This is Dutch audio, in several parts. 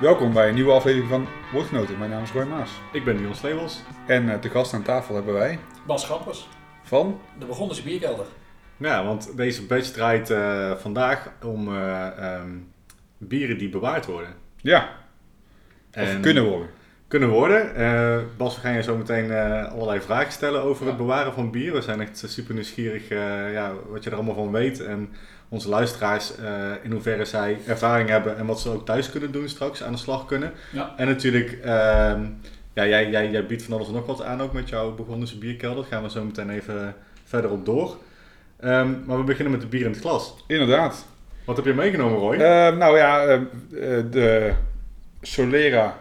Welkom bij een nieuwe aflevering van Woordgenoten. Mijn naam is Roy Maas. Ik ben Dion Slevels. En uh, te gast aan tafel hebben wij... Bas Schappers. Van? De Begondense Bierkelder. Ja, want deze badge draait uh, vandaag om uh, um, bieren die bewaard worden. Ja. Of en kunnen worden. Kunnen worden. Bas, we gaan je zo meteen allerlei vragen stellen over ja. het bewaren van bier. We zijn echt super nieuwsgierig ja, wat je er allemaal van weet. En onze luisteraars uh, in hoeverre zij ervaring hebben en wat ze ook thuis kunnen doen straks, aan de slag kunnen. Ja. En natuurlijk, uh, ja, jij, jij, jij biedt van alles en nog wat aan ook met jouw begonnen bierkelder. Daar gaan we zo meteen even verder op door. Um, maar we beginnen met de bier in het glas. Inderdaad. Wat heb je meegenomen, Roy? Uh, nou ja, ehm, eh, de Solera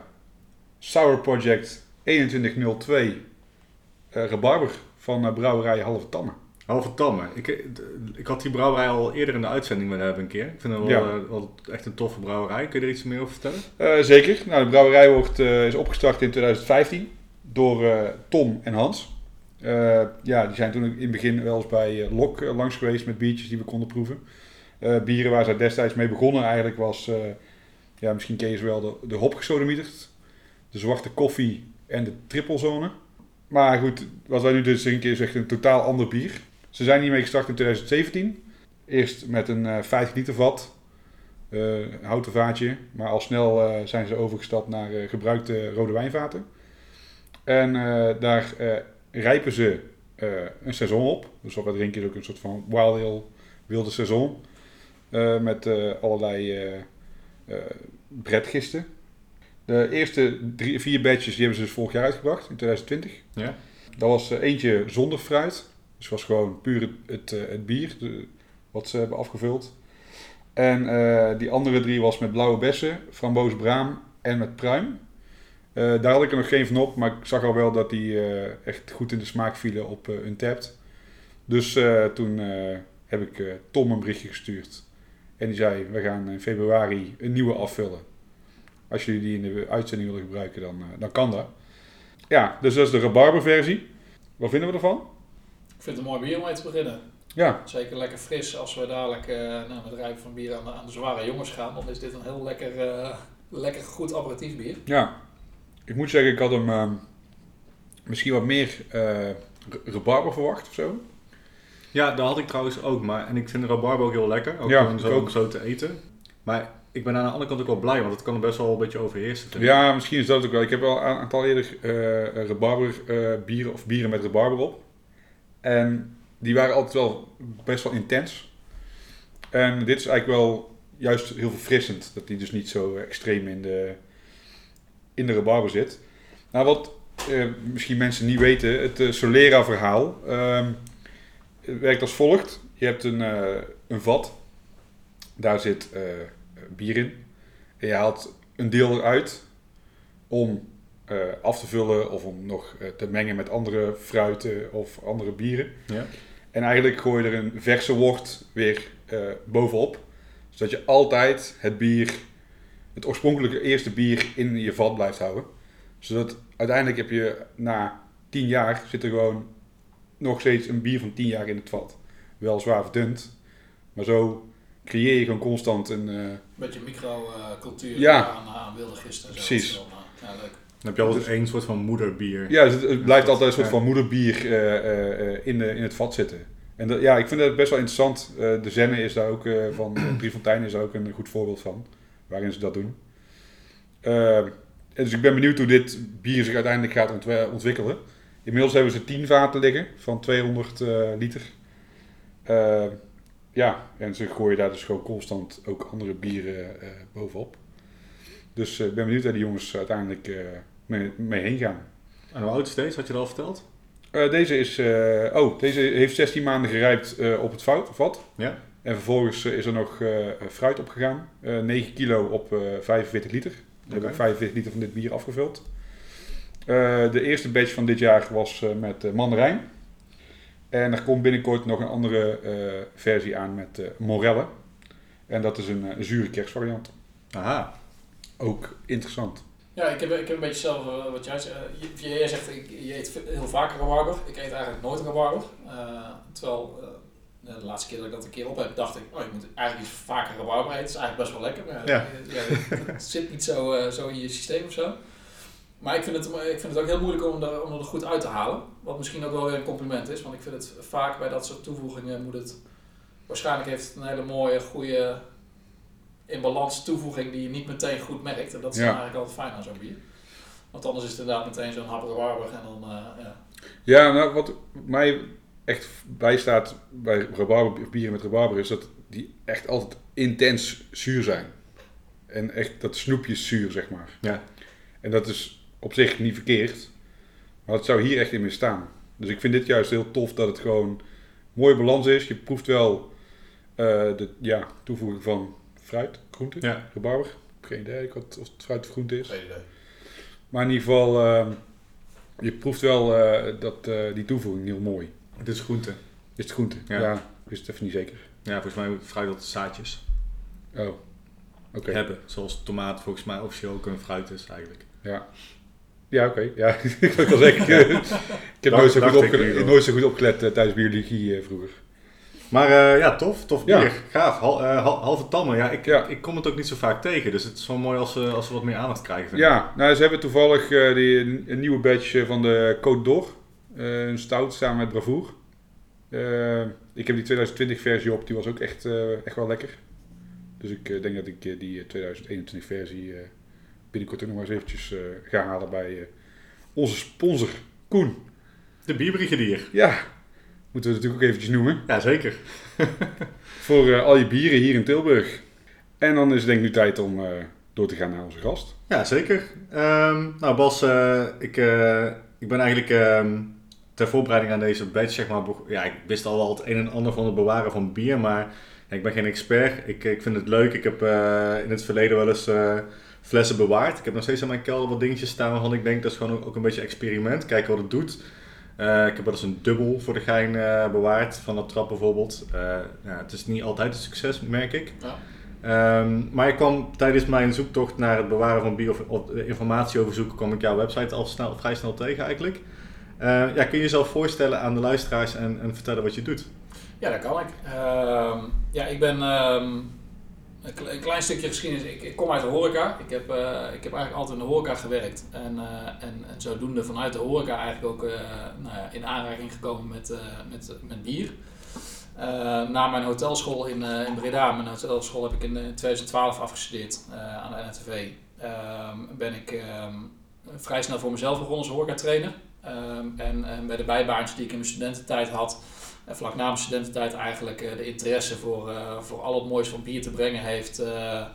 Sour Project 2102 Rebarber van Brouwerij Halve Tannen. Halve Tamme. Ik, ik had die brouwerij al eerder in de uitzending willen hebben een keer. Ik vind het wel, ja. uh, wel echt een toffe brouwerij. Kun je er iets meer over vertellen? Uh, zeker. Nou, de brouwerij wordt, uh, is opgestart in 2015 door Tom en Hans. ja, die zijn toen in het begin wel eens bij Lok langs geweest met biertjes die we konden proeven. bieren waar ze destijds mee begonnen eigenlijk was, ja, misschien ken je ze wel, de, de hopgesodemieterd, de zwarte koffie en de trippelzone. Maar goed, wat wij nu dus drinken is echt een totaal ander bier. Ze zijn hiermee gestart in 2017. Eerst met een uh, 50 liter vat, uh, houten vaatje. Maar al snel uh, zijn ze overgestapt naar gebruikte rode wijnvaten. En daar rijpen ze een seizoen op. Dus wat we drinken is ook een soort van wild ale, wilde seizoen. met allerlei bredgisten. De eerste drie, vier batches die hebben ze dus vorig jaar uitgebracht, in 2020. Ja. Dat was eentje zonder fruit. Dus was gewoon puur het, het, het bier de, wat ze hebben afgevuld. En uh, die andere drie was met blauwe bessen, framboos braam en met pruim. Uh, daar had ik er nog geen van op, maar ik zag al wel dat die uh, echt goed in de smaak vielen op uh, Untapped. Dus toen heb ik Tom een berichtje gestuurd. En die zei, we gaan in februari een nieuwe afvullen. Als jullie die in de uitzending willen gebruiken, dan, dan kan dat. Ja, dus dat is de rabarber versie. Wat vinden we ervan? Ik vind het een mooi bier om mee te beginnen. Ja. Zeker lekker fris. Als we dadelijk uh, nou, met het rijpen van bier aan de, aan de, zware jongens gaan, dan is dit een heel lekker, uh, lekker goed aperitief bier. Ja. Ik moet zeggen, ik had hem uh, misschien wat meer rabarber verwacht of zo. Ja, dat had ik trouwens ook. Maar, en ik vind de rabarber ook heel lekker. Ook ja, zo, ook. zo te eten. Maar ik ben aan de andere kant ook wel blij, want het kan er best wel een beetje overheersen. Ja, misschien is dat ook wel. Ik heb wel een aantal eerder uh, rabarber uh, bieren of bieren met rabarber op. En die waren altijd wel best wel intens. En dit is eigenlijk wel juist heel verfrissend. Dat die dus niet zo extreem in de, in de rabarber zit. Nou, wat uh, misschien mensen niet weten, het Solera verhaal werkt als volgt. Je hebt een, een vat. Daar zit bier in. En je haalt een deel eruit om uh, af te vullen of om nog uh, te mengen met andere fruiten of andere bieren. Ja. En eigenlijk gooi je er een verse wort weer uh, bovenop. Zodat je altijd het bier, het oorspronkelijke eerste bier in je vat blijft houden. Zodat uiteindelijk heb je na 10 jaar zit er gewoon nog steeds een bier van 10 jaar in het vat. Weliswaar verdund, maar zo creëer je gewoon constant een... Uh... Beetje microcultuur ja. aan, aan wilde gisten. Precies. Zo. Ja, leuk. Dan heb je altijd één soort van moederbier. Ja, dus het, blijft altijd een soort van moederbier uh, uh, in, de, in het vat zitten. En dat, ja, ik vind dat best wel interessant. de Zenne is daar ook, van Driefontein is daar ook een goed voorbeeld van. Waarin ze dat doen. dus ik ben benieuwd hoe dit bier zich uiteindelijk gaat ontw ontwikkelen. Inmiddels hebben ze 10 vaten liggen van 200 liter. Ja, en ze gooien daar dus gewoon constant ook andere bieren uh, bovenop. Dus ik uh, ben benieuwd waar die jongens uiteindelijk uh, mee, mee, heen gaan. En hoe oud is deze? Had je dat al verteld? deze is, oh, deze heeft 16 maanden gerijpt op het fout, vat. Ja. En vervolgens is er nog fruit opgegaan. 9 kilo op 45 liter. We okay. hebben 45 liter van dit bier afgevuld. de eerste batch van dit jaar was met mandarijn. En er komt binnenkort nog een andere uh, versie aan met uh, morelle. En dat is een, uh, zure kerstvariant. Aha. Ook interessant. Ja, ik heb, ik heb een beetje hetzelfde wat jij zegt. jij zegt, ik, je eet heel vaak rabarber. Ik eet eigenlijk nooit rabarber. terwijl eh, de laatste keer dat ik dat een keer op heb, dacht ik, oh, je moet eigenlijk iets vaker rabarber eten. Dat is eigenlijk best wel lekker. Maar Ja. ja, het zit niet zo, eh, zo in je systeem of zo. Maar ik vind het, ik vind het ook heel moeilijk om er, om er goed uit te halen. Wat misschien ook wel weer een compliment is. Want ik vind het vaak bij dat soort toevoegingen moet het... Waarschijnlijk heeft het een hele mooie, goede in balans toevoeging die je niet meteen goed merkt. En dat is Ja. eigenlijk altijd fijn aan zo'n bier. Want anders is het inderdaad meteen zo'n hap rabarber en dan... eh, ja. Ja, nou, wat mij echt bijstaat bij rabarber, bieren met rabarber is dat die echt altijd intens zuur zijn. En echt dat snoepjes zuur, zeg maar. Ja. En dat is op zich niet verkeerd. Maar het zou hier echt in meer staan. Dus ik vind dit juist heel tof dat het gewoon mooie balans is. Je proeft wel eh, de ja, toevoeging van fruit, groente, Ja. rabarber. Ik heb geen idee wat, of het fruit of groente is. Geen idee. Maar in ieder geval, eh, je proeft wel eh, dat, eh, die toevoeging heel mooi. Het is groente. Is het groente? Ja. Ja. ik wist het even niet zeker. Ja, volgens mij fruit dat zaadjes Oh, oké. hebben. Zoals tomaat volgens mij officieel ook een fruit is eigenlijk. Ja, ja oké. Ja, ik kan wel zeggen. ik heb nooit zo, goed dacht ik opge- nu wel. nooit zo goed opgelet tijdens biologie eh, vroeger. Maar eh, ja, tof. Tof Ja. bier. Gaaf. Hal, eh, hal- halve tammen. Ja, ik, Ja. ik kom het ook niet zo vaak tegen. Dus het is wel mooi als, we als we wat meer aandacht krijgen. vind ik. Ja, nou, ze hebben toevallig die, een nieuwe badge van de Côte d'Or. Eh, een stout samen met Bravoer. Ik heb die 2020 versie op, die was ook echt, echt wel lekker. Dus ik denk dat ik die eh, 2021 versie binnenkort ook nog maar eens eventjes eh, ga halen bij eh, onze sponsor Koen. De bierbrigadier. Ja, moeten we natuurlijk ook eventjes noemen. Ja, zeker. Voor eh, al je bieren hier in Tilburg. En dan is het denk ik nu tijd om door te gaan naar onze gast. Ja, zeker. Ehm, nou Bas, ik, ik ben eigenlijk ehm, ter voorbereiding aan deze badge, zeg maar, ja, ik wist al wel het een en ander van het bewaren van bier, maar ja, ik ben geen expert. Ik, ik vind het leuk. Ik heb in het verleden wel eens flessen bewaard. Ik heb nog steeds aan mijn kelder wat dingetjes staan waarvan ik denk dat is gewoon ook, een beetje experiment. Kijken wat het doet. Eh, ik heb wel eens een dubbel voor de gein eh, bewaard, van dat trap bijvoorbeeld. Eh, ja, het is niet altijd een succes, merk ik. Ja. Ehm, maar ik kwam tijdens mijn zoektocht naar het bewaren van eh, informatie over zoeken, kwam ik jouw website al snel, vrij snel tegen eigenlijk. Ja, kun je jezelf voorstellen aan de luisteraars en, en vertellen wat je doet? Ja, dat kan ik. Ehm, ja, ik ben ehm, een, kle- een klein stukje geschiedenis. Ik, ik kom uit de horeca. Ik heb, eh, ik heb eigenlijk altijd in de horeca gewerkt. En, eh, en, en zodoende vanuit de horeca eigenlijk ook eh, nou ja, in aanraking gekomen met, met, met bier. Na mijn hotelschool in, in Breda, mijn hotelschool heb ik in eh, 2012 afgestudeerd aan de NTV. Ehm ben ik ehm, vrij snel voor mezelf begonnen als horeca trainer. Ehm, en, en bij de bijbaantjes die ik in mijn studententijd had, en vlak na mijn studententijd eigenlijk eh, de interesse voor, eh, voor al het moois van bier te brengen heeft eh,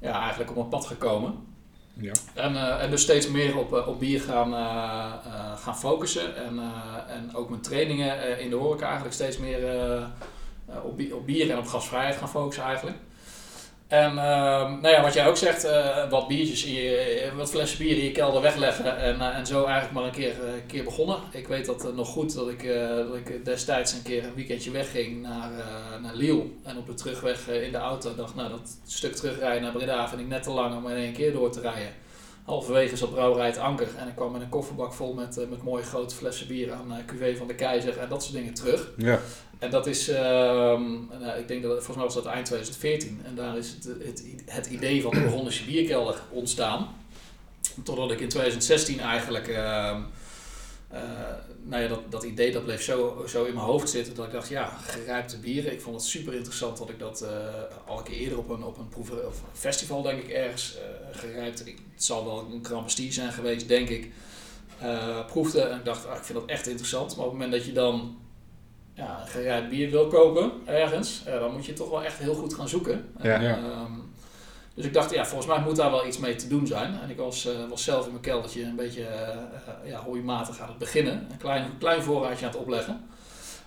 ja, eigenlijk op mijn pad gekomen. Ja. En, en dus steeds meer op, op bier gaan, gaan focussen. En, en ook mijn trainingen in de horeca eigenlijk steeds meer op, bier, op bier en op gasvrijheid gaan focussen eigenlijk. En ehm, nou ja, wat jij ook zegt, eh, wat biertjes, je, wat flessen bier in je kelder wegleggen en, eh, en zo eigenlijk maar een keer, eh, keer begonnen. Ik weet dat eh, nog goed dat ik, eh, dat ik destijds een keer een weekendje wegging naar, eh, naar Lille. En op de terugweg eh, in de auto dacht, nou dat stuk terugrijden naar Breda vind ik net te lang om in één keer door te rijden. Halverwege zat brouwerij het Anker en ik kwam met een kofferbak vol met, eh, met mooie grote flessen bier aan eh QV van de Keizer en dat soort dingen terug. Ja. En dat is, ehm, nou, ik denk dat, volgens mij was dat eind 2014. En daar is het, het, het idee van de Burgondische bierkelder ontstaan. Totdat ik in 2016 eigenlijk, ehm, eh, nou ja, dat, dat idee dat bleef zo, zo in mijn hoofd zitten. Dat ik dacht, ja, gerijpte bieren. Ik vond het super interessant dat ik dat eh, al een keer eerder op een, op een proever, of festival, denk ik, ergens eh gerijpt. Het zal wel een Grand Prestige zijn geweest, denk ik. proefde en ik dacht, ah, ik vind dat echt interessant. Maar op het moment dat je dan ja, een gerijpt bier wil kopen ergens, eh, dan moet je toch wel echt heel goed gaan zoeken. Ja. Ja. ehm, dus ik dacht, ja, volgens mij moet daar wel iets mee te doen zijn. En ik was, eh, was zelf in mijn keldertje een beetje eh, eh, ja, hobbymatig aan het beginnen. Een klein, klein voorraadje aan het opleggen.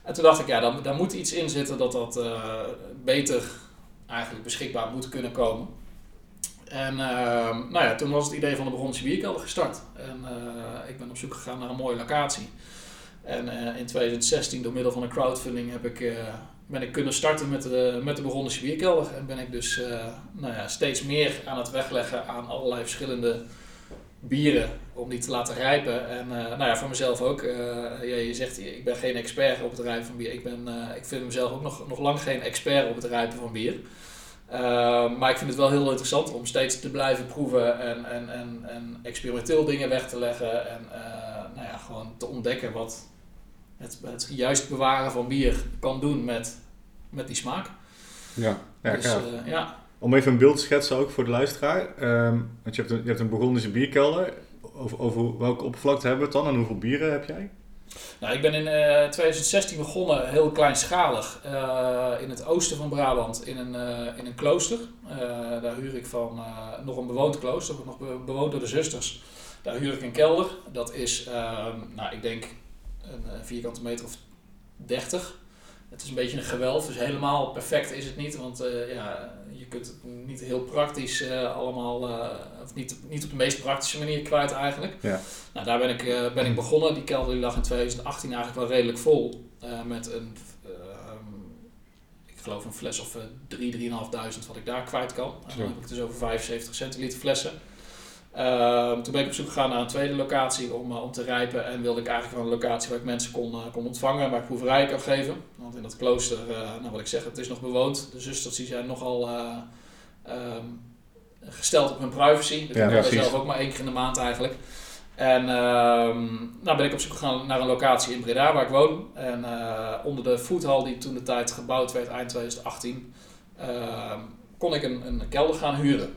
En toen dacht ik, ja, daar, daar moet iets in zitten dat dat eh, beter eigenlijk beschikbaar moet kunnen komen. En ehm, nou ja, toen was het idee van de Burgondische Bierkelder gestart. En eh, ik ben op zoek gegaan naar een mooie locatie. En eh, in 2016, door middel van een crowdfunding, heb ik, eh, ben ik kunnen starten met de, met de. En ben ik dus eh, nou ja, steeds meer aan het wegleggen aan allerlei verschillende bieren om die te laten rijpen. En nou ja, voor mezelf ook. Ja, je zegt, ik ben geen expert op het rijpen van bier. Ik, ben, ik vind mezelf ook nog, nog lang geen expert op het rijpen van bier. Maar ik vind het wel heel interessant om steeds te blijven proeven en, en, en, en experimenteel dingen weg te leggen. En nou ja, gewoon te ontdekken wat het, het juist bewaren van bier kan doen met, met die smaak. Ja, ja, dus, ja. Om even een beeld te schetsen ook voor de luisteraar. Um, want je hebt een, je hebt een Burgondische bierkelder. Over, over welke oppervlakte hebben we het dan en hoeveel bieren heb jij? Nou, ik ben in uh, 2016 begonnen, heel kleinschalig, uh, in het oosten van Brabant, in een, uh, in een klooster. daar huur ik van nog een bewoond klooster, nog bewoond door de zusters. Daar huur ik een kelder. Dat is, ehm, nou, ik denk een vierkante meter of 30. Het is een beetje een gewelf, dus helemaal perfect is het niet, want uh, ja, je kunt het niet heel praktisch uh, allemaal, uh, of niet, niet op de meest praktische manier kwijt eigenlijk. Ja. Nou, daar ben ik, ben ik begonnen. Die kelder die lag in 2018 eigenlijk wel redelijk vol met een, ik geloof een fles of 3, 3.500 wat ik daar kwijt kan. dan heb ik het dus over 75 centiliter flessen. Ehm, toen ben ik op zoek gegaan naar een tweede locatie om, uh, om te rijpen. En wilde ik eigenlijk wel een locatie waar ik mensen kon, uh, kon ontvangen, waar ik proeverijen kan geven. Want in dat klooster, uh, nou wat ik zeg, het is nog bewoond. De zusters die zijn nogal um, gesteld op hun privacy. Dat ja, doen zelf ook maar één keer in de maand eigenlijk. En um, nou ben ik op zoek gegaan naar een locatie in Breda waar ik woon. En onder de foodhal die toen de tijd gebouwd werd, eind 2018, kon ik een, een kelder gaan huren.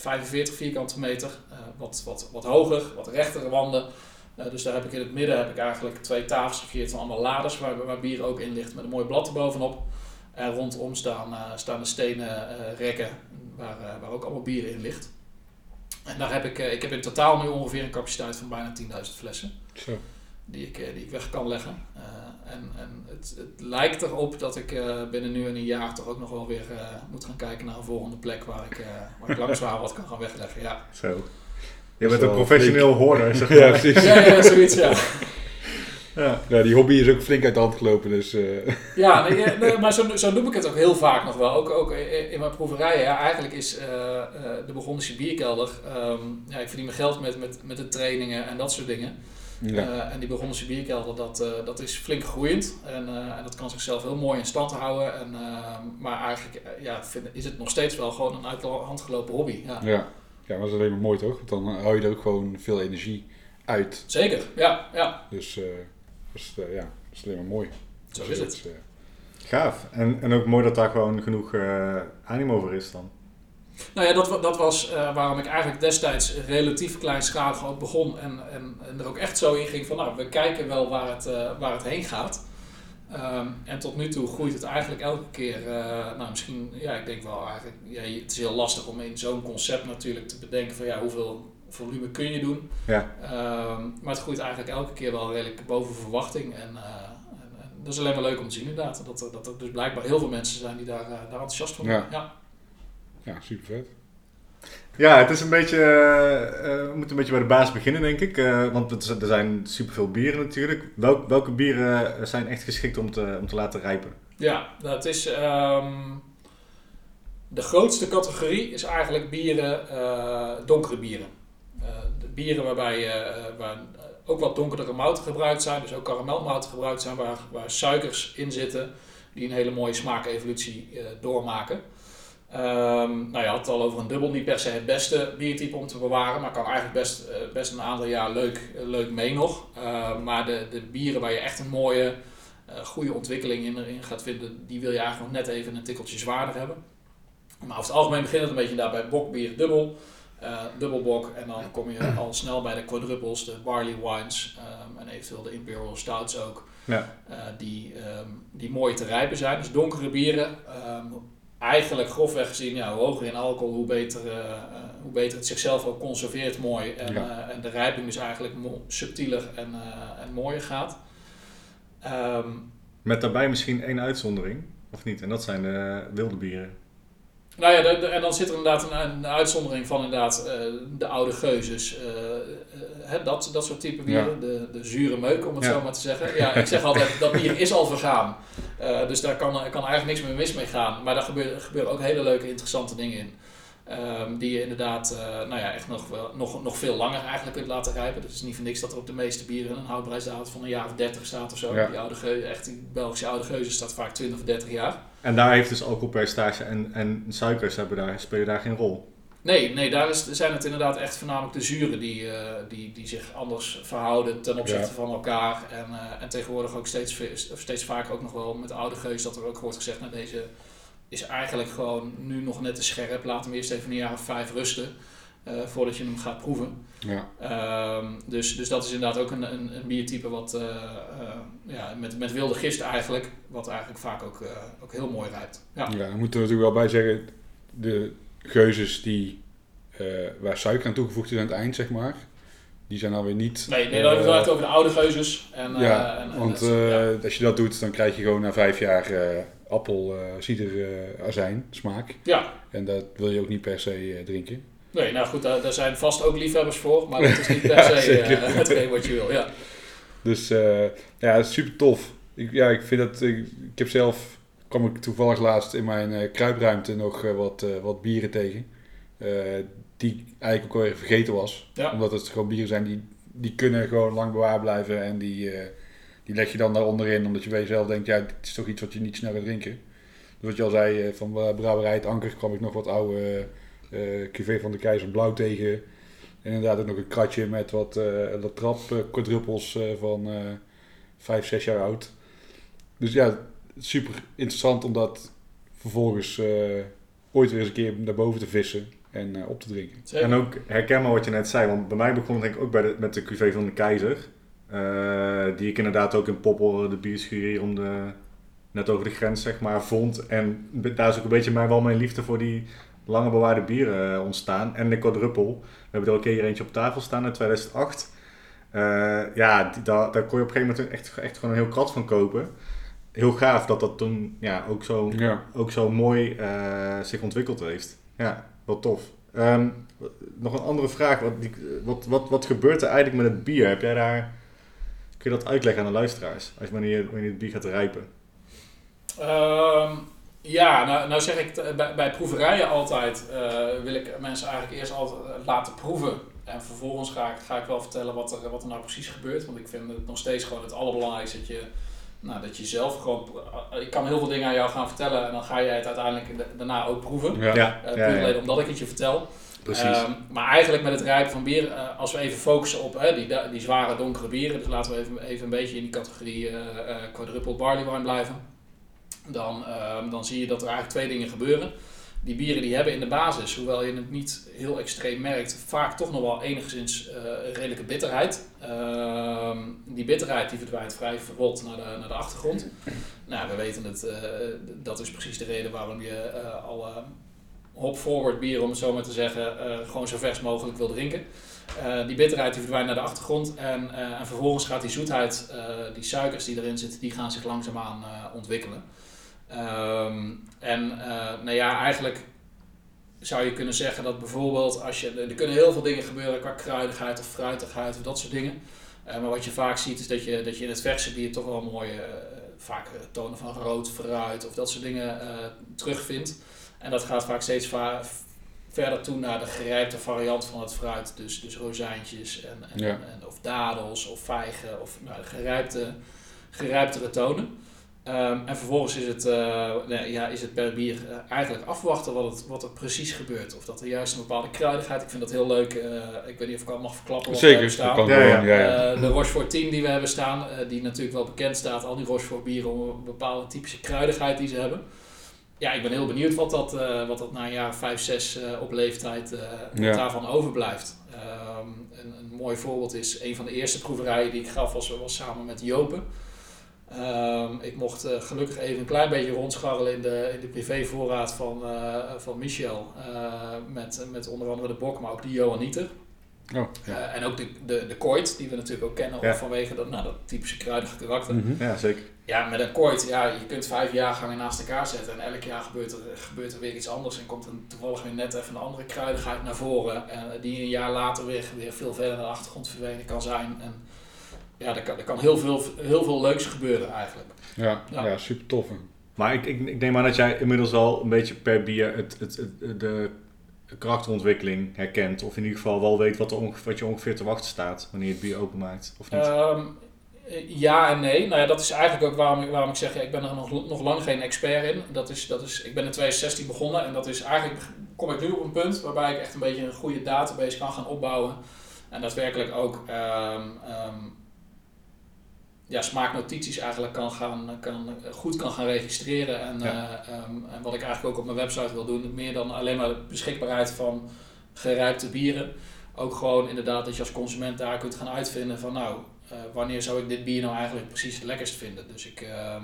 45 vierkante meter, eh, wat, wat, wat hoger, wat rechtere wanden. Uh, dus daar heb ik in het midden heb ik eigenlijk twee tafels gecreëerd van allemaal laders waar, waar bier ook in ligt met een mooi blad erbovenop. En rondom staan, uh, staan de stenen rekken waar, waar ook allemaal bier in ligt. En daar heb ik, ik heb in totaal nu ongeveer een capaciteit van bijna 10.000 flessen. Zo. Die ik, die ik weg kan leggen. En, en het, het, lijkt erop dat ik uh, binnen nu en een jaar toch ook nog wel weer uh, moet gaan kijken naar een volgende plek waar ik, uh, waar ik langzaam wat kan gaan wegleggen. Ja. Zo. Je bent een professioneel hoorder, zeg maar. ja, precies. Ja, ja, zoiets, ja. Ja. ja, die hobby is ook flink uit de hand gelopen. Dus, Ja, nee, nee, maar zo, zo noem ik het ook heel vaak nog wel. Ook, ook in mijn proeverijen. Ja, eigenlijk is de Burgondische bierkelder... Um, ja, ik verdien mijn geld met, met, met de trainingen en dat soort dingen. Ja. Uh, en die Burgondische bierkelder, dat, uh, dat is flink groeiend. En, uh, en dat kan zichzelf heel mooi in stand houden. En, maar eigenlijk ja, vind, is het nog steeds wel gewoon een uit de hand gelopen hobby. Ja, ja. ja maar dat is alleen maar mooi toch? Want dan hou je er ook gewoon veel energie uit. Zeker, ja. ja. Dus dat, is, ja, dat is alleen maar mooi. Zo dus is het. het Gaaf. En, en ook mooi dat daar gewoon genoeg animo voor is dan. Nou ja, dat, dat was uh, waarom ik eigenlijk destijds relatief kleinschalig ook begon. En, en, en, er ook echt zo in ging van, nou, we kijken wel waar het, uh, waar het heen gaat. Um, en tot nu toe groeit het eigenlijk elke keer, uh, nou misschien, ja, ik denk wel eigenlijk, ja, het is heel lastig om in zo'n concept natuurlijk te bedenken van, ja, hoeveel volume kun je doen. Ja. Um, maar het groeit eigenlijk elke keer wel redelijk boven verwachting. En, en dat is alleen maar leuk om te zien inderdaad. Dat, dat er dus blijkbaar heel veel mensen zijn die daar, daar enthousiast van zijn. Ja. ja. Ja, super vet. Ja, het is een beetje, uh, we moeten een beetje bij de baas beginnen, denk ik. Uh, want er zijn superveel bieren natuurlijk. Welk, welke bieren zijn echt geschikt om te, om te laten rijpen? Ja, dat is... Um, de grootste categorie is eigenlijk bieren, uh, donkere bieren. de bieren waarbij waar ook wat donkerdere mouten gebruikt zijn, dus ook karamelmouten gebruikt zijn, waar, waar suikers in zitten, die een hele mooie smaakevolutie doormaken. Um, nou, je had het al over een dubbel, niet per se het beste biertype om te bewaren, maar kan eigenlijk best, uh, best een aantal jaar leuk, leuk mee nog. Uh, maar de, de bieren waar je echt een mooie, uh, goede ontwikkeling in, in gaat vinden, die wil je eigenlijk nog net even een tikkeltje zwaarder hebben. Maar over het algemeen begint het een beetje daar bij bokbier dubbel, dubbelbok en dan kom je al snel bij de quadruples, de barley wines um, en eventueel de imperial stouts ook, ja. die, um, die mooi te rijpen zijn. Dus donkere bieren eigenlijk grofweg gezien, ja, hoe hoger in alcohol, hoe beter, uh, hoe beter het zichzelf ook conserveert mooi. En, ja. uh, en de rijping dus eigenlijk subtieler en, uh, en mooier gaat. Um, Met daarbij misschien één uitzondering, of niet? En dat zijn de wilde bieren. Nou ja, de, de, en dan zit er inderdaad een, een uitzondering van inderdaad uh, de oude geuzes. Uh, uh, dat, dat soort type bieren. Ja. De, de zure meuk, om het ja. zo maar te zeggen. Ja, ik zeg altijd, dat bier is al vergaan. dus daar kan, kan eigenlijk niks meer mis mee gaan. Maar daar gebeuren, gebeuren ook hele leuke, interessante dingen in. Ehm, die je inderdaad eh, nou ja, echt nog, wel- nog, nog veel langer eigenlijk kunt laten rijpen. Het is niet voor niks dat er op de meeste bieren een houdbaarheidsdatum van een jaar of 30 staat of zo. Ja. Die oude geuze, echt die Belgische oude geuze staat vaak 20 of 30 jaar. En daar heeft dus alcoholpercentage en, en suikers hebben daar, spelen daar geen rol. Nee, nee daar is, zijn het inderdaad echt voornamelijk de zuren die, eh, die, die zich anders verhouden ten opzichte Ja. van elkaar. En, eh, en tegenwoordig ook steeds, steeds vaker ook nog wel met oude geus dat er ook wordt gezegd, nou deze is eigenlijk gewoon nu nog net te scherp. Laat hem eerst even een jaar of vijf rusten eh, voordat je hem gaat proeven. Ja. Ehm, dus, dus dat is inderdaad ook een, een, een biertype wat eh, eh, ja, met, met wilde gist eigenlijk, wat eigenlijk vaak ook, ook heel mooi rijpt. Ja. Ja, dan moeten we natuurlijk wel bij zeggen, de geuzes die, waar suiker aan toegevoegd is aan het eind, zeg maar, die zijn alweer niet... Nee, nee, dan hebben we het over de oude geuzes. En, ja, en, want ja. als je dat doet, dan krijg je gewoon na vijf jaar appel, eh cider, eh, azijn, smaak. ja, En dat wil je ook niet per se eh, drinken. nee, nou goed, daar, daar zijn vast ook liefhebbers voor, maar dat is niet per Ja, se eh, hetgeen wat je wil. Ja. Dus eh, ja, super tof. Ik, ja, ik vind dat, ik, ik heb zelf, kwam ik toevallig laatst in mijn eh, kruipruimte nog eh, wat, eh, wat bieren tegen. eh, die eigenlijk ook alweer vergeten was. Ja. Omdat het gewoon bieren zijn die, die kunnen gewoon lang bewaard blijven. En die, eh, die leg je dan daaronder in. Omdat je bij jezelf denkt, ja, dit is toch iets wat je niet snel gaat drinken. Dus wat je al zei, eh, van uh, Brouwerij het Anker kwam ik nog wat oude eh eh, cuvée van de Keizer Blauw tegen. En inderdaad ook nog een kratje met wat eh eh, eh, van eh vijf, zes jaar oud. Dus ja, super interessant om dat vervolgens eh, ooit weer eens een keer naar boven te vissen en eh, op te drinken. En ook herkenbaar wat je net zei, want bij mij begon denk ik ook bij met de cuvée van de Keizer. Eh, die ik inderdaad ook in Poppel, de bierschuur om de, net over de grens zeg maar, vond. En daar is ook een beetje mij wel mijn liefde voor die lange bewaarde bieren eh, ontstaan. En de quadruppel. We hebben er ook een keer eentje op tafel staan in 2008. Eh, ja, die, daar, daar kon je op een gegeven moment echt, echt gewoon een heel krat van kopen. Heel gaaf dat dat toen ja, ook zo Ja. ook zo mooi eh, zich ontwikkeld heeft. Ja, wel tof. Ehm, nog een andere vraag. Wat, die- wat, wat, wat gebeurt er eigenlijk met het bier? Heb jij daar... Kun je dat uitleggen aan de luisteraars? Als wanneer, je- wanneer het bier gaat rijpen? Ehm, ja, nou, nou zeg ik t- bij, bij proeverijen altijd, eh, wil ik mensen eigenlijk eerst altijd eh, laten proeven. En vervolgens ga ik, ga ik wel vertellen wat er, wat er nou precies gebeurt. Want ik vind het nog steeds gewoon het allerbelangrijkste dat je, nou, dat je zelf gewoon... eh, Ik kan heel veel dingen aan jou gaan vertellen en dan ga jij het uiteindelijk da- daarna ook proeven. Ja. ja, ja, ja, alleen omdat ik het je vertel. Precies. Ehm, maar eigenlijk met het rijpen van bier, eh, als we even focussen op die, die zware donkere bieren, dus laten we even, even een beetje in die categorie eh eh, quadruple barley wine blijven, dan, ehm, dan zie je dat er eigenlijk twee dingen gebeuren. Die bieren die hebben in de basis, hoewel je het niet heel extreem merkt, vaak toch nog wel enigszins redelijke bitterheid. Ehm, die bitterheid die verdwijnt vrij verrot naar de, naar de achtergrond. Nou, we weten het, dat is precies de reden waarom je alle hop-forward bier, om het zo maar te zeggen, eh, gewoon zo vers mogelijk wil drinken. Eh, die bitterheid die verdwijnt naar de achtergrond en, eh, en vervolgens gaat die zoetheid, die suikers die erin zitten, die gaan zich langzaamaan ontwikkelen. Ehm, en nou ja, eigenlijk zou je kunnen zeggen dat bijvoorbeeld als je, er kunnen heel veel dingen gebeuren qua kruidigheid of fruitigheid of dat soort dingen. Maar wat je vaak ziet is dat je, dat je in het verse bier toch wel mooie, vaak tonen van rood, fruit of dat soort dingen terugvindt. En dat gaat vaak steeds va- verder toe naar de gerijpte variant van het fruit. Dus, dus rozijntjes en, en, Ja. en- of dadels of vijgen of nou, gerijpte, gerijptere tonen. Ehm, en vervolgens is het, eh, nee, ja, is het per bier eh, eigenlijk afwachten wat, het, wat er precies gebeurt. Of dat er juist een bepaalde kruidigheid, ik vind dat heel leuk. eh, ik weet niet of ik al mag verklappen wat Zeker, dat staan. kan Ja, gewoon. Ja, ja. De Rochefort 10 die we hebben staan, die natuurlijk wel bekend staat, al die Rochefort bieren om een bepaalde typische kruidigheid die ze hebben. Ja, ik ben heel benieuwd wat dat, eh, wat dat na een jaar 5, 6 eh, op leeftijd eh, Ja. daarvan overblijft. Ehm, een, een mooi voorbeeld is een van de eerste proeverijen die ik gaf was, was samen met Jopen. Ehm, ik mocht eh, gelukkig even een klein beetje rondscharrelen in de, in de privévoorraad van, van Michel. met, met onder andere de Bok, maar ook de Johanniter. Oh, ja. Eh, en ook de, de, de kooit, die we natuurlijk ook kennen Ja. vanwege dat, nou, dat typische kruidige karakter. Mhm. Ja, zeker. Ja, met een kooit, ja, je kunt vijf jaargangen naast elkaar zetten en elk jaar gebeurt er, gebeurt er weer iets anders en komt er toevallig weer net even een andere kruidigheid naar voren. En die een jaar later weer, weer veel verder naar de achtergrond kan zijn. En ja, er kan, er kan heel, veel, heel veel leuks gebeuren eigenlijk. Ja, Ja. ja. super tof. Maar ik, ik, ik neem aan dat jij inmiddels al een beetje per bier het, het, het- de karakterontwikkeling herkent. Of in ieder geval wel weet wat, er wat je ongeveer te wachten staat wanneer je het bier openmaakt. Of niet? Ehm, ja en nee. Nou ja, dat is eigenlijk ook waarom ik, waarom ik zeg, ja, ik ben er nog, nog lang geen expert in. Dat is, dat is, ik ben in 2016 begonnen en dat is eigenlijk, kom ik nu op een punt waarbij ik echt een beetje een goede database kan gaan opbouwen. En daadwerkelijk ook ehm, ehm, ja, smaaknotities eigenlijk kan gaan, kan, goed kan gaan registreren. En, Ja. eh, ehm, en wat ik eigenlijk ook op mijn website wil doen, meer dan alleen maar de beschikbaarheid van gerijpte bieren. Ook gewoon inderdaad dat je als consument daar kunt gaan uitvinden van nou, eh, wanneer zou ik dit bier nou eigenlijk precies het lekkerst vinden. Dus ik, ehm,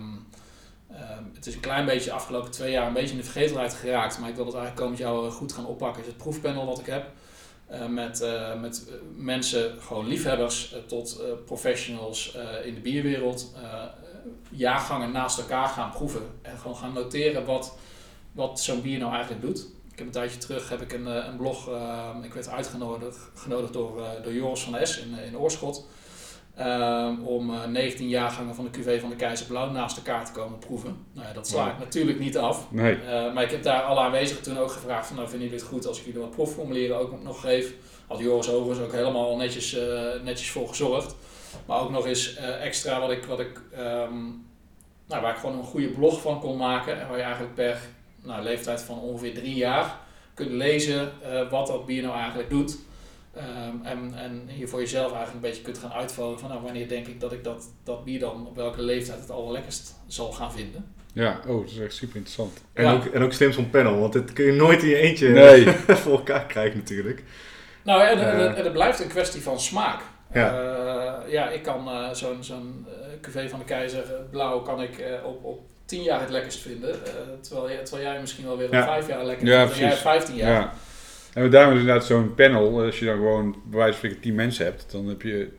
ehm, het is een klein beetje de afgelopen twee jaar een beetje in de vergetelheid geraakt. Maar ik wil het eigenlijk komend jaar goed gaan oppakken. Is het proefpanel wat ik heb. Eh, met eh, met mensen, gewoon liefhebbers eh, tot professionals in de bierwereld. jaargangen naast elkaar gaan proeven. En gewoon gaan noteren wat, wat zo'n bier nou eigenlijk doet. Ik heb een tijdje terug heb ik een, een blog, ik werd uitgenodigd genodigd door, door Joris van S in, in Oorschot. Ehm, om eh, 19 jaargangen van de QV van de Keizer Blauw naast elkaar te komen proeven. Nou ja, dat sla ik Wow. natuurlijk niet af. Nee. Eh, maar ik heb daar alle aanwezigen toen ook gevraagd van, nou vinden jullie het goed als ik jullie wat proefformulieren ook nog geef. Had Joris overigens ook helemaal netjes, eh, netjes voor gezorgd. Maar ook nog eens eh, extra wat ik, wat ik ehm, nou, waar ik gewoon een goede blog van kon maken. En waar je eigenlijk per nou, leeftijd van ongeveer drie jaar kunt lezen eh, wat dat bier nou eigenlijk doet. Ehm, en, en je voor jezelf eigenlijk een beetje kunt gaan uitvogelen van nou, wanneer denk ik dat ik dat, dat bier dan op welke leeftijd het allerlekkerst zal gaan vinden. Ja, oh, dat is echt super interessant. En, ja. ook, en ook slim zo'n panel, want dit kun je nooit in je eentje Nee. voor elkaar krijgen natuurlijk. Nou, en, Eh. en, en het blijft een kwestie van smaak. Ja. Ja, ja ik kan eh, zo'n zo'n eh, cuvée van de keizer eh, blauw kan ik eh, op, op 10 jaar het lekkerst vinden. eh, terwijl, jij- terwijl jij misschien wel weer op Ja. 5 jaar lekker Ja, vindt. En jij. 15 jaar. Ja. En daarom is inderdaad zo'n panel, als je dan gewoon bij wijze van spreken 10 mensen hebt, dan heb je,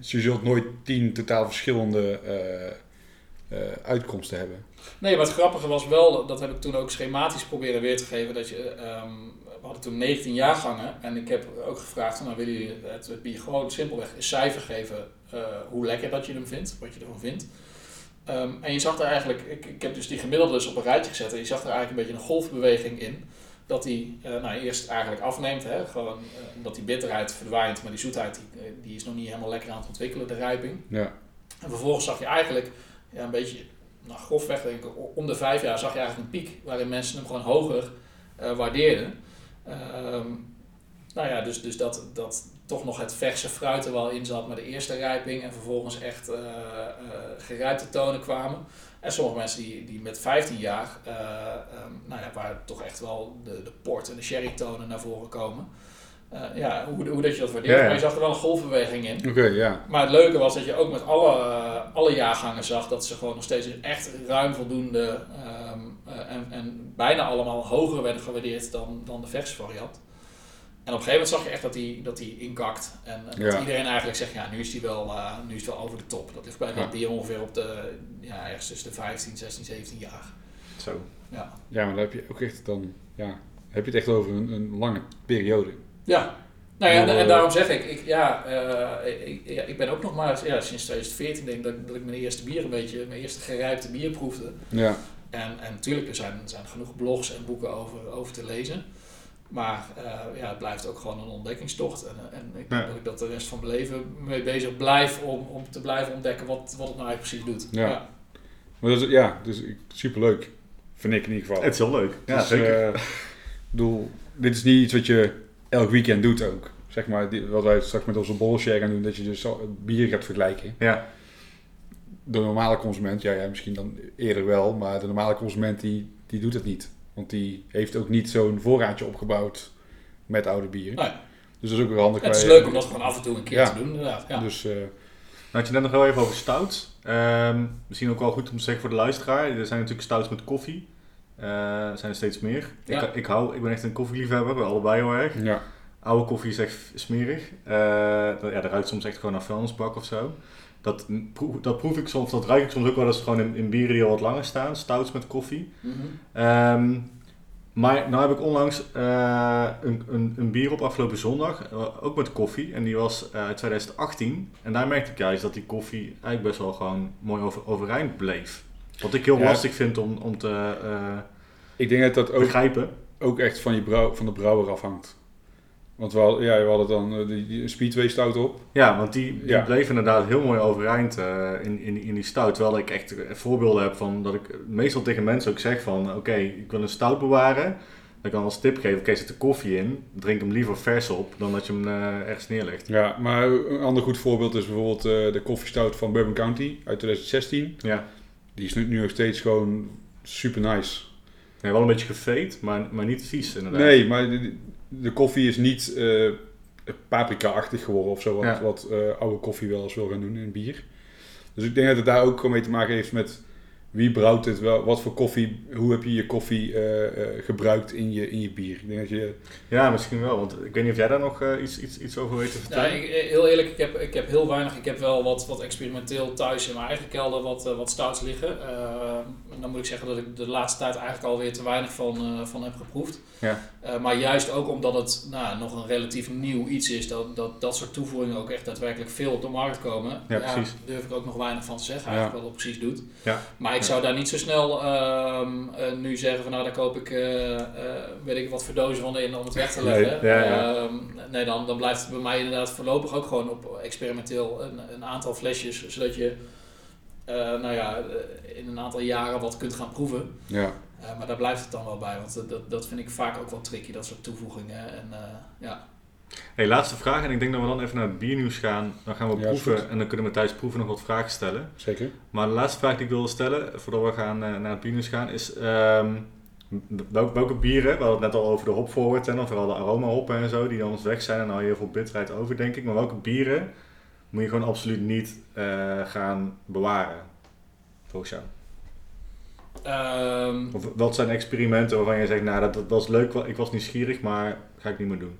je zult nooit 10 totaal verschillende eh, eh, uitkomsten hebben. Nee, maar het grappige was wel, dat heb ik toen ook schematisch proberen weer te geven, dat je, ehm, we hadden toen 19 jaargangen en ik heb ook gevraagd, nou willen jullie het, het bier gewoon simpelweg een cijfer geven, eh, hoe lekker dat je hem vindt, wat je ervan vindt. Ehm, en je zag er eigenlijk, ik, ik heb dus die gemiddelde op een rijtje gezet en je zag er eigenlijk een beetje een golfbeweging in. Dat die eh, nou, eerst eigenlijk afneemt, hè, gewoon eh, omdat die bitterheid verdwijnt, maar die zoetheid die, eh, die is nog niet helemaal lekker aan het ontwikkelen, de rijping. Ja, En vervolgens zag je eigenlijk ja, een beetje, nou, grofweg denk ik, om de vijf jaar zag je eigenlijk een piek waarin mensen hem gewoon hoger eh, waardeerden. Ehm, nou ja, dus, dus dat, dat toch nog het verse fruit er wel in zat met de eerste rijping en vervolgens echt gerijpte tonen kwamen. En sommige mensen die, die met 15 jaar, eh, ehm, nou ja, waar toch echt wel de, de port en de sherry tonen naar voren komen. Eh, ja, hoe, hoe dat je dat waardeert. Ja, ja. Maar je zag er wel een golfbeweging in. oké, ja. Maar het leuke was dat je ook met alle, eh, alle jaargangen zag dat ze gewoon nog steeds echt ruim voldoende ehm, eh, en, en bijna allemaal hoger werden gewaardeerd dan, dan de verse variant. En op een gegeven moment zag je echt dat die, dat die inkakt. En, en dat Ja. iedereen eigenlijk zegt, ja, nu is die wel, eh, nu is wel over de top. Dat ligt bij Ja. dat bier ongeveer op de, ja, ergens tussen de 15, 16, 17 jaar. Zo. Ja. Ja, maar dan heb je ook echt dan, ja, heb je het echt over een, een lange periode. Ja. Nou ja, en, en Eh, daarom zeg ik, ik, ja, eh, ik, ja, ik ben ook nog maar ja, sinds 2014 denk ik dat, dat ik mijn eerste bier een beetje, mijn eerste gerijpte bier proefde. Ja, En, en natuurlijk, er zijn, er zijn genoeg blogs en boeken over, over te lezen. Maar eh, ja, het blijft ook gewoon een ontdekkingstocht. En, eh, en ik denk Ja. dat ik dat de rest van mijn leven mee bezig blijf om, om te blijven ontdekken wat, wat het nou eigenlijk precies doet. Ja. maar dat is, ja, dus ik- superleuk. Vind ik in ieder geval. Het is heel leuk. Ja, Dus, zeker. eh, ik bedoel, dit is niet iets wat je elk weekend doet ook. Zeg maar, die- wat wij straks met onze borrelshare gaan doen, dat je dus zo- bier gaat vergelijken. ja. De normale consument, ja, ja, misschien dan eerder wel, maar de normale consument die, die doet het niet. Want die heeft ook niet zo'n voorraadje opgebouwd met oude bieren. Dus dat is ook weer handig. Het is leuk om dat gewoon af en toe een keer Ja. te doen, inderdaad. Ja. Dus, eh, Nou had je net nog wel even over stouts. Ehm, misschien ook wel goed om te zeggen voor de luisteraar. Er zijn natuurlijk stouts met koffie. Eh, er zijn er steeds meer. Ja. Ik, ik, hou, ik ben echt een koffieliefhebber, we allebei heel erg. ja. Oude koffie is echt smerig. Dat, ja, dat ruikt soms echt gewoon naar vuilnisbak of zo. Dat, proef, dat proef ik soms, dat ruik ik soms ook wel eens gewoon in, in bieren die al wat langer staan. Stouts met koffie. Mhm. Ehm, maar nou heb ik onlangs eh, een, een, een bier op afgelopen zondag, eh, ook met koffie. En die was eh, uit 2018. En daar merkte ik juist dat die koffie eigenlijk best wel gewoon mooi over, overeind bleef. Wat ik heel Ja. lastig vind om, om te eh, Ik denk dat dat ook begrijpen. ook echt van, je brouw, van de brouwer afhangt. Want we hadden, ja, we hadden dan eh, die, die Speedway stout op. Ja, want die, die Ja. bleef inderdaad heel mooi overeind eh, in, in, in die stout. Terwijl ik echt voorbeelden heb van dat ik meestal tegen mensen ook zeg van... Oké, ik wil een stout bewaren. Dan kan als tip geven, oké, zet er koffie in. Drink hem liever vers op dan dat je hem eh, ergens neerlegt. Ja, maar een ander goed voorbeeld is bijvoorbeeld eh, de Coffee Stout van Bourbon County uit 2016. Ja. Die is nu, nu nog steeds gewoon super nice. Nee, wel een beetje gefeet, maar, maar niet vies inderdaad. Nee, maar de koffie is niet eh, paprika-achtig geworden of zo, wat, Ja. wat eh, oude koffie wel eens wil gaan doen in bier. Dus ik denk dat het daar ook mee te maken heeft met wie brouwt dit wel, wat voor koffie, hoe heb je je koffie eh, eh, gebruikt in je, in je bier. Ik denk dat je, Ja, misschien wel. Want ik weet niet of jij daar nog eh, iets, iets, iets over weet te Ja, vertellen. ik, eh, heel eerlijk, ik heb, ik heb heel weinig. Ik heb wel wat, wat experimenteel thuis in mijn eigen kelder wat, wat stouts liggen. Eh, dan moet ik zeggen dat ik de laatste tijd eigenlijk alweer te weinig van, eh, van heb geproefd. Ja. Eh, maar juist ook omdat het nou, nog een relatief nieuw iets is, dat, dat dat soort toevoegingen ook echt daadwerkelijk veel op de markt komen. Ja, precies. durf ik ook nog weinig van te zeggen, Ja. eigenlijk wat het precies doet. Ja. Maar ik zou daar niet zo snel ehm, eh, nu zeggen van nou daar koop ik eh, eh, weet ik wat voor dozen van in om het weg te Nee, leggen. ja, ja. Ehm, nee, dan, dan blijft het bij mij inderdaad voorlopig ook gewoon op experimenteel een, een aantal flesjes, zodat je nou ja, in een aantal jaren wat kunt gaan proeven. ja, maar daar blijft het dan wel bij, want dat- dat, vind ik vaak ook wel tricky, dat soort toevoegingen. En, ja. Hey, laatste vraag. En ik denk dat we dan even naar het biernieuws gaan. Dan gaan we Ja, proeven en dan kunnen we tijdens proeven nog wat vragen stellen. zeker. Maar de laatste vraag die ik wilde stellen, voordat we gaan, eh, naar het biernieuws gaan, is ehm, welke, welke bieren, we hadden het net al over de hop forward en vooral de aroma hoppen en zo, die dan ons weg zijn en dan je heel veel bitterheid over denk ik. Maar welke bieren moet je gewoon absoluut niet eh, gaan bewaren, volgens jou? Ehm, Of wat zijn experimenten waarvan je zegt, nou dat, dat was leuk, ik was nieuwsgierig, maar ga ik niet meer doen.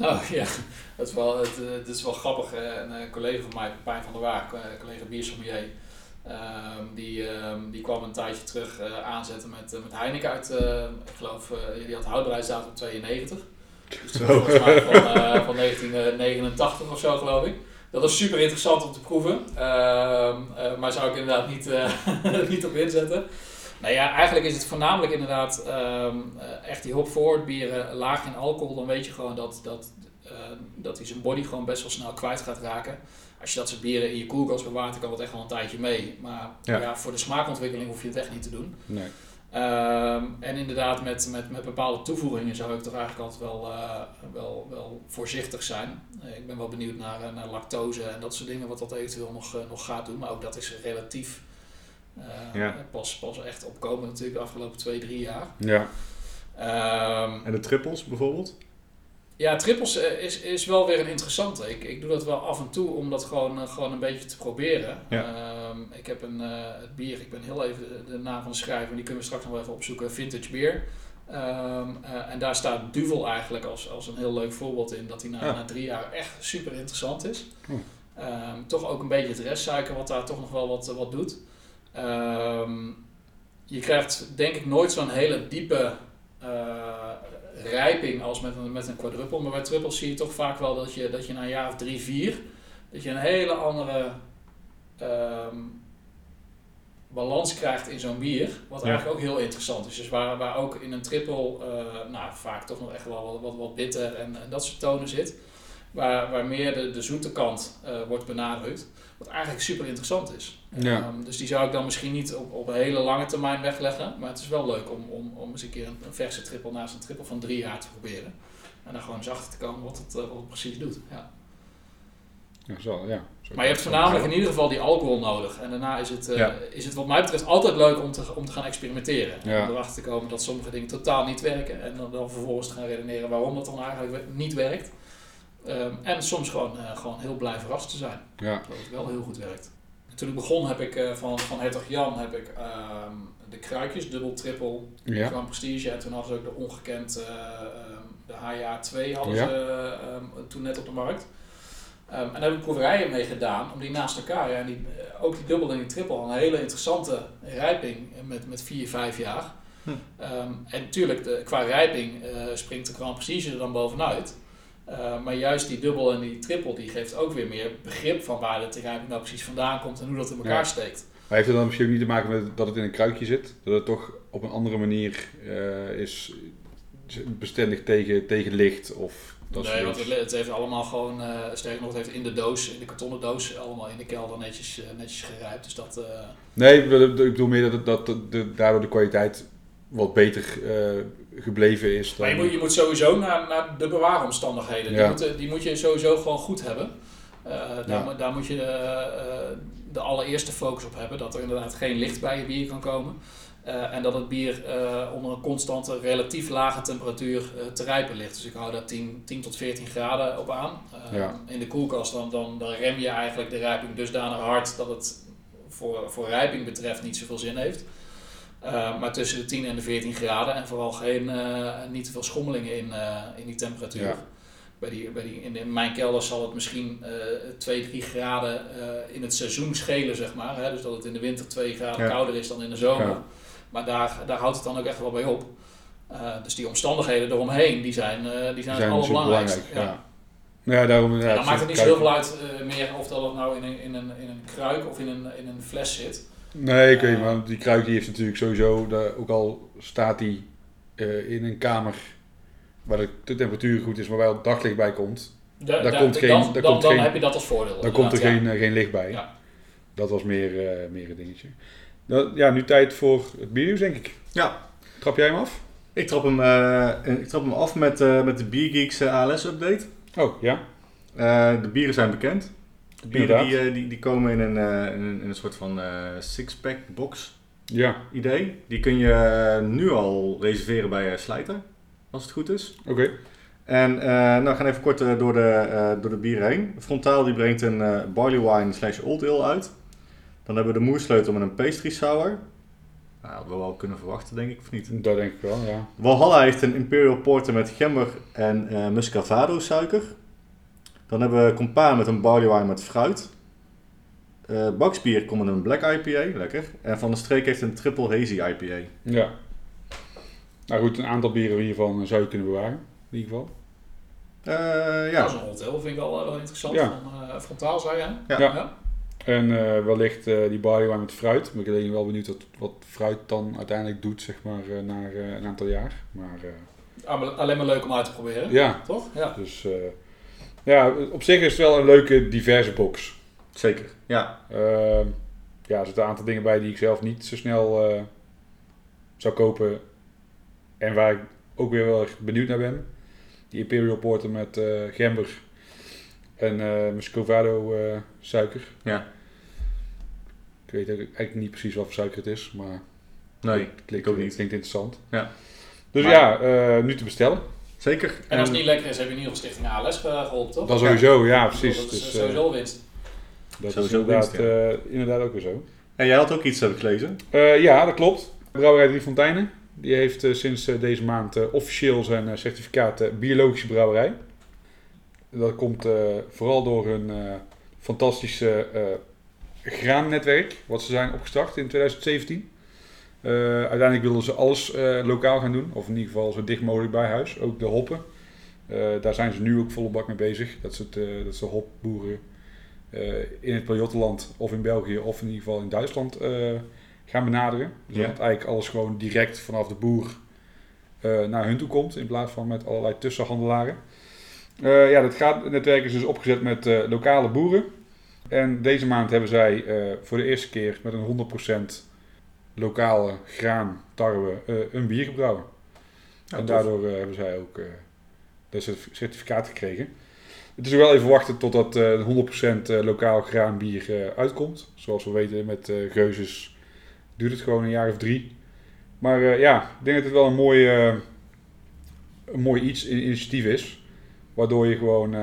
Oh ja, dat is wel, het, eh, is wel grappig. eh, Een eh, collega van mij, Pijn van der Waag, collega biersommelier, ehm, die, ehm, die kwam een tijdje terug aanzetten met, met Heineken uit, ik geloof, die had houdbaarheidsdatum 92. Dus dat was volgens mij van, van 1989 of zo geloof ik. Dat is super interessant om te proeven, Ehm, eh, maar zou ik inderdaad niet, niet op inzetten. Nou ja, eigenlijk is het voornamelijk inderdaad ehm, eh, echt die hop forward bieren laag in alcohol. Dan weet je gewoon dat, dat, eh, dat hij zijn body gewoon best wel snel kwijt gaat raken. Als je dat soort bieren in je koelkast bewaart, dan kan het echt wel een tijdje mee. Maar Ja. ja. voor de smaakontwikkeling hoef je het echt niet te doen. Nee. Ehm, en inderdaad, met, met, met bepaalde toevoegingen zou ik toch eigenlijk altijd wel, eh, wel, wel voorzichtig zijn. Ik ben wel benieuwd naar, eh, naar lactose en dat soort dingen, wat dat eventueel nog, nog gaat doen. Maar ook dat is relatief eh, Ja. pas, pas echt opkomen natuurlijk de afgelopen twee, drie jaar. Ja, Ehm, En de trippels bijvoorbeeld? ja, trippels eh, is, is wel weer een interessante. Ik, ik doe dat wel af en toe om dat gewoon, eh, gewoon een beetje te proberen. Ja. Ehm, ik heb een eh, het bier, ik ben heel even de, de naam van de schrijver, maar die kunnen we straks nog wel even opzoeken. Vintage Beer. Ehm, eh, en daar staat Duvel eigenlijk als, als een heel leuk voorbeeld in, dat hij na, Ja. na drie jaar echt super interessant is. Oh. Ehm, toch ook een beetje het restsuiker wat daar toch nog wel wat, wat doet. Ehm, je krijgt denk ik nooit zo'n hele diepe eh, rijping als met een, met een quadruppel. Maar bij trippels zie je toch vaak wel dat je, dat je na een jaar of drie, vier, dat je een hele andere ehm, balans krijgt in zo'n bier. Wat Ja. eigenlijk ook heel interessant is. Dus waar, waar ook in een trippel eh, nou, vaak toch nog echt wel wat, wat, wat bitter en, en dat soort tonen zit. Waar, waar meer de, de zoete kant eh, wordt benadrukt. Wat eigenlijk super interessant is. Ja. Ehm, dus die zou ik dan misschien niet op, op een hele lange termijn wegleggen. Maar het is wel leuk om, om, om eens een keer een, een verse trippel naast een trippel van drie jaar te proberen. En dan gewoon eens achter te komen wat het, eh, wat het precies doet. Ja. ja, zo, ja. Zo- Maar je hebt voornamelijk in ieder geval die alcohol nodig. En daarna is het, eh, Ja. is het wat mij betreft altijd leuk om te, om te gaan experimenteren. Ja. Om erachter te komen dat sommige dingen totaal niet werken. En dan, dan vervolgens te gaan redeneren waarom dat dan eigenlijk niet werkt. Ehm, en soms gewoon, eh, gewoon heel blij verrast te zijn. Ja, Dat het wel heel goed werkt. Toen ik begon heb ik eh, van, van Hertog Jan heb ik ehm, de kruikjes, dubbel, trippel, ja, Grand Prestige. En toen hadden ze ook de ongekend, eh, ehm, de HJA2 hadden Ja. ze toen net op de markt. Ehm, en daar heb ik proeverijen mee gedaan om die naast elkaar, ja, en die, ook die dubbel en die triple, een hele interessante rijping met, met 4, 5 jaar. Hm. Ehm, en natuurlijk, de, qua rijping eh, springt de Grand Prestige er dan bovenuit. Eh, maar juist die dubbel en die triple, die geeft ook weer meer begrip van waar de rijping nou precies vandaan komt en hoe dat in elkaar Ja. steekt. Maar heeft het dan misschien ook niet te maken met dat het in een kruikje zit? Dat het toch op een andere manier eh, is bestendig tegen, tegen licht of dat nee, want het, het heeft allemaal gewoon, eh sterker nog, het heeft in de doos, in de kartonnen doos, allemaal in de kelder netjes, netjes gerijpt. Dus dat, Nee, ik bedoel- meer dat, het- dat de, daardoor de kwaliteit wat beter gebleven is. Dan, Maar je moet, je moet sowieso naar, naar de bewaaromstandigheden. Die, Ja. moeten, die moet je sowieso gewoon goed hebben. Eh, daar, Ja. moet- daar moet je eh, de allereerste focus op hebben. Dat er inderdaad geen licht bij je bier kan komen. Eh, en dat het bier onder een constante, relatief lage temperatuur te rijpen ligt. Dus ik hou daar 10, 10 tot 14 graden op aan. Ja. In de koelkast dan, dan, dan rem je eigenlijk de rijping dusdanig hard dat het voor, voor rijping betreft niet zoveel zin heeft. Uh, maar tussen de 10 en de 14 graden en vooral geen, uh, niet te veel schommelingen in, uh, in die temperatuur. Ja. Bij die, bij die, in, in, mijn kelder zal het misschien 2, 3 graden in het seizoen schelen, zeg maar. Hè? Dus dat het in de winter 2 graden Ja. kouder is dan in de zomer. Ja. Maar daar, daar houdt het dan ook echt wel bij op. Dus die omstandigheden eromheen, die zijn, die zijn, Die het zijn allerbelangrijkste. belangrijk. Ja. Ja, daarom En dan maakt het niet zo kijk- heel veel uit meer of dat het nou in een, in een, in een kruik of in een, in een fles zit. Nee, ik weet maar die kruik die heeft natuurlijk sowieso, de, ook al staat die eh, in een kamer waar de, de temperatuur goed is, maar waar het daglicht bij komt, Da- Daar da- komt geen- dan, daar dan, komt dan geen- heb je dat als voordeel. dan komt er geen, eh, geen licht bij. Ja. Dat was meer, eh, meer een dingetje. Nou, ja, nu tijd voor het biernieuws, denk ik. Ja, Trap jij hem af? ik trap hem, eh, ik trap hem af met, eh, met de Beer Geeks eh, ALS-update. Oh, ja. Eh, de bieren zijn bekend. De bieren die, eh, die, die komen in een, eh, in een, soort van eh, six-pack box Ja, idee. Die kun je nu al reserveren bij Slijter, als het goed is. oké. En nou, we gaan even kort door, de, eh, door de bieren heen. Frontaal die brengt een barley wine slash old ale uit. Dan hebben we de moersleutel met een pastry sour. Nou, hadden we wel kunnen verwachten, denk ik, of niet? Dat denk ik wel, ja. Valhalla heeft een Imperial Porter met gember en muscovado suiker. Dan hebben we Compaan met een barley wine met fruit. Eh Baksbier komt met een black IPA, lekker. En Van de Streek heeft een triple hazy IPA. Ja. Nou goed, een aantal bieren hiervan zou je kunnen bewaren, in ieder geval. Eh, Ja. Dat is een hotel, vind ik wel, wel interessant. Ja. Van, eh, frontaal, zei je? Ja. Ja. En eh, wellicht eh, die barley wine met fruit. Maar ik ben alleen wel benieuwd wat, wat fruit dan uiteindelijk doet, zeg maar, eh, na eh, een aantal jaar. Maar eh, Ah, maar Alleen maar leuk om uit te proberen, ja, toch? Ja. dus eh, ja, op zich is het wel een leuke, diverse box. zeker. Ja, Ehm, ja, er zitten een aantal dingen bij die ik zelf niet zo snel eh, zou kopen. En waar ik ook weer wel erg benieuwd naar ben. Die Imperial Porter met eh, gember en eh muscovado suiker. Ja. Ik weet eigenlijk niet precies wat voor suiker het is, maar nee, klinkt, ik ook niet. klinkt interessant. Ja. Dus Maar- ja, nu te bestellen. Zeker. En als het niet lekker is, heb je in ieder geval Stichting ALS ge- geholpen, toch? Dat sowieso, ja, precies. Dat is Dus, eh, eh, sowieso winst. dat Sowieso is inderdaad, winst, ja. eh, inderdaad ook weer zo. En jij had ook iets, heb ik gelezen. Eh, ja, dat klopt. Brouwerij Drie Fonteinen. Die heeft sinds deze maand officieel zijn certificaat eh, biologische brouwerij. Dat komt eh, vooral door hun eh, fantastische eh, graannetwerk, wat ze zijn opgestart in 2017. Eh, uiteindelijk wilden ze alles eh, lokaal gaan doen, of in ieder geval zo dicht mogelijk bij huis, ook de hoppen. Eh, daar zijn ze nu ook volle bak mee bezig. Dat ze, het, dat ze hopboeren in het Pajottenland of in België of in ieder geval in Duitsland gaan benaderen. Dus Ja. dat eigenlijk alles gewoon direct vanaf de boer naar hun toe komt in plaats van met allerlei tussenhandelaren. Eh, ja, dat gaat, netwerk is dus opgezet met lokale boeren. En deze maand hebben zij voor de eerste keer met een 100% lokale graan, tarwe, eh, een bier gebrouwen. Ja, en tof. daardoor eh, hebben zij ook eh dat certif- certificaat gekregen. Het is ook wel even wachten totdat eh 100% eh, lokaal graanbier eh, uitkomt. Zoals we weten met Geuzes duurt het gewoon een jaar of drie. Maar ja, ik denk dat het wel een mooi, een mooi iets, een initiatief is. Waardoor je gewoon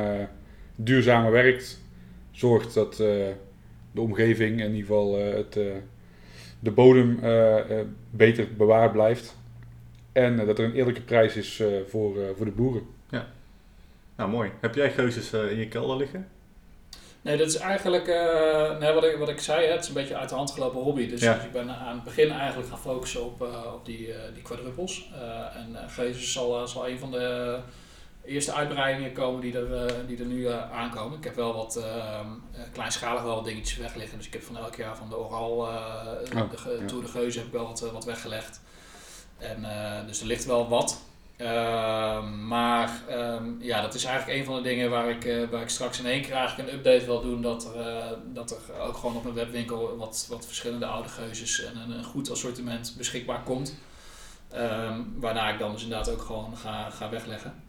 duurzamer werkt. Zorgt dat de omgeving, in ieder geval het, de bodem, eh, eh, beter bewaard blijft. En eh, dat er een eerlijke prijs is eh, voor, eh, voor de boeren. Nou, mooi. Heb jij geuzes eh, in je kelder liggen? Nee, dat is eigenlijk, eh, nee, wat, ik, wat ik zei, hè, het is een beetje uit de hand gelopen hobby. Dus, Ja. dus ik ben aan het begin eigenlijk gaan focussen op, eh, op die, eh, die quadruppels. Eh, en uh, Gezus zal, zal een van de eerste uitbreidingen komen die er, eh, die er nu eh, aankomen. Ik heb wel wat eh, eh, kleinschalig wel wat dingetjes wegliggen. Dus ik heb van elk jaar van de Oral Oh, de, ja. Tour de Geuze heb ik wel wat, wat weggelegd. En, dus er ligt wel wat. Ehm, maar ehm, ja, dat is eigenlijk een van de dingen waar ik, waar ik straks in één keer eigenlijk een update wil doen. Dat er, dat er ook gewoon op mijn webwinkel wat, wat verschillende oude geuzes en een, een goed assortiment beschikbaar komt. Ehm, waarna ik dan dus inderdaad ook gewoon ga, ga wegleggen.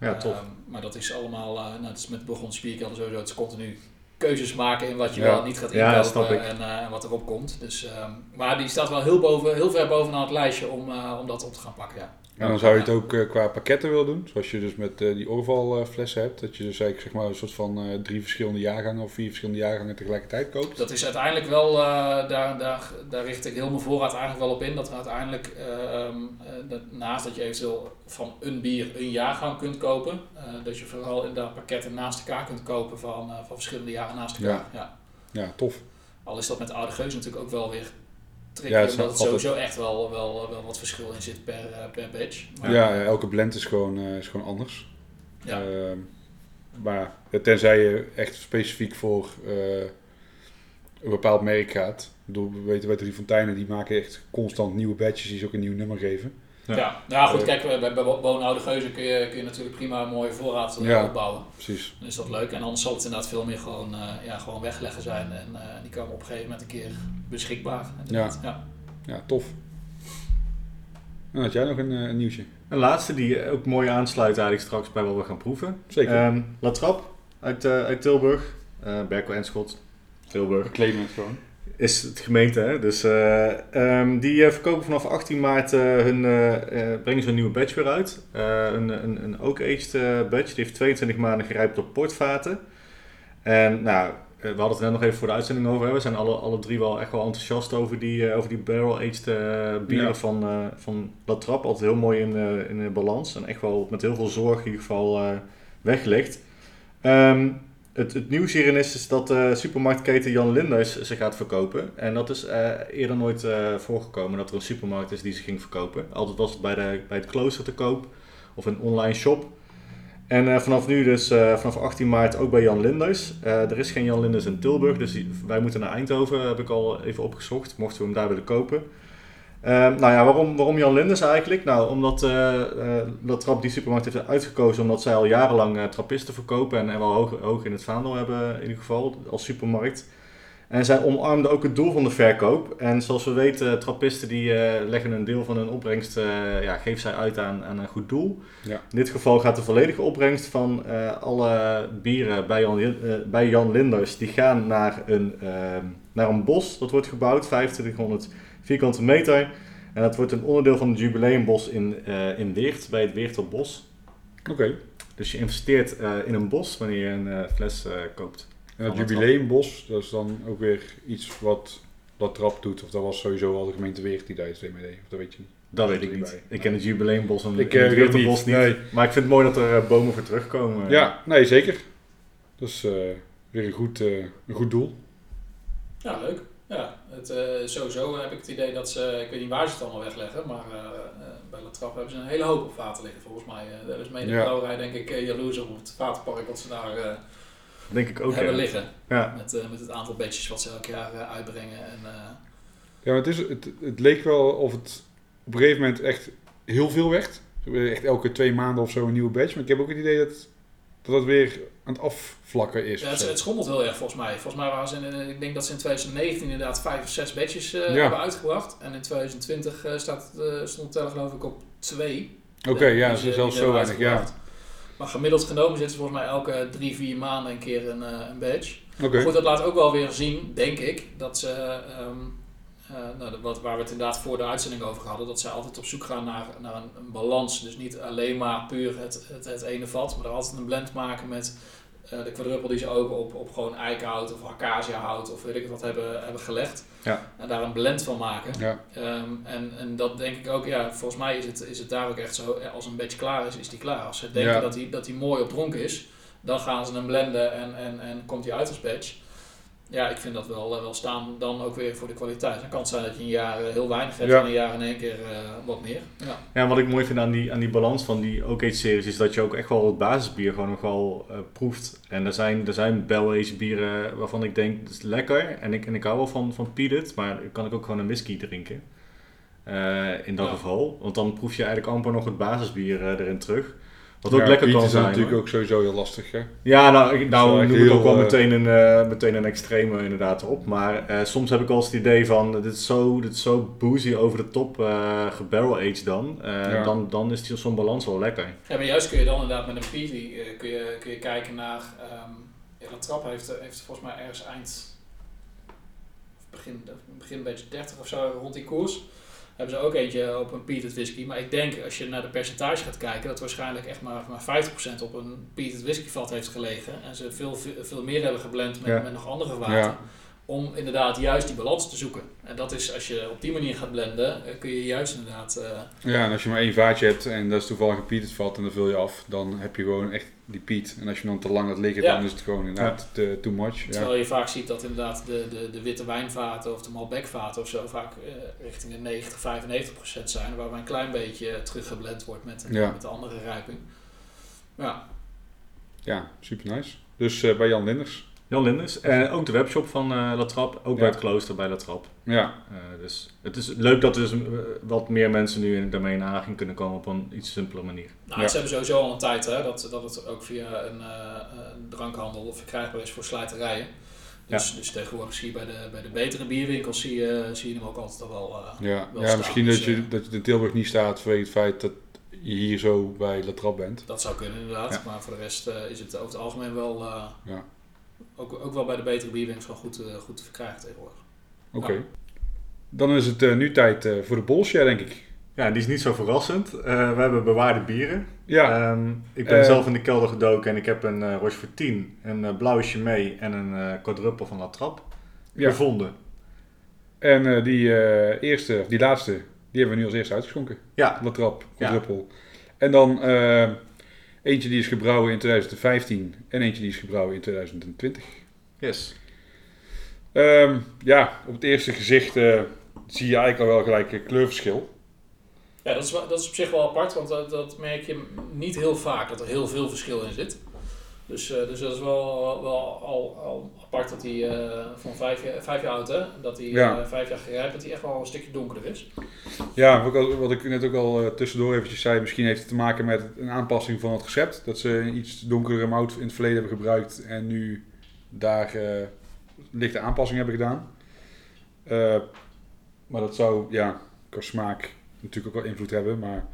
Ja. Ehm, maar dat is allemaal, uh, nou, het is met begon spierkelder sowieso, het is continu keuzes maken in wat je Ja. wel niet gaat inkopen en, eh, en wat erop komt. Dus, ehm, maar die staat wel heel, boven, heel ver bovenaan het lijstje om, eh, om dat op te gaan pakken. Ja. En dan zou je het ook eh, qua pakketten willen doen. Zoals je dus met eh, die Orval eh, flessen hebt. Dat je dus eigenlijk zeg maar een soort van eh, drie verschillende jaargangen of vier verschillende jaargangen tegelijkertijd koopt. Dat is uiteindelijk wel, daar, daar, daar richt ik heel mijn voorraad eigenlijk wel op in. Dat er uiteindelijk, ehm, eh, dat, naast dat je eventueel van een bier een jaargang kunt kopen, dat je vooral inderdaad pakketten naast elkaar kunt kopen van, van verschillende jaren naast elkaar. Ja. Ja, tof. Al is dat met de oude geus natuurlijk ook wel weer Ja, het omdat het altijd- sowieso echt wel, wel, wel wat verschil in zit per, eh, per batch. Maar, Ja, elke blend is gewoon, eh, is gewoon anders. ja. Ehm, maar tenzij je echt specifiek voor eh, een bepaald merk gaat. Ik bedoel, we weten bij Drie Fonteinen, die maken echt constant nieuwe badges die ze ook een nieuw nummer geven. Ja. Ja. Nou goed, kijk, bij, bij woonoude geuzen kun je, kun je natuurlijk prima een mooie voorraad eh, Ja. opbouwen. Precies. Dan is dat leuk. En anders zal het inderdaad veel meer gewoon, eh, ja, gewoon wegleggen zijn. En eh, die komen op een gegeven moment een keer beschikbaar. inderdaad. Ja. Ja, tof. En had jij nog een, een nieuwtje? Een laatste die ook mooi aansluit eigenlijk straks bij wat we gaan proeven. Zeker. Ehm La Trappe uit, eh, uit Tilburg. eh Berkel en Schot. Tilburg. Het gewoon. Is het gemeente, hè? Dus eh, ehm, die eh, verkopen vanaf 18 maart eh, hun, brengen ze een nieuwe badge weer uit. Een, een, een oak-aged badge. Die heeft 22 maanden gerijpt op portvaten. En nou, we hadden het net nog even voor de uitzending over. Hè. We zijn alle, alle drie wel echt wel enthousiast over die, over die barrel-aged eh, bieren Ja. van, eh van La Trappe. Altijd heel mooi in, in de balans. En echt wel met heel veel zorg in ieder geval weggelegd. Het, het nieuws hierin is, dat de supermarktketen Jan Linders ze gaat verkopen. En dat is eh, eerder nooit eh, voorgekomen dat er een supermarkt is die ze ging verkopen. Altijd was het bij, de, bij het klooster te koop of een online shop. En eh, vanaf nu dus, eh, vanaf 18 maart ook bij Jan Linders. Eh, er is geen Jan Linders in Tilburg, dus wij moeten naar Eindhoven, heb ik al even opgezocht, mochten we hem daar willen kopen. Ehm, nou ja, waarom, waarom Jan Linders eigenlijk? Nou, omdat eh, dat Trap die supermarkt heeft uitgekozen omdat zij al jarenlang eh, trappisten verkopen en, en wel hoog, hoog in het vaandel hebben in ieder geval als supermarkt. En zij omarmden ook het doel van de verkoop. En zoals we weten, trappisten die leggen een deel van hun opbrengst, eh ja, geven zij uit aan, aan een goed doel. Ja. In dit geval gaat de volledige opbrengst van alle bieren bij Jan, bij Jan Linders, die gaan naar een, ehm, naar een bos. Dat wordt gebouwd, 2500 vierkante meter. En dat wordt een onderdeel van het jubileumbos in, eh, in Weert, bij het Weerterbos. Oké. Dus je investeert eh, in een bos wanneer je een eh, fles eh, koopt. En het jubileumbos, dat is dan ook weer iets wat dat trap doet. Of dat was sowieso al de gemeente Weert die daar iets mee deed. Of dat weet je niet. Dat weet ik niet. Ik ken het jubileumbos en Ik, het ook Weerterbos niet, niet. nee. Maar ik vind het mooi dat er bomen voor terugkomen. Ja, nee, zeker. Dat is eh, weer een goed, eh, een goed doel. Ja, leuk. Ja, het, eh, sowieso heb ik het idee dat ze, ik weet niet waar ze het allemaal wegleggen, maar eh, eh, bij La Trappe hebben ze een hele hoop op vaten liggen volgens mij. Daar is mede Ja. denk ik jaloers op het waterpark wat ze daar Denk ik ook. hebben ja. liggen. Ja. Met, met het aantal badges wat ze elk jaar uitbrengen. En, Ja, het, is, het, het leek wel of het op een gegeven moment echt heel veel werd. Echt elke twee maanden of zo een nieuwe badge. Maar ik heb ook het idee dat dat het weer aan het afvlakken is. ja, het, het schommelt heel erg volgens mij. Volgens mij waren ze in, ik denk dat ze in 2019 inderdaad vijf of zes badges eh, Ja. hebben uitgebracht. En in 2020 eh, staat, eh, stond het teller geloof ik op twee. Oké, ja, ze- zelfs zo weinig. Ja. uitgebracht. Maar gemiddeld genomen zitten ze volgens mij elke drie, vier maanden een keer een, een badge. Oké. Goed, dat laat ook wel weer zien, denk ik, dat ze, ehm, eh, nou, dat- wat, waar we het inderdaad voor de uitzending over hadden, dat ze altijd op zoek gaan naar, naar een, een balans. Dus niet alleen maar puur het, het, het ene vat, maar er altijd een blend maken met eh, de quadruppel die ze ook op, op gewoon eikenhout of acaciahout of weet ik wat hebben, hebben gelegd. Ja. En daar een blend van maken. Ja. Ehm, en, en dat denk ik ook, ja, volgens mij is het, is het daar ook echt zo, eh, als een badge klaar is, is die klaar. Als ze denken Ja. dat hij dat die mooi op dronken is, dan gaan ze hem blenden en, en, en komt hij uit als badge. Ja, ik vind dat wel, eh, wel staan dan ook weer voor de kwaliteit. Dan kan het zijn dat je een jaar heel weinig hebt Ja. en een jaar in één keer eh, wat meer. Ja. Ja, wat ik mooi vind aan die, aan die balans van die OK-series is dat je ook echt wel het basisbier gewoon nog wel eh, proeft. En er zijn, er zijn bieren waarvan ik denk, dat is lekker. En ik, en ik hou wel van, van maar kan ik ook gewoon een whisky drinken. in dat Ja. geval. Want dan proef je eigenlijk amper nog het basisbier erin terug. Wat ook Ja, lekker kan is zijn. natuurlijk hoor. ook sowieso heel lastig. Hè? Ja, nou, ik- Dat nou is noem ik ook wel heel, meteen een, eh, meteen een extreme inderdaad op. Maar eh, soms heb ik wel eens het idee van, dit is zo, dit is zo boozy over de top eh gebarrel-aged dan. Eh, Ja. dan. Dan is die zo'n balans wel lekker. Ja, maar juist kun je dan inderdaad met een eh, kun, je, kun je kijken naar. ehm ja, dat trap heeft, eh, heeft volgens mij ergens eind. Begin, begin een beetje 30 of zo rond die koers. Hebben ze ook eentje op een peated whisky. Maar ik denk als je naar de percentage gaat kijken, dat waarschijnlijk echt maar, maar 50% op een peated whisky vat heeft gelegen. En ze veel, veel, veel meer hebben geblend met, Ja. met nog andere water. Ja. Om inderdaad juist die balans te zoeken. En dat is als je op die manier gaat blenden, eh, kun je juist inderdaad. eh, Ja, en als je maar één vaatje hebt en dat is toevallig een Piet het vat en dan vul je af, dan heb je gewoon echt die Piet. En als je dan te lang laat liggen, Ja. dan is het gewoon inderdaad te, too much. Ja. Terwijl je vaak ziet dat inderdaad de, de, de witte wijnvaten of de Malbec-vaten of zo vaak eh, richting de 90, 95 procent zijn. Waarbij een klein beetje teruggeblend wordt met, Ja. met de andere rijping. Ja, ja, super nice. Dus eh, bij Jan Linders. Jan Linders. En ook de webshop van eh La Trappe. Ook bij het klooster bij La Trappe. Ja, Eh, dus het is leuk dat er dus, eh, wat meer mensen nu in, daarmee in aanraking kunnen komen op een iets simpele manier. nou, Ja. ze hebben sowieso al een tijd hè, dat, dat het ook via een, eh, drankhandel verkrijgbaar is voor slijterijen. Dus, dus tegenwoordig zie je bij de, bij de betere bierwinkels zie je, zie je hem ook altijd al wel. eh, ja. Wel ja staan, misschien dus, dat, je, eh, dat je in Tilburg niet staat vanwege het feit dat je hier zo bij La Trappe bent. dat zou kunnen inderdaad. Ja. Maar voor de rest eh, is het over het algemeen wel, eh, Ja. Ook, ook wel bij de betere bierwinkels wel goed, eh, goed te verkrijgen tegenwoordig. Oké. Ja. Dan is het eh, nu tijd eh, voor de bolshare, denk ik. Ja, die is niet zo verrassend. Eh, we hebben bewaarde bieren. Ja, Ehm, ik ben zelf in de kelder gedoken en ik heb een uh, Rochefort 10, een eh, blauwe Chimay en een eh quadruple van La Trappe ja. gevonden. en eh, die eh, eerste, die laatste, die hebben we nu als eerste uitgeschonken. Ja, La Trappe, Ja. quadruple. En dan eentje die is gebrouwen in 2015 en eentje die is gebrouwen in 2020. yes. Ehm, ja, op het eerste gezicht eh, zie je eigenlijk al wel gelijk een kleurverschil. Ja, dat is, wel- dat is op zich wel apart, want dat, dat merk je niet heel vaak, dat er heel veel verschil in zit. Dus, eh, dus dat is wel, wel al, al apart dat hij eh, van vijf jaar, vijf jaar oud hè, dat hij Ja. eh, vijf jaar gerijpt, dat hij echt wel een stukje donkerder is. Ja, wat ik, al- wat ik net ook al eh, tussendoor eventjes zei, misschien heeft het te maken met een aanpassing van het recept. Dat ze een iets donkere mout in het verleden hebben gebruikt en nu daar eh, lichte aanpassing hebben gedaan. Eh, maar dat zou, ja, qua smaak natuurlijk ook wel invloed hebben, maar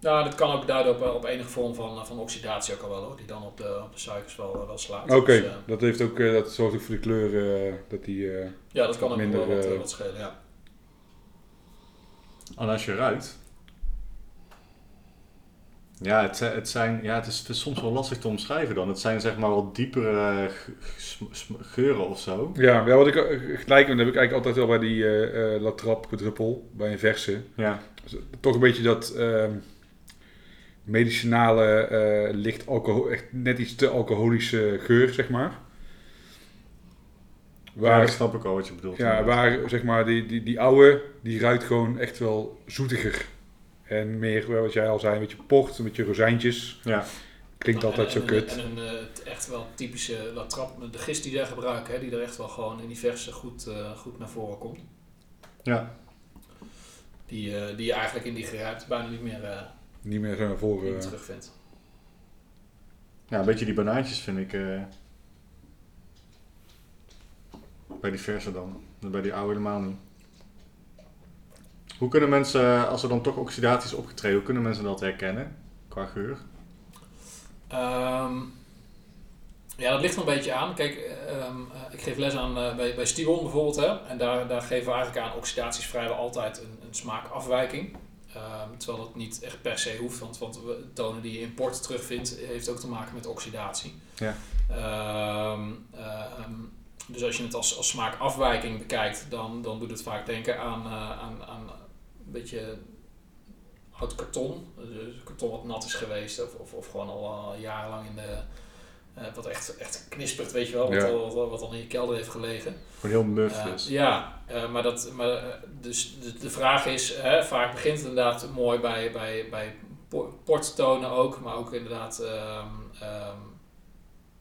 Nou, dat kan ook duiden op, eh, op enige vorm van, van oxidatie ook al wel hoor, die dan op de, op de suikers wel, wel slaat. oké, Dus, eh, dat, heeft ook, eh, dat zorgt ook voor de kleur eh, dat die... eh, ja, dat kan ook minder, wel wat, eh, eh, wat schelen, ja. En als je ruikt. Ja, het, zijn- het, zijn, ja het, is, het is soms wel lastig te omschrijven dan. Het zijn zeg maar wel diepere geuren of zo. Ja, ja, wat ik eh, gelijk, dat heb ik eigenlijk altijd wel bij die eh eh La Trappe quadruppel, bij een verse. Ja, Toch een beetje dat ehm, medicinale, eh, licht alcohol, echt net iets te alcoholische geur, zeg maar. ja, Waar, dat snap ik al wat je bedoelt. ja, inderdaad. waar zeg maar die, die, die oude, die ruikt gewoon echt wel zoetiger. En meer, wat jij al zei, een beetje port, een beetje rozijntjes. Ja, Klinkt Nou, altijd en- zo en- kut. En een eh, echt wel typische La Trappe, de gist die zij gebruiken, hè, die er echt wel gewoon in die verse goed, eh, goed naar voren komt. ja. Die, eh, die je eigenlijk in die gerijpt bijna niet meer, eh, Niet meer zo naar voren. niet meer eh. terugvindt. ja, een beetje die banaantjes vind ik. eh, bij die verse dan. Bij die oude helemaal niet. Hoe kunnen mensen, als er dan toch oxidatie is opgetreden, hoe kunnen mensen dat herkennen? Qua geur? Ehm, ja, dat ligt er een beetje aan. Kijk, ehm, eh, ik geef les aan eh, bij, bij bijvoorbeeld. Hè, en daar, daar geven we eigenlijk aan, oxidatie is vrijwel altijd een, een smaakafwijking. Ehm, terwijl dat niet echt per se hoeft, want, want tonen die je in port terugvindt, heeft ook te maken met oxidatie. Ja. Ehm, ehm, dus als je het als, als smaakafwijking bekijkt, dan, dan doet het vaak denken aan, eh, aan, aan een beetje oud karton. Dus karton wat nat is geweest of, of, of gewoon al eh, jarenlang in de... eh, wat echt, echt knispert, weet je wel, wat, Ja. wat, wat al in je kelder heeft gelegen. Gewoon heel muf Eh, dus. ja, eh, maar, dat, maar dus de, de vraag is, hè, vaak begint het inderdaad mooi bij, bij, bij po- porttonen ook, maar ook inderdaad ehm, ehm,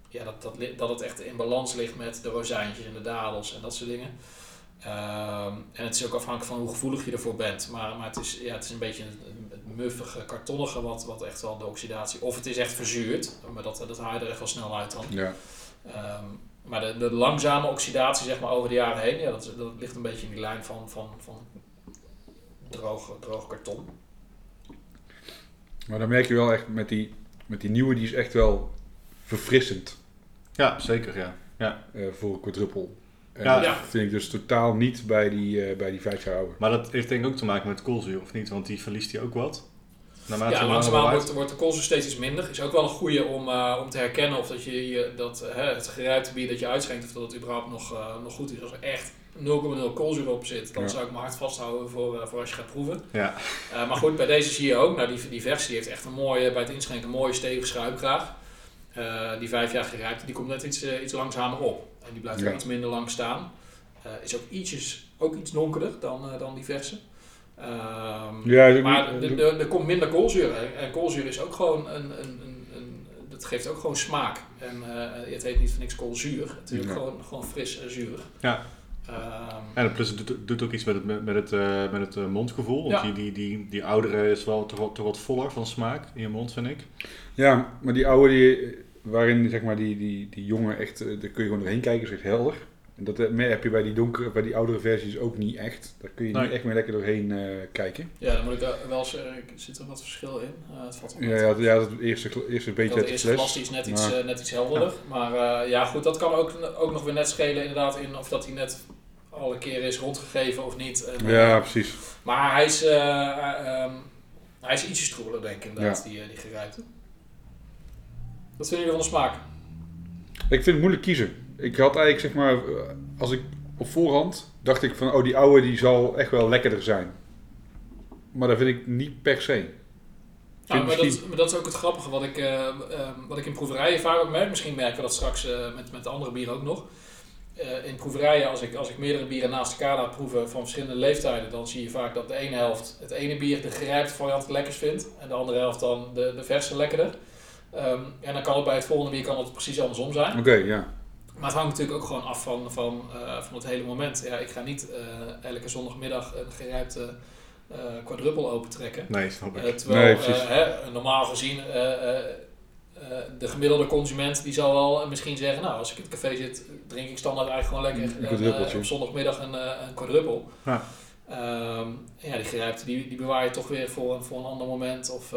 ja, dat, dat, dat het echt in balans ligt met de rozijntjes en de dadels en dat soort dingen. Ehm, en het is ook afhankelijk van hoe gevoelig je ervoor bent. Maar, maar het, is, ja, het is een beetje het muffige, kartonnige wat, wat echt wel de oxidatie... Of het is echt verzuurd, maar dat, dat haal je er echt wel snel uit dan. Ja. Ehm, maar de, de langzame oxidatie zeg maar, over de jaren heen, ja, dat, dat ligt een beetje in die lijn van, van, van droog, droog karton. Maar dan merk je wel echt met die, met die nieuwe, die is echt wel verfrissend Ja, zeker, ja. ja. eh, voor een quadruple. En Ja. dat Ja. vind ik dus totaal niet bij die, eh, bij die vijf jaar oude. Maar dat heeft denk ik ook te maken met koolzuur, of niet? Want die verliest hij ook wat. Naarmate Ja, langzaamaan wordt, wordt de koolzuur steeds iets minder. Is ook wel een goede om, eh, om te herkennen of dat je, je dat, het geruimte bier dat je uitschenkt, of dat het überhaupt nog, eh, nog goed is. Als er echt 0,0 koolzuur op zit, dan Ja. zou ik mijn hart vasthouden voor, eh, voor als je gaat proeven. Ja. Maar goed, bij deze zie je ook, nou, die, die versie heeft echt een mooie, bij het inschenken een mooie stevige schuimkraag. Die vijf jaar gerijpte, die komt net iets, iets langzamer op. En die blijft Ja. ook iets minder lang staan. Is ook, ietsjes, ook iets donkerder dan, dan die verse. Ehm, Ja, maar er- komt minder koolzuur. En, koolzuur is ook gewoon een, een, een, een- dat geeft ook gewoon smaak. En eh, het heet niet voor niks koolzuur. Het is ook Ja. gewoon, gewoon fris en zuurig. Ja. Ehm, En plus het doet, doet ook iets met het, met het, eh, met het eh, mondgevoel. Want Ja. die, die, die, die oudere is wel toch, wat- toch wat voller van smaak in je mond, vind ik. Ja, maar die oude, die, waarin zeg maar die, die, die jongen echt, eh, daar kun je gewoon doorheen kijken, is echt helder. En dat eh, meer heb je bij die donkere, bij die oudere versies ook niet echt. Daar kun je Nee. niet echt meer lekker doorheen eh, kijken. ja, dan moet ik wel zeggen, er zit er wat verschil in. Eh, het valt Ja, ja, ja dat eerste, eerste beetje dat uit de eerste fles. glas die is net iets, Maar- net iets helderder. Maar eh, ja, goed, dat kan ook, ook nog weer net schelen inderdaad in of dat hij net alle keren is rondgegeven of niet. En, eh, Ja, precies. Maar hij is, ehm, hij is ietsje stroeler, denk ik inderdaad, die, eh, die gerijpte. Wat vinden jullie van de smaak? Ik vind het moeilijk kiezen. Ik had eigenlijk, zeg maar, eh, als ik op voorhand dacht ik van, oh, die oude die zal echt wel lekkerder zijn. Maar dat vind ik niet per se. Nou, maar, dat, maar dat is ook het grappige wat ik, eh, ehm, wat ik in proeverijen vaak ook merk. Misschien merken we dat straks eh, met, met de andere bieren ook nog. Eh, in proeverijen, als ik, als ik meerdere bieren naast elkaar laat proeven van verschillende leeftijden, dan zie je vaak dat de ene helft het ene bier de gerijpte variant het lekkers vindt en de andere helft dan de, de verse lekkerder. Ehm, en dan kan het bij het volgende bier kan het precies andersom zijn. Oké, ja. Maar het hangt natuurlijk ook gewoon af van, van, eh, van het hele moment. Ja, ik ga niet eh, elke zondagmiddag een gerijpte eh quadruple opentrekken. Nee, snap ik. Terwijl Nee, hè, normaal gezien de gemiddelde consument die zal wel misschien zeggen, nou als ik in het café zit, drink ik standaard eigenlijk gewoon lekker Een op zondagmiddag een, een. Ja. Ehm, ja, die gerijpte die, die bewaar je toch weer voor, een- voor een ander moment. Of,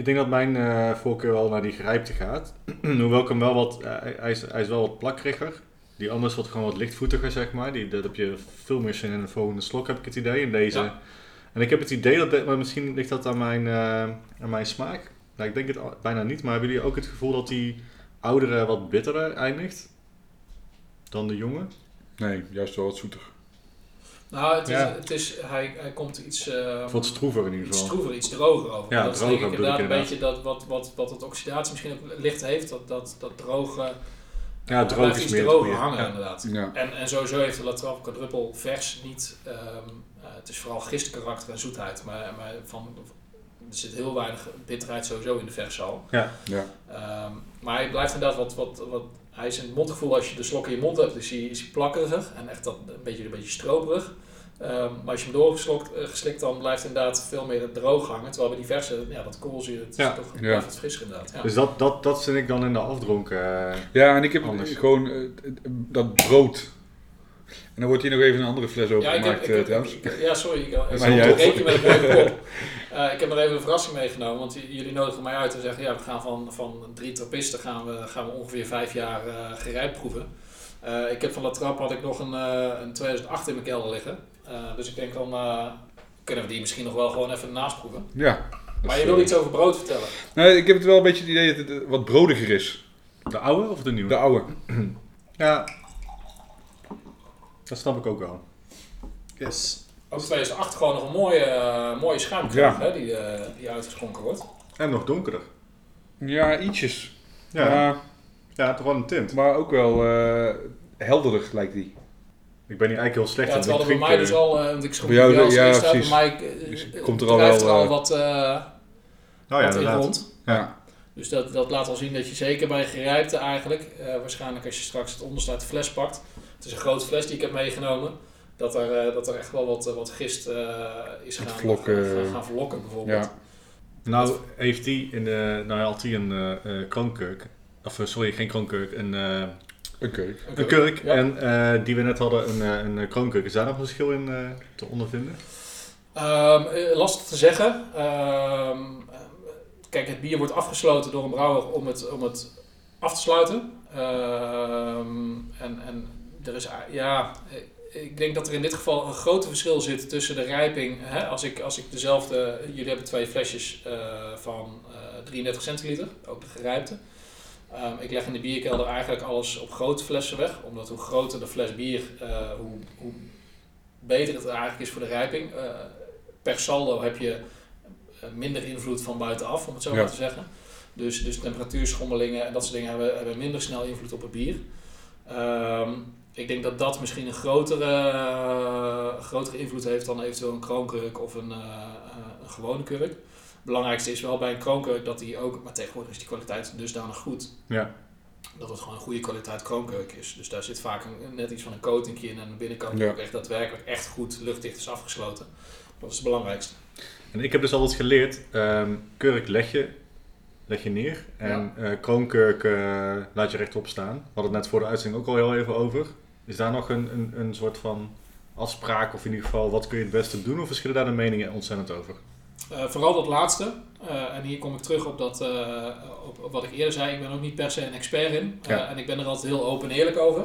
Ik denk dat mijn eh, voorkeur wel naar die gerijpte gaat. Hoewel ik hem wel wat... eh, hij, is, hij is wel wat plakkeriger. Die anders wordt gewoon wat lichtvoetiger, zeg maar. Die, dat heb je veel meer zin in een volgende slok, heb ik het idee. In deze. Ja. En ik heb het idee dat... Maar misschien ligt dat aan mijn, eh, aan mijn smaak. Nou, ik denk het al- bijna niet. Maar hebben jullie ook het gevoel dat die oudere wat bitterder eindigt? Dan de jonge? Nee, juist wel wat zoeter. Nou, het is, Ja. het is, hij, hij komt iets... Of wat stroever in ieder iets geval. stroever, iets droger over. Ja, dat is droger denk ik inderdaad een inderdaad. beetje dat wat, wat, wat het oxidatie misschien ook licht heeft. Dat, dat, dat droge... Ja, droog is iets meer droger hangen Ja. inderdaad. Ja. En, en sowieso heeft de Latrap quadruple vers niet... ehm, eh, het is vooral gistkarakter en zoetheid. Maar, maar van, er zit heel weinig bitterheid sowieso in de vers al. Ja. Ehm, maar hij blijft inderdaad wat, wat, wat... Hij is in het mondgevoel, als je de slok in je mond hebt, is hij, is hij plakkerig. En echt dat, een, beetje, een beetje stroperig. Ehm, maar als je hem doorgeslikt, eh, geslikt, dan blijft inderdaad veel meer het droog hangen. Terwijl bij die verse, ja, dat koolzuur, het is Ja. toch Ja. wat frisser inderdaad. Ja. Dus dat, dat, dat vind ik dan in de afdronk. eh, Ja, en ik heb Anders. gewoon eh, dat brood. En dan wordt hier nog even een andere fles Ja, opengemaakt ik eh, trouwens. ik- ja, sorry. Ik, ik, Maar jij- je met een kop. Eh, ik heb nog even een verrassing meegenomen, want jullie nodigen mij uit en zeggen, ja, we gaan van, van drie trappisten gaan we, gaan we ongeveer vijf jaar eh gerijpt proeven. Eh, ik heb van La Trappe had ik nog een, eh, een 2008 in mijn kelder liggen. Eh, dus ik denk dan eh, kunnen we die misschien nog wel gewoon even naast proeven. Ja. Maar je wil eh, iets over brood vertellen. Nee, ik heb het wel een beetje het idee dat het eh, wat brodiger is. de oude of de nieuwe? De oude. Ja. Dat snap ik ook wel. Yes. Ook 2008 gewoon nog een mooie, eh, mooie schuimkraag Ja. hè, die, eh, die uitgeschonken wordt. En nog donkerder. Ja, ietsjes. Ja, toch wel een tint. maar ook wel eh, helderder lijkt die. Ik ben hier eigenlijk heel slecht Ja, in. terwijl er bij mij dus al, want ik schroef jou als ja, eerste uit, bij precies. mij Dus komt er al wel, er al wat, eh, Oh ja, wat in rond. Ja. Dus dat, dat laat al zien dat je zeker bij gerijpte eigenlijk, eh, waarschijnlijk als je straks het onderste uit de fles pakt, het is een grote fles die ik heb meegenomen. Dat er, eh, dat er echt wel wat, eh, wat gist eh, is gaan, vlokken. gaan, gaan verlokken bijvoorbeeld. Ja. Nou, heeft hij in de, nou had hij een kroonkurk, of sorry, geen kroonkurk, een, eh, Een kurk. een kurk. Ja. En eh, die we net hadden, een, een kroonkurk. Is daar nog een verschil in eh, te ondervinden? Ehm, eh, lastig te zeggen. Ehm, eh, kijk, het bier wordt afgesloten door een brouwer om het, om het af te sluiten. Ehm, en, en er is, ja, eh, ik denk dat er in dit geval een groot verschil zit tussen de rijping. Hè, als, ik, als ik dezelfde, jullie hebben twee flesjes eh, van eh 33 centiliter, ook de gerijpte. Ehm, ik leg in de bierkelder eigenlijk alles op grote flessen weg, omdat hoe groter de fles bier, hoe, hoe beter het eigenlijk is voor de rijping. Per saldo heb je minder invloed van buitenaf, om het zo Ja. maar te zeggen. Dus, dus temperatuurschommelingen en dat soort dingen hebben, hebben minder snel invloed op het bier. Ehm, ik denk dat dat misschien een grotere, eh, grotere invloed heeft dan eventueel een kroonkurk of een, eh, eh, een gewone kurk. Het belangrijkste is wel bij een kroonkurk dat die ook, maar tegenwoordig is die kwaliteit dusdanig goed, Ja. dat het gewoon een goede kwaliteit kroonkurk is. Dus daar zit vaak een, net iets van een coatingje in en de binnenkant Ja. ook echt daadwerkelijk echt goed luchtdicht is afgesloten. Dat is het belangrijkste. En ik heb dus altijd geleerd, ehm, kurk leg je, leg je neer. En eh, kroonkurk laat je rechtop staan. We hadden het net voor de uitzending ook al heel even over. Is daar nog een, een, een soort van afspraak, of in ieder geval, wat kun je het beste doen? Of verschillen daar de meningen ontzettend over? Eh, vooral dat laatste. Eh, en hier kom ik terug op, dat, eh, op, op wat ik eerder zei. Ik ben ook niet per se een expert in. Ja. En ik ben er altijd heel open en eerlijk over.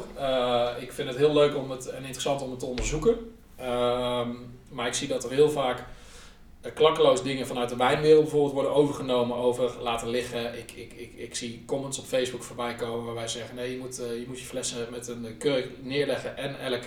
Ik vind het heel leuk om het, en interessant om het te onderzoeken. Ehm, maar ik zie dat er heel vaak klakkeloos dingen vanuit de wijnwereld bijvoorbeeld worden overgenomen over laten liggen. Ik, ik, ik, ik zie comments op Facebook voorbij komen waarbij ze zeggen nee, je moet, eh, je moet je flessen met een kurk neerleggen en elk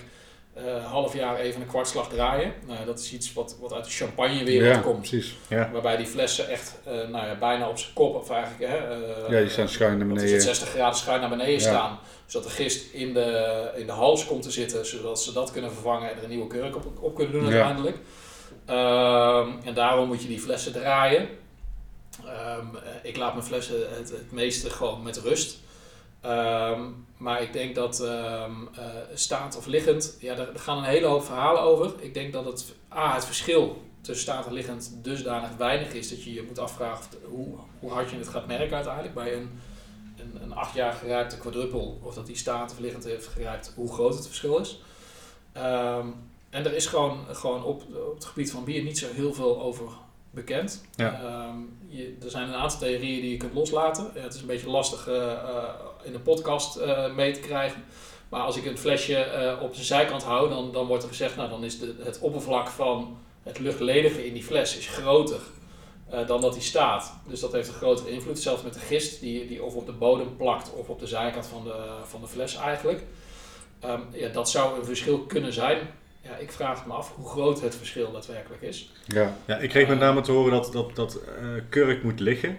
eh, half jaar even een kwartslag draaien. Nou, dat is iets wat, wat uit de champagnewereld Ja, komt. precies. Ja. Waarbij die flessen echt eh, nou ja, bijna op zijn kop, of eigenlijk... Hè, eh, Ja, die staan schuin naar het, beneden. 60 graden schuin naar beneden Ja. staan. Zodat de gist in de, in de hals komt te zitten, zodat ze dat kunnen vervangen en er een nieuwe kurk op, op kunnen doen Ja. Ehm, en daarom moet je die flessen draaien. Ehm, eh, ik laat mijn flessen het, meeste gewoon met rust. Ehm, maar ik denk dat eh, staand of liggend, ja, daar, gaan een hele hoop verhalen over. Ik denk dat het, A, het verschil tussen staand en liggend dusdanig weinig is dat je je moet afvragen hoe, hoe hard je het gaat merken uiteindelijk bij een, een, een acht jaar gerijpte quadruppel. Of dat die staand of liggend heeft gerijpt, hoe groot het verschil is. En er is gewoon, gewoon op, op het gebied van bier niet zo heel veel over bekend. Ja. Ehm, je, er zijn een aantal theorieën die je kunt loslaten. Ja, het is een beetje lastig eh, eh, in een podcast eh, mee te krijgen. Maar als ik een flesje op de zijkant hou, dan, dan wordt er gezegd, nou dan is de, het oppervlak van het luchtledige in die fles is groter dan dat die staat. Dus dat heeft een grotere invloed. Hetzelfde met de gist, die, die of op de bodem plakt of op de zijkant van de, van de fles eigenlijk. Ehm, ja, dat zou een verschil kunnen zijn. Ja, ik vraag me af hoe groot het verschil daadwerkelijk is. Ja, Ja, ik kreeg met name te horen dat, dat, dat eh, kurk moet liggen.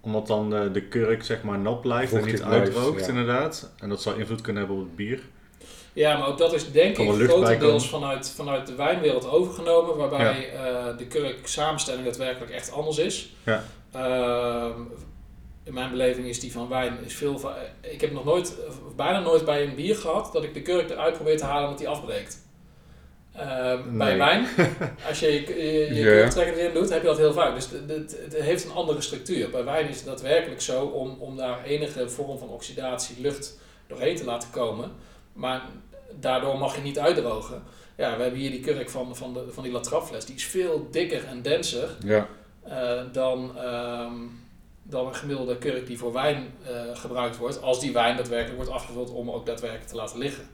Omdat dan eh, de kurk zeg maar nat blijft en niet blijft, uitdroogt ja. inderdaad. En dat zou invloed kunnen hebben op het bier. Ja, maar ook dat is denk ik grotendeels vanuit, vanuit de wijnwereld overgenomen, waarbij eh, de kurk samenstelling daadwerkelijk echt anders is. Ja. Ehm, in mijn beleving is die van wijn is veel Ik heb nog nooit, of bijna nooit bij een bier gehad dat ik de kurk eruit probeer te halen dat die afbreekt. Ehm, Bij wijn, als je je, je, kurktrekker erin doet, heb je dat heel vaak. Dus het- heeft een andere structuur. Bij wijn is het daadwerkelijk zo om, om daar enige vorm van oxidatie, lucht doorheen te laten komen. Maar daardoor mag je niet uitdrogen. Ja, we hebben hier die kurk van, van, de, van die latrapfles. Die is veel dikker en denser eh, dan, ehm, dan een gemiddelde kurk die voor wijn eh, gebruikt wordt. Als die wijn daadwerkelijk wordt afgevuld om ook daadwerkelijk te laten liggen.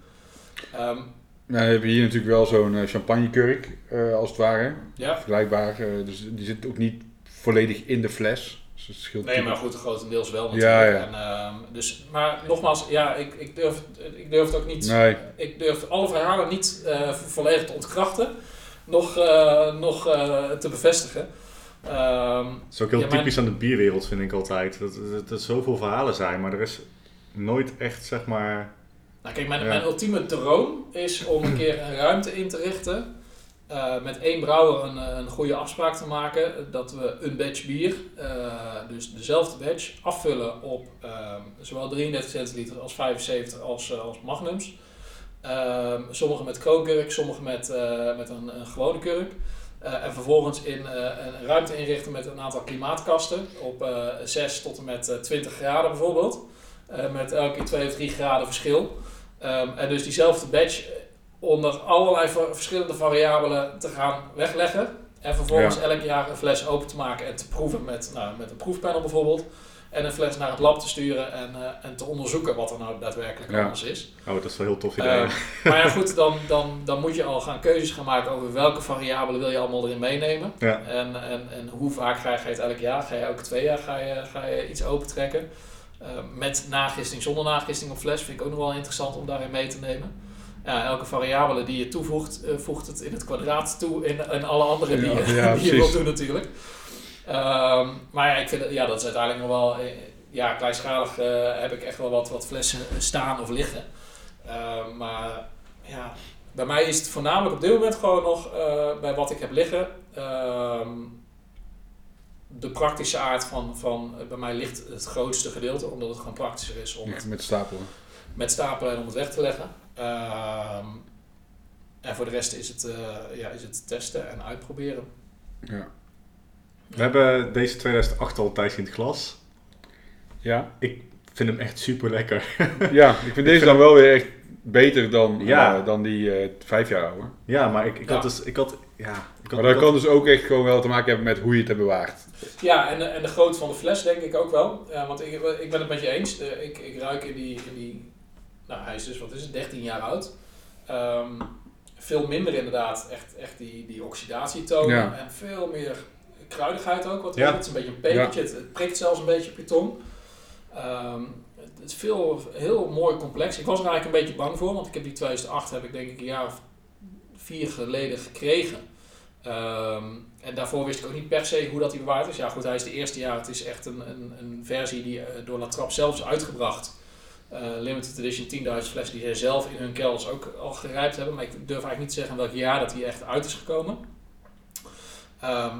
Ehm, Nou, we hebben hier natuurlijk wel zo'n eh, champagnekurk, eh, als het ware. ja, Vergelijkbaar. eh, dus die zit ook niet volledig in de fles. Dus het scheelt nee, maar goed, grotendeels wel natuurlijk. Ja, ja. En, ehm, dus, maar nogmaals, ja, ik, ik, durf, ik durf het ook niet... Nee, Ik durf alle verhalen niet eh, vo- volledig te ontkrachten, nog, eh, nog eh, te bevestigen. Ehm, Dat is ook heel Ja, mijn- typisch aan de bierwereld vind ik altijd. Dat, dat, dat er zoveel verhalen zijn, maar er is nooit echt zeg maar... nou, kijk, mijn, Ja. mijn ultieme droom is om een keer een ruimte in te richten. eh, met één brouwer een, eh, een goede afspraak te maken. Dat we een batch bier, eh, dus dezelfde batch, afvullen op zowel 33 centiliter als 75 als, als magnums. Ehm, sommige met kroonkurk, sommige met, met een, een gewone kurk. En vervolgens in een ruimte inrichten met een aantal klimaatkasten op eh 6 tot en met eh, 20 graden bijvoorbeeld. Met elke keer 2 of 3 graden verschil. Ehm, en dus diezelfde batch onder allerlei verschillende variabelen te gaan wegleggen. En vervolgens elk jaar een fles open te maken en te proeven met, nou, met een proefpanel bijvoorbeeld. En een fles naar het lab te sturen en, eh, en te onderzoeken wat er nou daadwerkelijk Ja. anders is. Oh, dat is wel een heel tof idee. Eh, maar ja goed, dan, dan, dan moet je al gaan keuzes gaan maken over welke variabelen wil je allemaal erin meenemen. ja. En, en, en hoe vaak ga je, het elk jaar? Ga je elke twee jaar ga je, ga je iets opentrekken? Eh met nagisting, zonder nagisting op fles vind ik ook nog wel interessant om daarin mee te nemen. Ja, elke variabele die je toevoegt, eh, voegt het in het kwadraat toe in, in alle andere die, Ja, je- ja, die je wilt precies. doen natuurlijk. Ehm, maar ja, ik vind ja, dat is uiteindelijk nog wel, eh, ja, kleinschalig eh, heb ik echt wel wat, wat flessen staan of liggen. Ehm, maar ja, bij mij is het voornamelijk op dit moment gewoon nog eh, bij wat ik heb liggen. ehm, de praktische aard van, van eh, bij mij ligt het grootste gedeelte, omdat het gewoon praktischer is om het Met stapelen. met stapelen en om het weg te leggen. Ehm, en voor de rest is het, eh, ja, is het testen en uitproberen. Ja. We hebben deze 2008 al tijdje in het glas. Ja. Ik vind hem echt super lekker. ja, ik vind deze dan wel weer echt beter dan, Ja. eh, dan die eh, vijf jaar oude. Ja, maar ik, ik Ja. had dus... Ik had, ja, ik had, Maar dat ik kan had- dus ook echt gewoon wel te maken hebben met hoe je het hebt bewaard. Ja, en de, en de grootte van de fles denk ik ook wel. Want ik, ik ben het met je eens. De- ik, ik ruik in die, in die... Nou, hij is dus, wat is het, 13 jaar oud. Ehm, veel minder inderdaad echt, echt die, die oxidatietonen. Ja. En veel meer kruidigheid ook. Wat Ja. Het is een beetje een pepertje. Het, het prikt zelfs een beetje op je tong. Ehm, het, is veel, heel mooi complex. Ik was er eigenlijk een beetje bang voor. Want ik heb die 2008 heb ik denk ik een jaar of vier geleden gekregen. Ehm, en daarvoor wist ik ook niet per se hoe dat hij bewaard is. Ja goed, hij is de eerste jaar. Het is echt een, een, een versie die eh, door La Trappe zelf is uitgebracht. Eh, limited edition 10.000 flessen die zij zelf in hun kelders ook al gerijpt hebben. Maar ik durf eigenlijk niet te zeggen welk jaar dat die echt uit is gekomen. Ehm,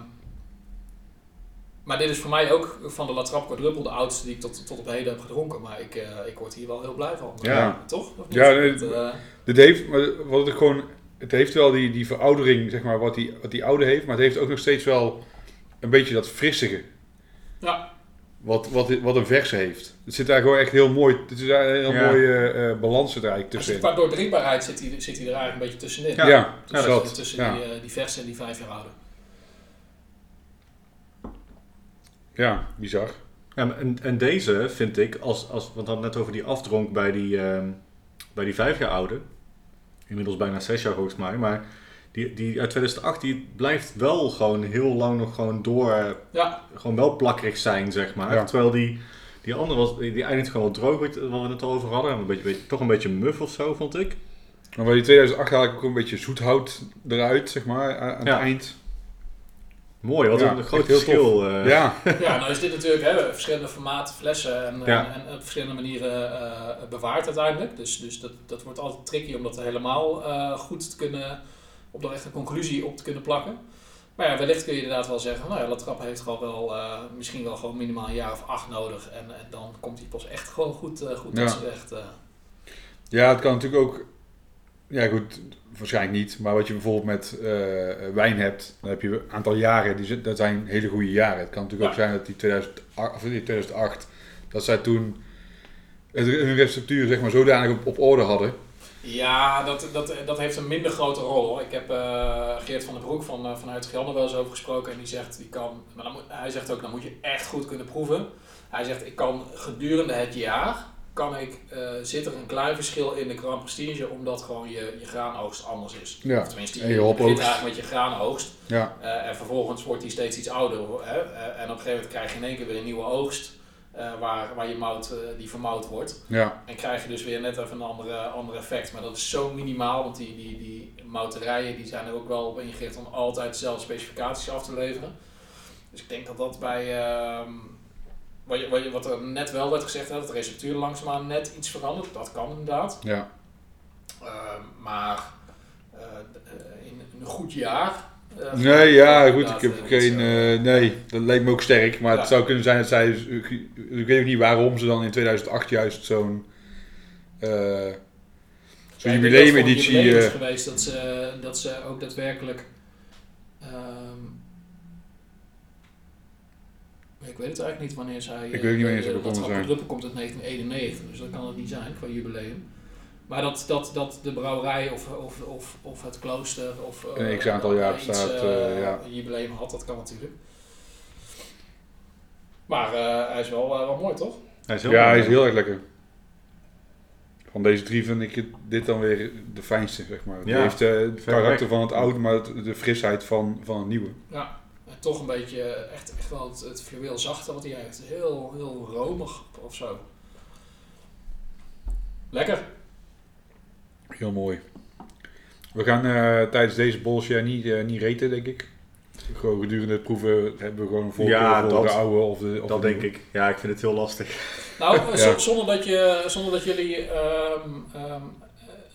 maar dit is voor mij ook van de La Trappe quadruple de oudste die ik tot, tot op heden heb gedronken. Maar ik, eh, ik word hier wel heel blij van. Ja. Toch? Of niet? Ja, eh, Dit heeft, wat het gewoon, het heeft wel die, die veroudering, zeg maar, wat die, wat die oude heeft, maar het heeft ook nog steeds wel een beetje dat frissige. Ja. Wat, wat, wat een verse heeft. Het zit daar gewoon echt heel mooi, het is daar een heel Ja. mooie eh, balans er eigenlijk tussenin. qua doordrinkbaarheid zit hij, zit hij er eigenlijk een beetje tussenin. Ja, Ja. Tussen, dat. tussen ja. die, die verse en die vijf jaar oude. Ja, bizar. Ja, en, en deze vind ik, als, als, want we hadden net over die afdronk bij die, ehm, bij die vijf jaar oude. Inmiddels bijna zes jaar volgens mij. Maar die, die uit 2008, die blijft wel gewoon heel lang nog gewoon door, Ja, gewoon wel plakkerig zijn, zeg maar. Ja. Terwijl die, die andere was, die, die eindigt gewoon wel droog, wat wat we het al over hadden. Een beetje, beetje, toch een beetje muf of zo, vond ik. Maar bij die 2008 haal ik ook een beetje zoethout eruit, zeg maar, aan aan Ja. het eind. Mooi, wat Ja, een groot verschil. eh. Ja, ja, nou is dit natuurlijk hè, verschillende formaten flessen en, Ja. en, en op verschillende manieren eh, bewaard uiteindelijk. Dus, dus dat, dat wordt altijd tricky om dat helemaal eh, goed te kunnen, om er echt een conclusie op te kunnen plakken. Maar ja, wellicht kun je inderdaad wel zeggen, nou ja, La Trappe heeft gewoon wel, eh, misschien wel gewoon minimaal een jaar of acht nodig. En, en dan komt hij pas echt gewoon goed, goed Ja. tot zijn recht. eh. ja, het kan natuurlijk ook, ja goed, waarschijnlijk niet, maar wat je bijvoorbeeld met eh, wijn hebt, dan heb je een aantal jaren, die, dat zijn hele goede jaren. Het kan natuurlijk ook zijn dat die 2008, of die 2008 dat zij toen hun receptuur zeg maar zodanig op, op orde hadden. Ja, dat, dat, dat heeft een minder grote rol hoor. Ik heb eh, Geert van den Broek van, eh, vanuit Gelder wel eens over gesproken en die zegt, die kan, maar dan moet, hij zegt ook, dan moet je echt goed kunnen proeven. Hij zegt, ik kan gedurende het jaar, kan ik, eh, zit er een klein verschil in de Grand Prestige, omdat gewoon je, je graanoogst anders is. Ja, Of tenminste, en je, je begint eigenlijk met je graanoogst Ja, eh, en vervolgens wordt die steeds iets ouder. Hè? Eh, en op een gegeven moment krijg je in één keer weer een nieuwe oogst, waar, waar je mout, die vermout wordt. ja, En krijg je dus weer net even een andere, ander effect. Maar dat is zo minimaal, want die, die, die mouterijen die zijn er ook wel op ingericht om altijd dezelfde specificaties af te leveren. Dus ik denk dat dat bij, ehm, wat, je, wat, je, wat er net wel werd gezegd, hè, dat de receptuur langzaamaan net iets verandert. Dat kan inderdaad. ja. Ehm, maar eh, in een goed jaar. eh, Nee, ja, goed, ik heb eh, geen, nee, dat leek me ook sterk, maar Ja. het zou kunnen zijn dat zij, ik, ik weet ook niet waarom ze dan in 2008 juist zo'n, Zo'n het jubileumeditie. is eh, geweest dat ze, dat ze ook daadwerkelijk. Ik weet het eigenlijk niet wanneer zij. Ik weet niet wanneer ze eh, begonnen dat zijn. Druppel komt uit 1991, dus dat kan het niet zijn qua jubileum. Maar dat, dat, dat de brouwerij of, of, of, of het klooster of eh, Een x-aantal jaar iets, bestaat, eh, eh, ja. een jubileum had, dat kan natuurlijk. Maar eh, hij is wel, eh, wel mooi, toch? Hij is heel Ja, mooi. hij is heel erg lekker. Van deze drie vind ik dit dan weer de fijnste, zeg maar. Die Ja, heeft eh, het karakter weg. van het oude, maar het- de frisheid van, van het nieuwe. Ja, toch een beetje eh, echt, echt wel het, het fluweel zachte wat hij heeft. Heel, heel romig of zo. Lekker. Heel mooi. We gaan eh, tijdens deze bolsje niet, eh, niet reten, denk ik. Gewoon gedurende het proeven hebben we gewoon een voorkeur Ja, voor dat- de oude of de of Dat de denk nieuwe. ik. Ja, ik vind het heel lastig. Nou, Ja. zonder, dat je, zonder dat jullie ehm, ehm, eh,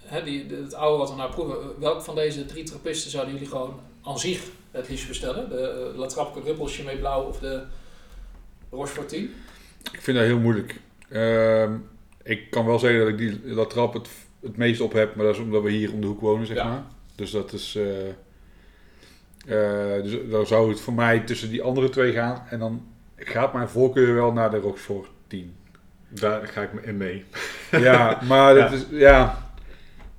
hè, die, het oude wat we nou proeven, welke van deze drie trappisten zouden jullie gewoon aan zich het liefst bestellen? De uh, La Trappe Chimay Blauw of de Rochefort 10? Ik vind dat heel moeilijk. Ehm, ik kan wel zeggen dat ik die, dat trap het, het meest op heb, maar dat is omdat we hier om de hoek wonen, zeg Ja. maar. Dus dat is... eh, eh, dus dan zou het voor mij tussen die andere twee gaan. En dan gaat mijn voorkeur wel naar de Rochefort 10. Daar ga ik in mee. Ja, maar Ja. dat is... Ja.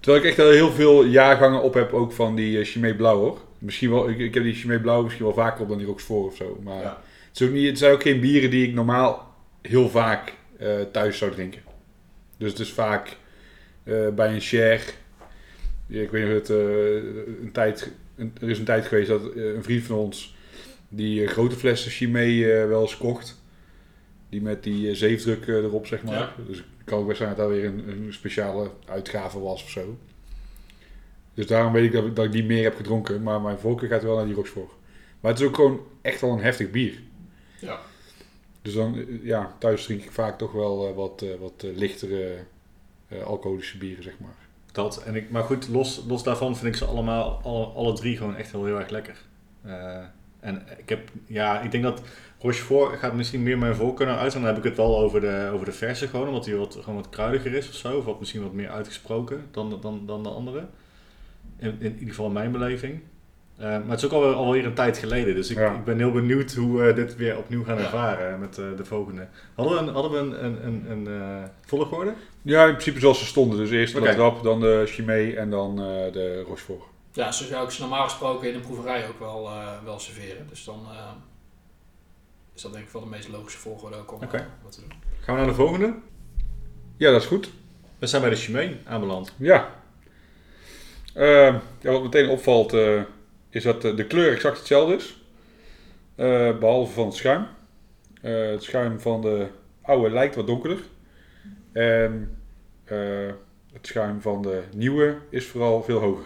Terwijl ik echt al heel veel jaargangen op heb, ook van die uh, Chimay Blauw, hoor. Misschien wel... Ik, ik heb die Chimay Blauw misschien wel vaker op dan die Rochefort of zo. Maar Ja. het, is ook niet, het zijn ook geen bieren die ik normaal heel vaak eh, thuis zou drinken. Dus het is vaak eh, bij een share. Ik weet nog dat eh, een tijd, een- er is een tijd geweest dat een vriend van ons die grote flessen Chimay wel eens kocht. Die met die zeefdruk erop, zeg maar. Ja. Dus het kan ook best zijn dat daar weer een, een speciale uitgave was of zo. Dus daarom weet ik dat, ik- dat ik die meer heb gedronken. Maar mijn voorkeur gaat wel naar die Rochefort. Maar het is ook gewoon echt wel een heftig bier. Ja. Dus dan, ja, thuis drink ik vaak toch wel eh, wat, eh, wat eh, lichtere alcoholische bieren, zeg maar. Dat, en ik, maar goed, los, los daarvan vind ik ze allemaal, alle, alle drie gewoon echt heel, heel erg lekker. En ik heb, ja, ik denk dat Rochefort gaat misschien meer mijn voorkeur naar uit. Dan heb ik het wel over de, over de verse gewoon, omdat die wat, gewoon wat kruidiger is of zo. Of wat misschien wat meer uitgesproken dan, dan, dan de andere. In, in ieder geval in mijn beleving. Eh, maar het is ook alweer, alweer een tijd geleden, dus ik, Ja. ik ben heel benieuwd hoe we dit weer opnieuw gaan Ja. ervaren met eh, de volgende. Hadden we een, hadden we een, een, een, een eh, volgorde? Ja, in principe zoals ze stonden. Dus eerst de Trappe, dan de Chimay en dan eh, de Rochefort. Ja, zo zou ik ze normaal gesproken in een proeverij ook wel, eh, wel serveren. Dus dan eh, is dat denk ik wel de meest logische volgorde ook om Oké. eh, wat te doen. Gaan we naar de volgende? Ja, dat is goed. We zijn bij de Chimay aanbeland. Ja. Eh, ja wat meteen opvalt eh, is dat eh, de kleur exact hetzelfde is. Eh, behalve van het schuim. Eh, het schuim van de oude lijkt wat donkerder. En eh, het schuim van de nieuwe is vooral veel hoger.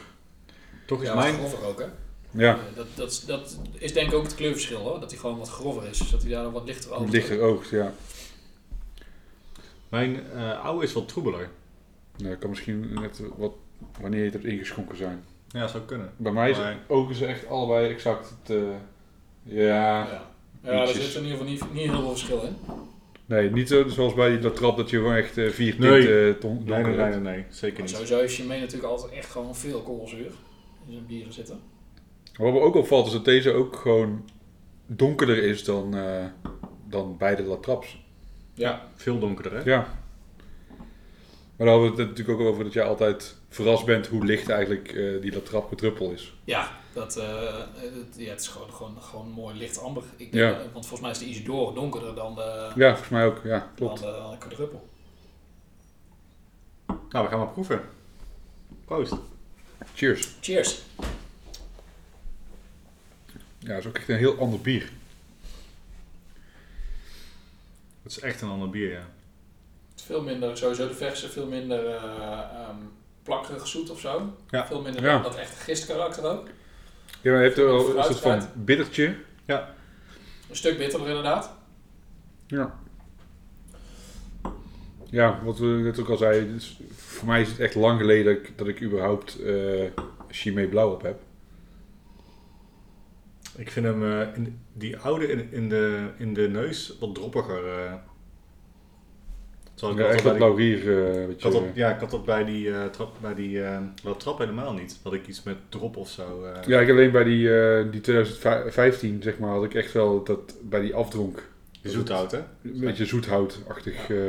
Toch is Ja, mijn... grover ook hè. Ja, dat, dat, dat is denk ik ook het kleurverschil hoor. Dat hij gewoon wat grover is. Dus dat hij daar wat lichter over lichter oogt, ja. Mijn eh, oude is wat troebeler. Dat kan misschien net wat wanneer je het hebt ingeschonken zijn. Ja, zou kunnen. Bij mij is- Maar- ogen ze echt allebei exact het... eh, ja, Ja, ja er Ietsjes. zit in ieder geval niet, niet heel veel verschil in. nee, niet zo zoals bij die trap dat je gewoon echt eh, vier Nee. tinten ton- Nee, donker nee, nee, nee, nee, zeker Maar niet. sowieso heeft Chimay natuurlijk altijd echt gewoon veel koolzuur in zijn bieren zitten. Wat me ook opvalt is dat deze ook gewoon donkerder is dan, eh, dan beide latraps. Ja, veel donkerder hè? Ja. Maar dan hadden we het natuurlijk ook over dat jij altijd verrast bent hoe licht eigenlijk eh, die gedruppel is. Ja, dat, eh, het, ja, het is gewoon, gewoon, gewoon mooi licht amber. Ik denk, Ja. Want volgens mij is de Isidore donkerder dan de, Ja, volgens mij ook. Ja, dan klopt. de, dan de quadruppel. Nou, we gaan maar proeven. Proost. Cheers. Cheers. Ja, dat is ook echt een heel ander bier. Het is echt een ander bier, ja. Het is veel minder, sowieso de verse, veel minder eh ehm, plakkerig zoet of zo. Ja. Veel minder Ja. dat echte gistkarakter ook. Ja, maar hij heeft er wel een soort van bittertje. Een stuk bitterder inderdaad. Ja. Ja, wat we net ook al zeiden, voor mij is het echt lang geleden dat ik, überhaupt eh Chimay blauw op heb. Ik vind hem, eh, in, die oude in, in, de, in de neus wat droppiger. eh. Terwijl Ja, ik echt laurier. eh, ik had je, dat, ja, ik had dat bij die eh, trap, bij die eh, wel, trap helemaal niet. Dat ik iets met drop of zo. eh, Ja, ik alleen bij die, eh, die 2015, zeg maar, had ik echt wel dat bij die afdronk. zoethout, hè? Een beetje zoethoutachtig. eh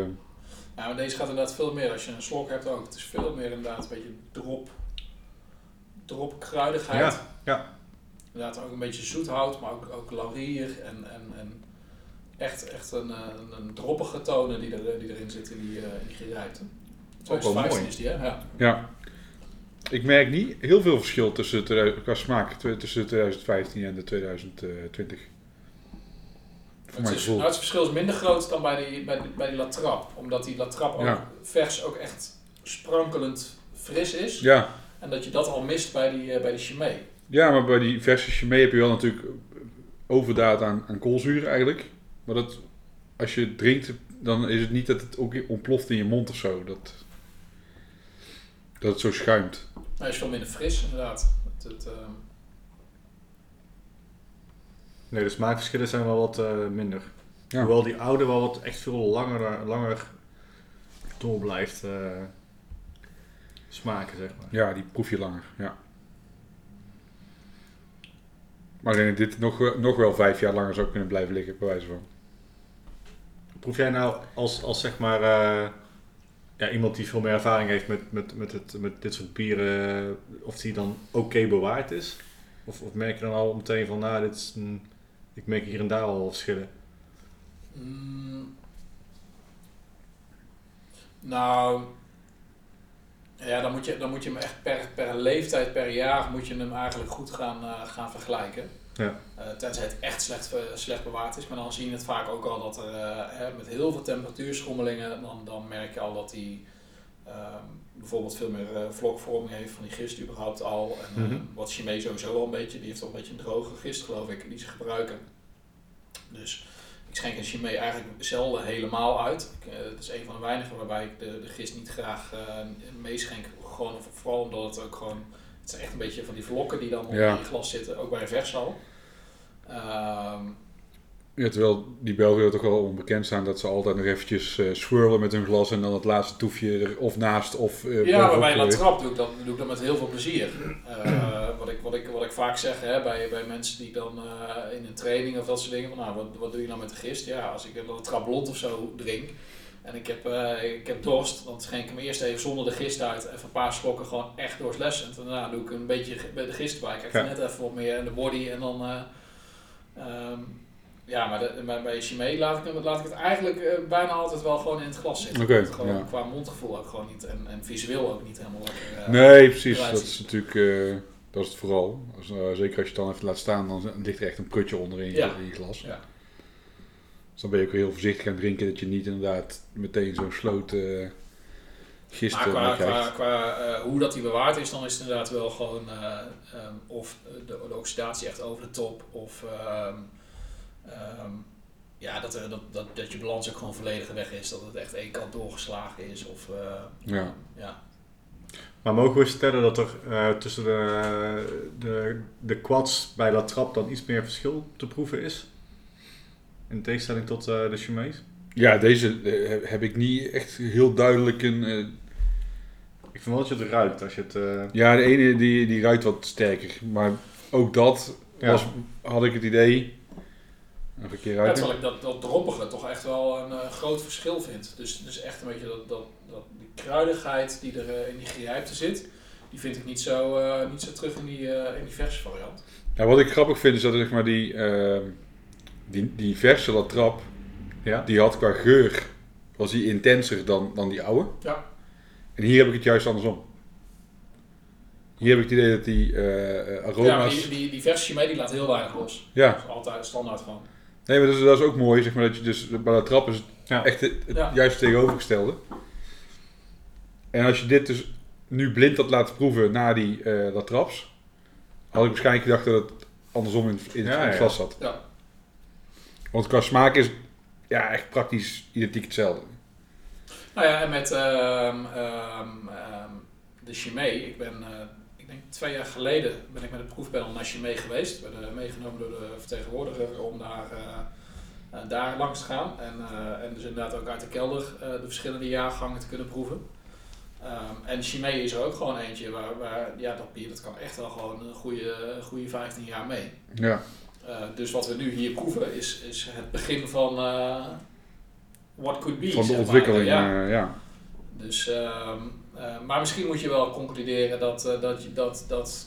Ja, maar deze gaat inderdaad veel meer. Als je een slok hebt ook. Het is veel meer inderdaad een beetje drop, drop kruidigheid. Ja, ja. Inderdaad ook een beetje zoethout, maar ook, ook laurier en, en, en echt, echt een, eh, een, een droppige tonen die, er, die erin zitten in die, eh die gerijpten. Ook wel 2015 mooi. is die, hè? Ja. ja. Ik merk niet heel veel verschil tussen, 2000 qua smaak tussen de 2015 en de 2020. Voor Het, mijn is, gevoel. nou, het verschil is minder groot dan bij die, bij die, bij die latrap. Omdat die latrap ook Ja. vers ook echt sprankelend fris is. Ja. En dat je dat al mist bij die, eh, bij die chimay. ja, maar bij die verse chimay heb je wel natuurlijk overdaad aan, aan koolzuur eigenlijk. Maar dat, als je drinkt, dan is het niet dat het ook ontploft in je mond of zo. Dat, dat het zo schuimt. Hij is veel minder fris, inderdaad. Het, het, ehm, Nee, de smaakverschillen zijn wel wat eh, minder. Ja. Hoewel die oude wel wat echt veel langer, langer door blijft eh, smaken, zeg maar. Ja, die proef je langer. Ja. Maar ik denk dat dit nog, wel- nog wel vijf jaar langer zou kunnen blijven liggen, bij wijze van. Proef jij nou als, als zeg maar eh, ja, iemand die veel meer ervaring heeft met, met, met, het, met dit soort bieren, eh, of die dan oké bewaard is? Of, merk je dan al meteen van, nou, dit ik merk hier en daar al verschillen? Mm. Nou, ja, dan moet je, dan moet je hem echt per, per leeftijd, per jaar, moet je hem eigenlijk goed gaan, eh, gaan vergelijken. Ja. Eh, tenzij het echt slecht, eh, slecht bewaard is. Maar dan zie je het vaak ook al dat er eh, met heel veel temperatuurschommelingen, dan, dan merk je al dat hij ehm, bijvoorbeeld veel meer vlokvorming heeft van die gist überhaupt al. En Mhm. wat Chimay sowieso al een beetje, die heeft al een beetje een droge gist geloof ik, die ze gebruiken. Dus ik schenk een Chimay eigenlijk zelden helemaal uit. Ik, het is een van de weinigen waarbij ik de, de gist niet graag meeschenk. Gewoon, vooral omdat het ook gewoon... Het zijn echt een beetje van die vlokken die dan Ja. je glas zitten, ook bij een vers al. Ehm, Ja, terwijl die Belgen toch wel onbekend staan dat ze altijd nog eventjes eh swirlen met hun glas en dan het laatste toefje er of naast of eh, ja, maar bij La. Trappe doe ik dat, doe ik dat met heel veel plezier. Eh, wat, ik, wat, ik, wat ik vaak zeg hè, bij, bij mensen die dan in een training of dat soort dingen, van nou, wat, wat doe je nou met de gist? Ja, als ik een La Trappe blond of zo drink en ik heb, eh, ik heb dorst, dan schenk ik hem eerst even zonder de gist uit, even een paar slokken gewoon echt doorslessend. En daarna doe ik een beetje bij de gist erbij, krijg je Ja. net even wat meer in de body en dan... eh, ehm, ja, maar de, bij, bij Chimay laat ik, hem- laat ik het eigenlijk eh, bijna altijd wel gewoon in het glas zitten. Het gewoon ja. qua mondgevoel ook gewoon niet en, en visueel ook niet helemaal lekker. Nee, precies. Dat is natuurlijk, dat is het vooral. Als, zeker als je het dan even laat staan, dan ligt er echt een prutje onder in je, Ja. in je glas. Ja. Dus dan ben je ook heel voorzichtig aan het drinken dat je niet inderdaad meteen zo'n sloot eh gist Maar eh, qua, krijgt. qua, qua eh, hoe dat die bewaard is, dan is het inderdaad wel gewoon eh, ehm, of de, de oxidatie echt over de top, of ehm, ehm, ja, dat, er, dat, dat, dat je balans ook gewoon volledig weg is, dat het echt één kant doorgeslagen is. Of, eh, Ja. ja. Maar mogen we stellen dat er eh, tussen de, de, de quads bij La Trappe dan iets meer verschil te proeven is? In tegenstelling tot eh, de Chimees? Ja, deze eh, heb- ik niet echt heel duidelijk een... eh, Ik vind wel dat je het ruikt als je het... eh, ja, de ene die, die ruikt wat sterker. Maar ook dat Ja. was, had ik het idee... Nog een keer Ja, ruiken. terwijl ik dat, dat droppige toch echt wel een eh, groot verschil vind. Dus, dus echt een beetje dat, dat, dat die kruidigheid die er in die gerijpte zit, die vind ik niet zo, eh, niet zo terug in die, eh, in die verse variant. Ja, wat ik grappig vind is dat zeg maar, die, eh, die, die verse latrap, ja? die had qua geur, was die intenser dan, dan die oude. Ja. En hier heb ik het juist andersom. Hier heb ik het idee dat die eh, Ja, maar aroma's... die, die, die verse chimay die laat heel weinig los. Ja, Dat is altijd standaard gewoon. nee, maar dat is, dat is ook mooi, zeg maar, dat je dus bij de trap is het Ja. echt het, het Ja. juist tegenovergestelde. En als je dit dus nu blind had laten proeven na die eh dat traps, had ik waarschijnlijk gedacht dat het andersom in, in, het ja. glas zat. Ja. Want qua smaak is ja, echt praktisch identiek hetzelfde. Nou ja, en met ehm, ehm, ehm, de chimay, ik ben, eh, ik denk twee jaar geleden ben ik met een proefpanel naar chimay geweest. We werden meegenomen door de vertegenwoordiger om daar eh, daar langs te gaan. En, en dus inderdaad ook uit de kelder de verschillende jaargangen te kunnen proeven. En Chimay is er ook gewoon eentje waar, waar ja, dat bier dat kan echt wel gewoon een goede, goede 15 jaar mee. Ja. Uh, dus wat we nu hier proeven is, is het begin van uh, what could be. Van de ontwikkeling, ja. Uh, ja. Dus, ehm, maar misschien moet je wel concluderen dat, dat, dat, dat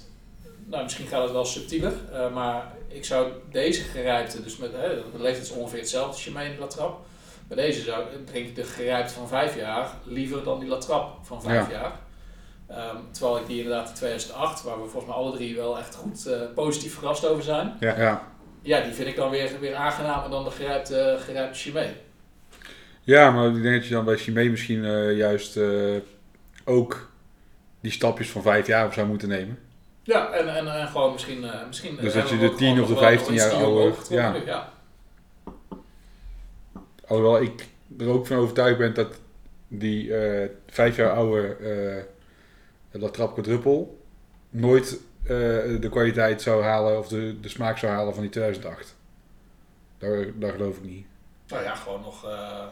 nou, misschien gaat het wel subtieler, maar ik zou deze gerijpte, dus met de leeftijd is ongeveer hetzelfde als je mee in de latrap. Bij deze zou, drink ik de gerijpte van 5 jaar liever dan die latrap van 5 ja. jaar. Um, terwijl ik die inderdaad in 2008, waar we volgens mij alle drie wel echt goed uh, positief verrast over zijn. Ja. ja. Ja, die vind ik dan weer, weer aangenamer dan de gerijpte, uh, gerijpte Chimay. Ja, maar ik denk dat je dan bij Chimay misschien uh, juist ook die stapjes van 5 jaar zou moeten nemen. Ja, en, en, en gewoon misschien... misschien dus dat je de 10 of de 15 jaar ouder... Ja. ja. Alhoewel ik er ook van overtuigd ben dat die 5 jaar oude dat trap quadruppel nooit uh, de kwaliteit zou halen of de, de smaak zou halen van die 2008. Daar, daar geloof ik niet. Nou ja, gewoon nog, uh,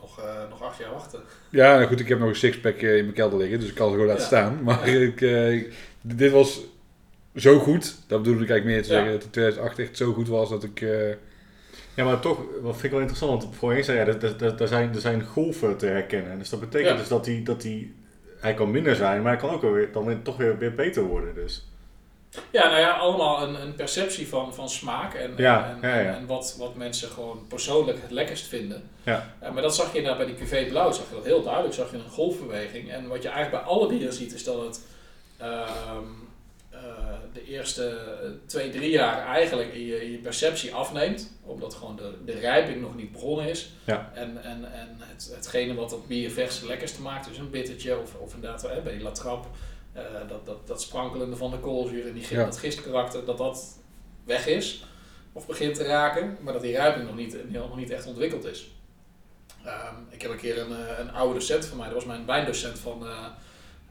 nog, uh, nog acht jaar wachten. Ja, nou goed, ik heb nog een sixpack in mijn kelder liggen, dus ik kan het gewoon laten ja. staan. Maar ja. ik, dit was zo goed, dat bedoel ik eigenlijk meer te zeggen, dat de 2008 echt zo goed was dat ik... Ja, maar toch, wat vind ik wel interessant, want voorheen zei je, ja, er, er, zijn, er zijn golven te herkennen. Dus dat betekent dus dat die, dat die hij kan minder zijn, maar hij kan ook weer, dan toch weer, weer beter worden. Dus. Ja, nou ja, allemaal een, een perceptie van, van smaak en, ja, en, ja, ja. en, wat, wat mensen gewoon persoonlijk het lekkerst vinden. Ja. Maar dat zag je daar bij die QV Blauw, zag je dat heel duidelijk, zag je een golfbeweging. En wat je eigenlijk bij alle bieren ziet, is dat het uh, de eerste twee, drie jaar eigenlijk je, je perceptie afneemt. Omdat gewoon de, de rijping nog niet begonnen is. Ja. En, en, en het, hetgene wat dat bier vers lekkerste maakt, dus een bittertje of, of inderdaad hè, bij die latrap. Uh, dat, dat, dat sprankelende van de koolzuur en die, ja. dat gistkarakter, dat dat weg is. Of begint te raken, maar dat die rijping nog niet, nog niet echt ontwikkeld is. Um, ik heb een keer een, een oude docent van mij, dat was mijn wijndocent van, uh,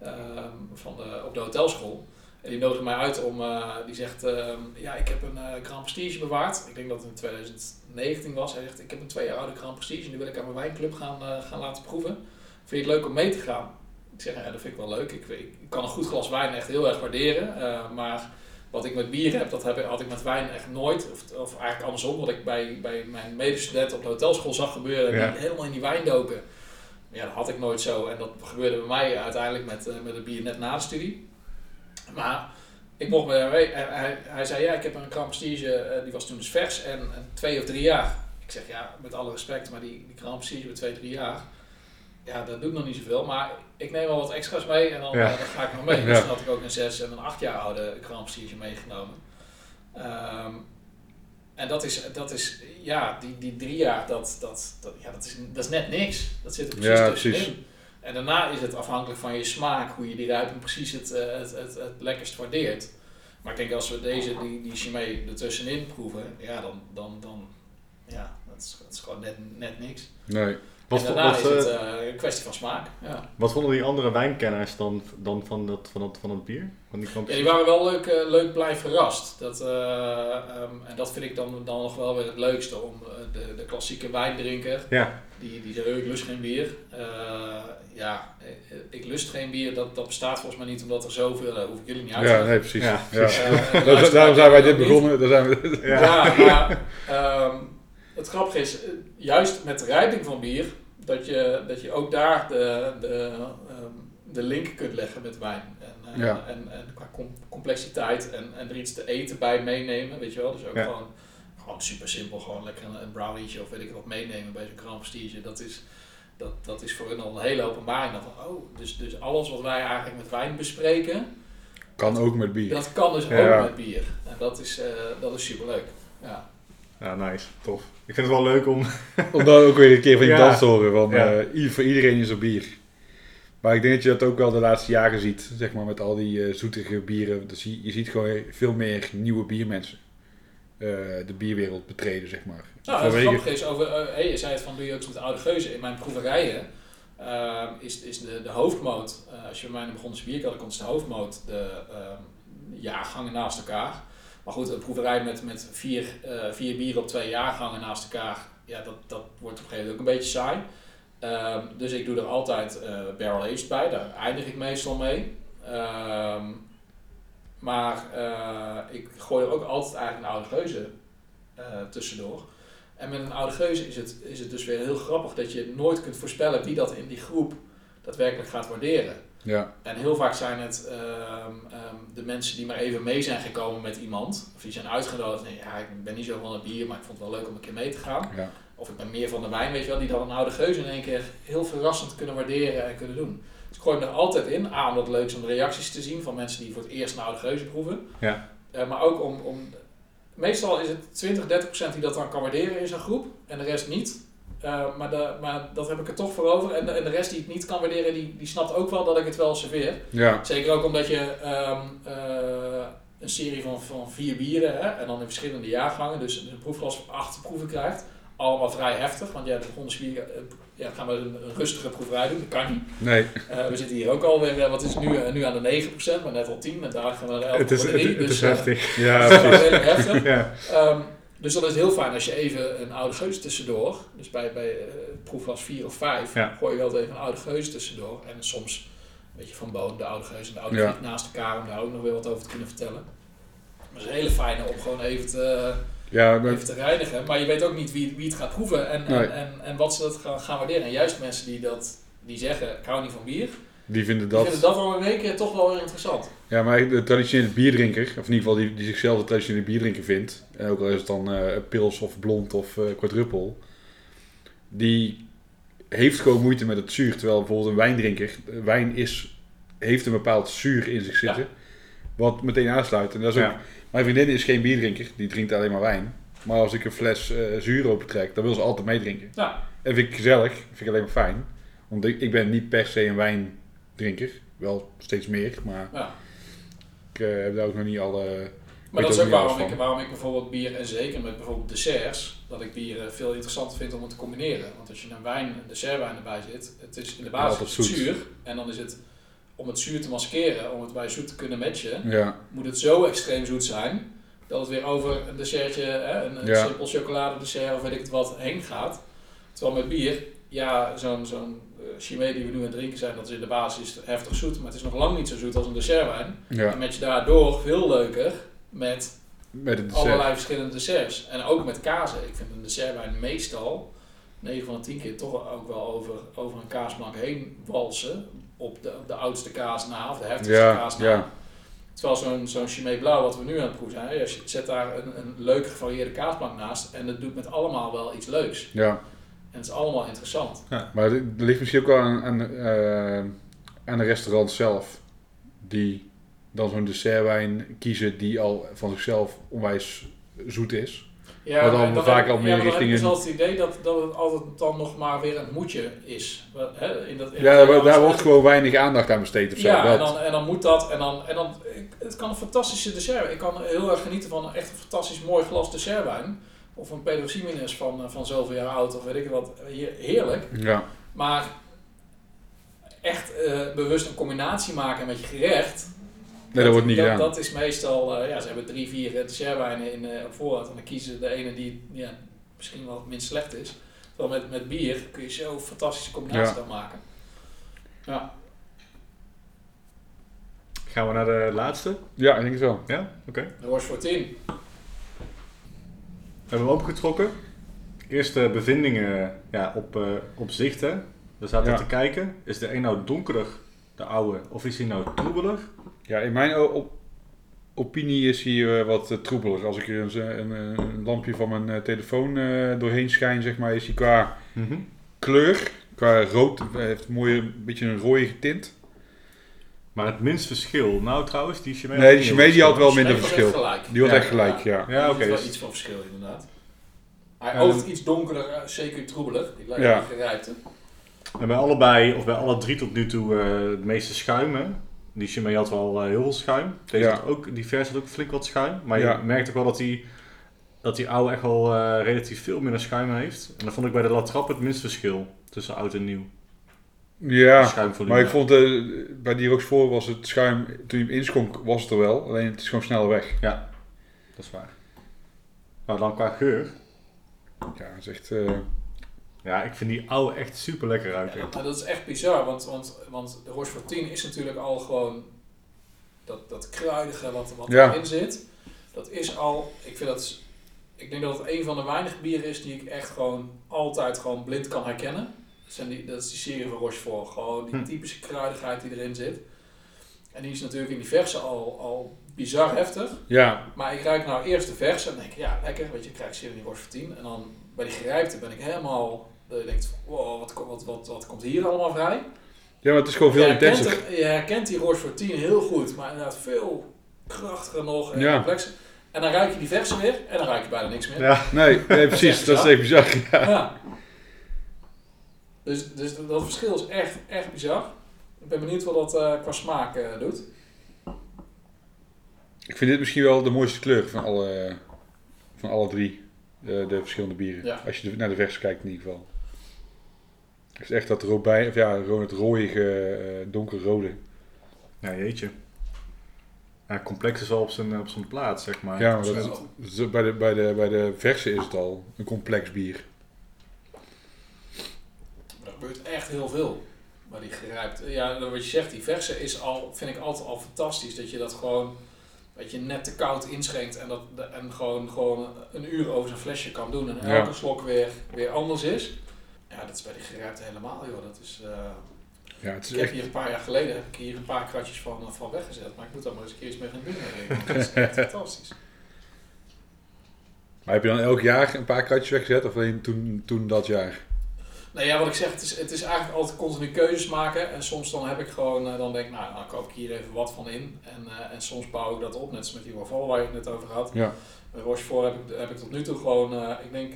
um, van de, op de hotelschool. En die nodigde mij uit om, uh, die zegt, uh, ja, ik heb een uh, Grand Prestige bewaard. Ik denk dat het in 2019 was. Hij zegt, ik heb een twee jaar oude Grand Prestige en die wil ik aan mijn wijnclub gaan, gaan laten proeven. Vind je het leuk om mee te gaan? Ik zeg, ja, dat vind ik wel leuk. Ik, ik, ik kan een goed glas wijn echt heel erg waarderen. maar wat ik met bier heb, dat heb, had ik met wijn echt nooit. Of, of eigenlijk andersom, wat ik bij, bij mijn medestudenten op de hotelschool zag gebeuren. Ja. Die helemaal in die wijn doken. Ja, dat had ik nooit zo. En dat gebeurde bij mij uiteindelijk met, met het bier net na de studie. Maar ik mocht me hij, hij, hij zei ja, ik heb een Grand Prestige, uh, die was toen dus vers en, en, twee of drie jaar. Ik zeg ja, met alle respect, maar die, die Grand Prestige met twee, drie jaar, ja, dat doet nog niet zoveel. Maar ik neem wel wat extra's mee en dan, ja. uh, dan ga ik nog mee. Dus dan had ik ook een zes en een acht jaar oude Grand Prestige meegenomen. Um, en dat is, dat is, ja, die, die drie jaar, dat, dat, dat, ja, dat, is, dat is net niks. Dat zit er precies ja, tussenin. Precies. En daarna is het afhankelijk van je smaak, hoe je die rijping precies het, uh, het, het, het lekkerst waardeert. Maar ik denk als we deze, die, die Chimay ertussenin proeven, ja, dan, dan, dan ja, dat is, dat is gewoon net, net niks. Nee. Wat, en daarna wat, is het uh, een kwestie van smaak. Ja. Wat vonden die andere wijnkenners dan, dan van, dat, van, dat, van het bier? Van die, ja, die waren wel leuk, uh, leuk blij verrast. Dat, uh, um, en dat vind ik dan, dan nog wel weer het leukste om de, de klassieke wijndrinker. Ja. Die, die zegt, ik lust geen bier. ja, ik lust geen bier. Dat, dat bestaat volgens mij niet omdat er zoveel, hoef ik jullie niet uit te Ja, nee, precies. Ja. Ja. Daarom zijn wij dit begonnen. Daar zijn we ja, maar um, het grappige is, juist met de rijping van bier, dat je, dat je ook daar de, de, um, de link kunt leggen met wijn. En, uh, ja. en, en qua com complexiteit en, en er iets te eten bij meenemen, weet je wel. Dus ook ja. gewoon, gewoon super simpel, gewoon lekker een, een brownietje of weet ik wat meenemen bij zo'n Grand Prestige. Dat is, dat, dat is voor hun al een hele openbaring. Van, oh, dus, dus alles wat wij eigenlijk met wijn bespreken... Kan ook met bier. Dat kan dus ja. ook met bier. En dat is, uh, dat is superleuk. Ja. Ja, nice. Tof. Ik vind het wel leuk om... om dan ook weer een keer van je Ja. dans te horen. Van, Ja. eh, voor iedereen is er bier. Maar ik denk dat je dat ook wel de laatste jaren ziet. Zeg maar met al die eh, zoetige bieren. Dus je, je ziet gewoon veel meer nieuwe biermensen. eh, de bierwereld betreden, zeg maar. Nou, het grappige is, over, uh, hey, je zei het van doe je ook met de oude geuzen. In mijn proeverijen uh, is, is de, de hoofdmoot, uh, als je bij mij in de begonnen bierkelder komt, is de hoofdmoot de uh, jaargangen naast elkaar. Maar goed, een proeverij met, met vier, eh, vier bieren op twee jaargangen naast elkaar, ja, dat, dat wordt op een gegeven moment ook een beetje saai. Ehm, dus ik doe er altijd eh barrel aged bij, daar eindig ik meestal mee. Ehm, maar eh, ik gooi er ook altijd eigenlijk een oude geuze tussendoor. En met een oude geuze is het, is het dus weer heel grappig dat je nooit kunt voorspellen wie dat in die groep daadwerkelijk gaat waarderen. Ja, En heel vaak zijn het ehm, ehm, de mensen die maar even mee zijn gekomen met iemand. Of die zijn uitgenodigd. En ja, ik ben niet zo van het bier, maar ik vond het wel leuk om een keer mee te gaan. ja. Of ik ben meer van de wijn, weet je wel. Die dan een oude geus in één keer heel verrassend kunnen waarderen en kunnen doen. Dus ik gooi hem er altijd in. A, omdat het leuk is om de reacties te zien van mensen die voor het eerst een oude geuze proeven. Ja. Eh, maar ook om, om... Meestal is het 20, 30 procent die dat dan kan waarderen in zo'n groep. En de rest niet. Eh, maar, de, maar dat heb ik er toch voor over. En de, en de rest die het niet kan waarderen, die, die snapt ook wel dat ik het wel serveer. ja. Zeker ook omdat je ehm, eh, een serie van, van vier bieren hè, en dan in verschillende jaargangen, dus een proefglas van acht proeven krijgt. Allemaal vrij heftig, want ja, de bier ja, gaan we een, een rustige proeverij doen, dat kan niet. Nee, Eh, we zitten hier ook alweer, wat is nu, nu aan de 9%, maar net al 10 en daar gaan we naar Het is, het, 11,3. het is dus, heftig. ja, precies. heftig. Ja. Ehm, dus dat is heel fijn als je even een oude geus tussendoor, dus bij, bij eh, proefglas 4 of 5, Ja. gooi je wel even een oude geus tussendoor. En soms een beetje van boon, de oude geus en de oude Ja. naast elkaar, om daar ook nog weer wat over te kunnen vertellen. Maar het is een hele fijne om gewoon even te, Ja, maar, even te reinigen. Maar je weet ook niet wie, wie het gaat proeven en, Nee. en, en, en wat ze dat gaan, gaan waarderen. En juist mensen die, dat, die zeggen, ik hou niet van bier, die vinden die dat... vinden dat wel één keer toch wel weer interessant. Ja, maar de traditionele bierdrinker, of in ieder geval die, die zichzelf de traditionele bierdrinker vindt, en ook al is het dan eh, pils of blond of eh quadruple, die heeft gewoon moeite met het zuur. Terwijl bijvoorbeeld een wijndrinker, eh, wijn is, heeft een bepaald zuur in zich zitten, wat meteen aansluit. En dat is ook, Ja. Mijn vriendin is geen bierdrinker, die drinkt alleen maar wijn. Maar als ik een fles eh, zuur opentrek, dan wil ze altijd meedrinken. Ja. En vind ik gezellig, vind ik alleen maar fijn. Want ik, ik ben niet per se een wijndrinker, wel steeds meer, maar Ja. Ik eh, heb daar ook nog niet alle... Maar dat is ook waarom ik, waarom ik bijvoorbeeld bier en zeker met bijvoorbeeld desserts, dat ik bier eh, veel interessanter vind om het te combineren. Want als je een wijn, een dessertwijn erbij zit, het is in de basis het zuur. En dan is het, om het zuur te maskeren, om het bij zoet te kunnen matchen, Ja, moet het zo extreem zoet zijn, dat het weer over een dessertje, hè, een, een Ja. simpel chocoladedessert of weet ik het wat, heen gaat. Terwijl met bier, ja, zo'n zo'n Chimay die we nu aan het drinken zijn, dat is in de basis heftig zoet, maar het is nog lang niet zo zoet als een dessertwijn. ja. En met je daardoor veel leuker met met allerlei verschillende desserts. En ook met kazen. Ik vind een dessertwijn meestal, 9 van de 10 keer, toch ook wel over, over een kaasbank heen walsen. Op de, op de oudste kaas na, of de heftigste Ja, kaas na. ja. Terwijl zo'n zo'n Chimay Blauw, wat we nu aan het proeven zijn, je zet daar een, een leuke gevarieerde kaasbank naast. En dat doet met allemaal wel iets leuks. Ja, En het is allemaal interessant. maar er ligt misschien ook wel aan, aan, eh, aan de restaurant zelf. Die dan zo'n dessertwijn kiezen die al van zichzelf onwijs zoet is. Ja, Maar dan en vaak heb- al meer ja, dan richting dus altijd het idee dat, dat het altijd dan nog maar weer een moedje is. In dat, in Ja, daar, daar wordt gewoon weinig aandacht aan besteed of zo. Ja, en dan, en dan moet dat. En dan, en dan, het kan een fantastische dessert. Ik kan heel erg genieten van een echt een fantastisch mooi glas dessertwijn. Of een Pedro van, eh, van zoveel jaar oud of weet ik wat. He- Heerlijk. Ja, Maar echt eh, bewust een combinatie maken met je gerecht. nee, dat wordt niet dat, gedaan. dat is meestal, eh, ja, ze hebben drie, vier dessertwijnen in, eh, op voorraad. En dan kiezen ze de ene die ja, misschien wel het minst slecht is. Terwijl met, met bier kun je zo fantastische combinatie Ja. dan maken. Ja. Gaan we naar de laatste? Ja, ik denk het wel. Ja? Oké. De Rochefort 10. Hebben we opgetrokken. Eerste bevindingen ja, op, eh, op zicht. Hè. We zaten Ja. te kijken. Is de een nou donkerder, de oude, of is hij nou troebeler? Ja, in mijn op- opinie is hij eh, wat uh, troebelig. Als ik er een, een, een lampje van mijn eh, telefoon eh, doorheen schijn, zeg maar, is hij qua kleur, qua rood, heeft een mooie, beetje een rooie tint. Maar het minst verschil. Nou trouwens, die Chimay Nee, die Chimay die had wel minder Chimay was verschil. echt gelijk. Die was Ja, echt gelijk, ja. Ja, Er oké. is wel iets van verschil inderdaad. Hij Ehm, oogt iets donkerder, eh, zeker troebelig. Die lijkt Ja. op gerijpte. En bij allebei, of bij alle drie tot nu toe, eh, het meeste schuim. Hè. Die Chimay had wel eh, heel veel schuim. Deze Ja. had ook, die vers had ook flink wat schuim. Maar Ja. je merkt ook wel dat die, dat die oude echt wel eh, relatief veel minder schuim heeft. En dan vond ik bij de Latrap het minst verschil tussen oud en nieuw. Ja, maar ik vond eh, bij die Roxfort was het schuim, toen je hem inschonk, was het er wel. Alleen het is gewoon sneller weg. Ja. dat is waar. Nou, dan qua geur. Ja, dat is echt... eh, Ja, ik vind die oude echt super lekker ruiken. Ja, dat is echt bizar, want, want, want de Rochefort 10 is natuurlijk al gewoon dat, dat kruidige wat, wat Ja. erin zit. Dat is al, ik vind dat, ik denk dat het een van de weinige bieren is die ik echt gewoon altijd gewoon blind kan herkennen. Dat, zijn die, dat is die serie van Rochefort, gewoon die Hm. typische kruidigheid die erin zit. En die is natuurlijk in die verse al, al bizar heftig. ja, Maar ik ruik nou eerst de verse en denk ja lekker, weet je, ik krijg zin in die Rochefort 10. En dan bij die gerijpte ben ik helemaal, dat je denkt, wow, wat, wat, wat, wat komt hier allemaal vrij? ja, maar het is gewoon veel je, intenser. er- je herkent die Rochefort 10 heel goed, maar inderdaad veel krachtiger nog en Ja. complexer. En dan ruik je die verse weer en dan ruik je bijna niks meer. Ja, Nee, nee precies. dat is echt bizar. Ja. Ja. Dus, dus dat verschil is echt, echt bizar. Ik ben benieuwd wat dat eh, qua smaak eh, doet. Ik vind dit misschien wel de mooiste kleur van alle, van alle drie. De, de verschillende bieren. Ja. Als je de- naar de verse kijkt in ieder geval. Het is echt dat robijn, of ja, gewoon het rooige, eh, donkerrode. ja jeetje. Ja, complex is wel op zijn, op zijn plaats, zeg maar. Ja, maar Dus, dat eh, is, dat is- bij, de, bij, de, bij de verse is het al een complex bier. Gebeurt echt heel veel. Maar die gerijpt, ja, wat je zegt, die verse is al, vind ik altijd al fantastisch. Dat je dat gewoon, dat je net te koud inschenkt en, dat, en gewoon, gewoon een uur over zijn flesje kan doen. En Ja. elke slok weer, weer anders is. Ja, dat is bij die gerijpte helemaal, joh. Dat is, eh, Ja, het is ik heb echt... hier een paar jaar geleden heb ik hier een paar kratjes van, van weggezet. Maar ik moet daar maar eens een keer iets mee gaan doen. Dat is echt fantastisch. Maar heb je dan elk jaar een paar kratjes weggezet? Of alleen toen, toen dat jaar? Nou ja, wat ik zeg, het is, het is eigenlijk altijd continu keuzes maken. En soms dan heb ik gewoon, eh, dan denk ik, nou, dan koop ik hier even wat van in. En, eh, en soms bouw ik dat op, net als met die Waval waar je het net over had. Ja. Bij Rochefort heb ik, heb ik tot nu toe gewoon, eh, ik denk,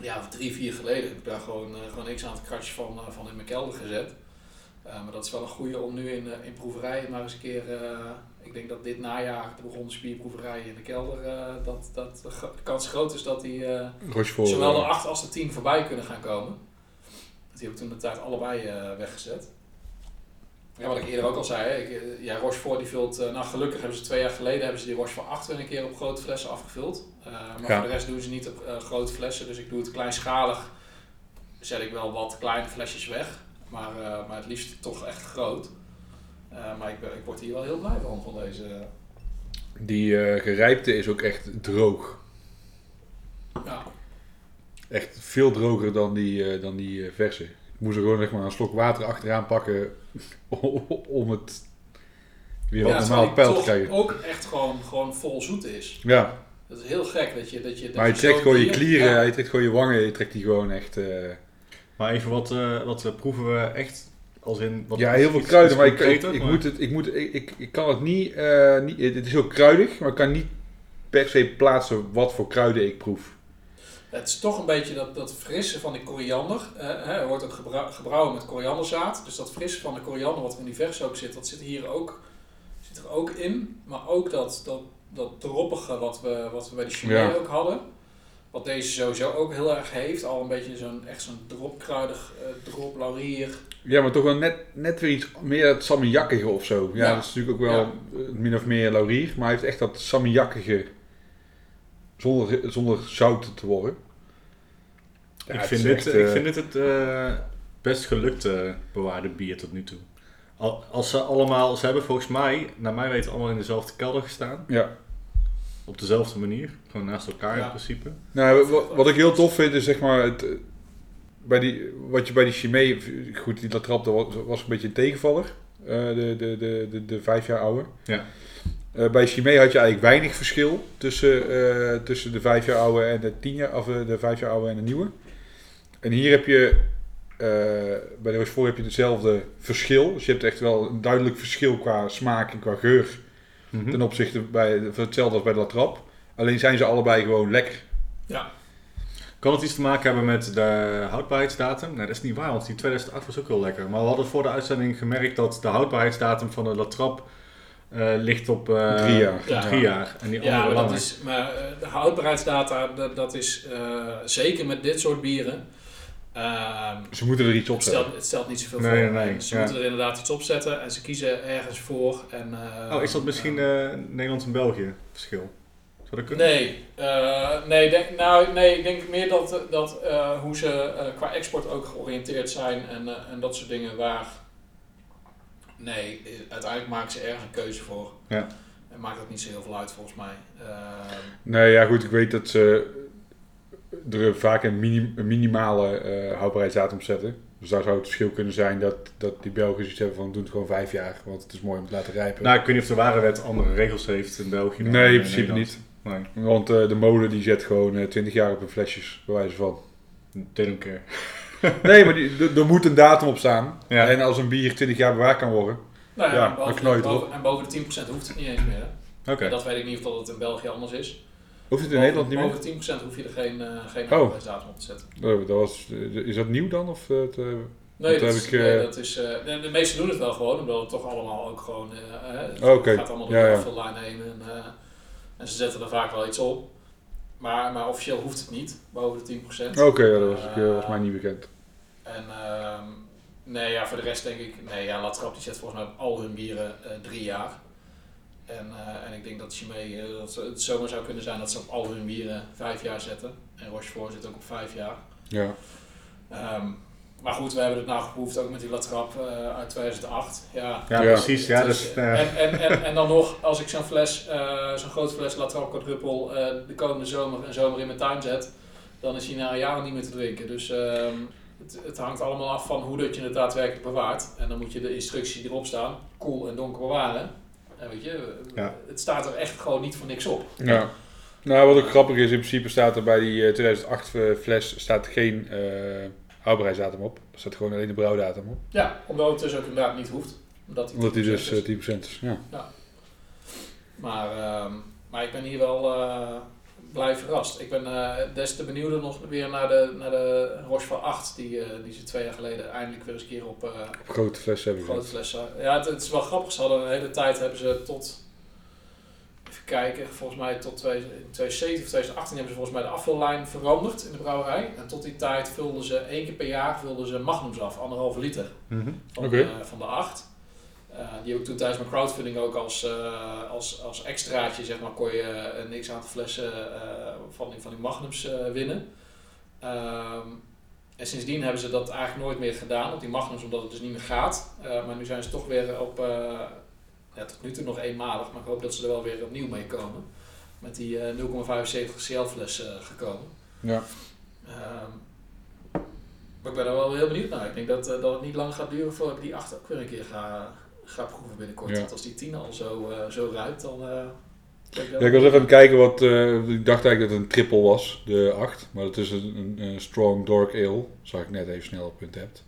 ja, drie, vier geleden heb ik daar gewoon, eh, gewoon niks aan het kratje van, eh, van in mijn kelder gezet. Eh, maar dat is wel een goede om nu in, eh, in proeverij maar eens een keer, eh, ik denk dat dit najaar de begonnen spierproeverij in de kelder, eh, dat, dat de kans groot is dat die... eh. Zowel de eh, 8 als de 10 voorbij kunnen gaan komen. Die heb ik toen de tijd allebei eh, weggezet. Ja, wat ik eerder ook al zei, ik, eh, ja, Rochefort die vult, eh, nou gelukkig hebben ze twee jaar geleden hebben ze die Rochefort 8 weer een keer op grote flessen afgevuld. Eh, maar Ja. voor de rest doen ze niet op eh, grote flessen, dus ik doe het kleinschalig. Zet ik wel wat kleine flesjes weg, maar, eh, maar het liefst toch echt groot. Eh, maar ik, word hier wel heel blij van, van deze. Die eh, gerijpte is ook echt droog. ja, Echt veel droger dan die, eh, dan die eh, verse. Ik moest er gewoon zeg maar, een slok water achteraan pakken om het weer op ja, normaal peil te krijgen. ook echt gewoon, gewoon vol zoet is. Ja, Dat is heel gek dat je dat je. Dat maar je je trekt gewoon je klieren, Ja. je trekt gewoon je wangen, je trekt die gewoon echt... eh, Maar even wat, eh, wat proeven we echt als in... Wat, ja, heel veel iets- kruiden, iets maar ik, ik, concreter, ik maar- moet het, ik, moet, ik, ik, ik kan het niet, eh, niet... Het is ook kruidig, maar ik kan niet per se plaatsen wat voor kruiden ik proef. Het is toch een beetje dat, dat frisse van die koriander. eh, hè, er wordt ook gebra- gebrouwen met korianderzaad. Dus dat frisse van de koriander wat in die vers ook zit, dat zit hier ook, zit er ook in. Maar ook dat, dat, dat droppige wat we, wat we bij de Ja. ook hadden. Wat deze sowieso ook heel erg heeft. Al een beetje zo'n echt zo'n dropkruidig, eh drop laurier. Ja, maar toch wel net, net weer iets meer dat salmiakkige of zo. Ja, Ja. dat is natuurlijk ook wel Ja. eh, min of meer laurier, maar hij heeft echt dat salmiakkige zonder, zonder zout te worden. Ja, ik, het vind dit, echt, ik eh, vind dit het eh, best gelukte bewaarde bier tot nu toe. Al, als ze allemaal, ze hebben volgens mij, naar mij weten, allemaal in dezelfde kelder gestaan. Ja. Op dezelfde manier. Gewoon naast elkaar Ja. in principe. Nou, wat, wat ik heel tof vind is zeg maar het, bij die, wat je bij die Chimay, goed, die Latrap, dat was, was een beetje een tegenvaller. eh, de, de, de, de, de vijf jaar oude. Ja. Eh, bij Chimay had je eigenlijk weinig verschil tussen, eh, tussen de vijf jaar oude en de tien jaar, of eh, de vijf jaar oude en de nieuwe. En hier heb je, eh, bij de Rochefort heb je hetzelfde verschil. Dus je hebt echt wel een duidelijk verschil qua smaak en qua geur Mhm. ten opzichte bij, van hetzelfde als bij de Latrap. Alleen zijn ze allebei gewoon lekker. Ja, Kan het iets te maken hebben met de houdbaarheidsdatum? Nee, dat is niet waar, want die 2008 was ook heel lekker. Maar we hadden voor de uitzending gemerkt dat de houdbaarheidsdatum van de Latrap eh ligt op eh, Drie jaar. Ja. Drie jaar. En die ja andere maar, dat is, maar eh, de houdbaarheidsdata, dat, dat is eh, zeker met dit soort bieren. ehm, Ze moeten er iets op Het zetten. stelt, het stelt niet zoveel Nee, voor. nee, nee, Ze ja. moeten er inderdaad iets op zetten en ze kiezen ergens voor. En, eh, Oh, is dat misschien eh, Nederland en België verschil? Zou dat kunnen? Nee, eh, nee, denk, nou, nee, ik denk meer dat, dat eh, hoe ze eh, qua export ook georiënteerd zijn en, eh, en dat soort dingen waar. Nee, uiteindelijk maken ze ergens een keuze voor. Ja. En maakt dat niet zo heel veel uit volgens mij. Nee, ja goed, ik weet dat ze er vaak een, mini- een minimale eh, houdbaarheidsdatum zetten. Dus daar zou het verschil kunnen zijn dat, dat die Belgen iets hebben van doen het gewoon vijf jaar, want het is mooi om te laten rijpen. Nou, ik weet niet of de warenwet andere regels heeft in België. nee, in in principe Nederland. niet. Nee, Want eh, de molen die zet gewoon eh, 20 jaar op hun flesjes, bij wijze van. they don't care. Nee, maar die, er- moet een datum op staan. Ja. En als een bier 20 jaar bewaard kan worden. nou ja, Ja, en boven, dan het boven- en boven de 10% hoeft het niet eens meer. Hè? Oké. En dat weet ik niet of dat het in België anders is. Hoeft het in Nederland niet meer? Boven de 10% hoef je er geen, uh, geen Oh. houdbaarheidsdatum op te zetten. Oh, dat was, is dat nieuw dan? Of, het, Nee, Dat dat, heb is, ik, eh, nee, dat is, eh, de, de meesten doen het wel gewoon, omdat het toch allemaal ook gewoon... het Oh, oké. gaat allemaal door Ja, de ja. heen en, eh, en ze zetten er vaak wel iets op. Maar, maar officieel hoeft het niet, boven de 10%. Oké, ja, dat was, ik, eh, was mij niet bekend. En ehm, nee, ja, voor de rest denk ik... Nee, ja, Latrap die zet volgens mij op al hun bieren eh, drie jaar. En, eh, en ik denk dat Chimay, eh, dat het zomaar zou kunnen zijn dat ze op al hun bieren vijf jaar zetten. En Rochefort zit ook op vijf jaar. Ja. Ehm, maar goed, we hebben het nou geproefd ook met die Latrap eh, uit 2008. Ja, Ja, Ja. precies. Ja, het dus, is- eh, en, en, en, en dan nog, als ik zo'n fles, eh, zo'n grote fles Latrap quadruppel eh, de komende zomer een zomer in mijn tuin zet, dan is hij na een jaar niet meer te drinken. Dus ehm, het, het hangt allemaal af van hoe dat je het daadwerkelijk bewaart. En dan moet je de instructie erop staan, koel en donker bewaren. En weet je, Ja. het staat er echt gewoon niet voor niks op. ja. Nou, wat ook grappig is, in principe staat er bij die eh, 2008 fles staat geen eh houdbaarheidsdatum op. Er staat gewoon alleen de brouwdatum op. Ja, omdat het dus ook inderdaad niet hoeft. Omdat, Omdat die 10% dus is. eh, 10% is. Ja. Maar, ehm, maar ik ben hier wel eh, blij verrast. Ik ben eh, des te benieuwder nog weer naar de, naar de Rochefort 8, die, eh, die ze twee jaar geleden eindelijk weer eens een keer op uh, Op grote flessen hebben grote flessen. Ja, het, het is wel grappig. Ze hadden een hele tijd hebben ze tot, kijken, volgens mij tot twee- in 2017 of 2018 hebben ze volgens mij de afvullijn veranderd in de brouwerij. En tot die tijd vulden ze één keer per jaar vulden ze magnums af, anderhalve liter mhm. van, van de acht. Eh, die ook toen tijdens mijn crowdfunding ook als, eh, als, als extraatje, zeg maar, kon je eh, een x aantal flessen van, die, van die magnums winnen. Ehm, en sindsdien hebben ze dat eigenlijk nooit meer gedaan op die magnums, omdat het dus niet meer gaat. Maar nu zijn ze toch weer op, ja, tot nu toe nog eenmalig, maar ik hoop dat ze er wel weer opnieuw mee komen. Met die eh 0,75 CL fles eh, gekomen. Ja. Ehm, maar ik ben er wel heel benieuwd naar. Ik denk dat, eh, dat het niet lang gaat duren voordat ik die 8 ook weer een keer ga, ga proeven binnenkort. Ja. Want als die 10 al zo, eh, zo ruikt, dan. eh, Ja, ik was even aan het kijken wat. eh, ik dacht eigenlijk dat het een triple was, de 8. Maar het is een, een, een strong dark ale. Zag ik net even snel op punt hebt.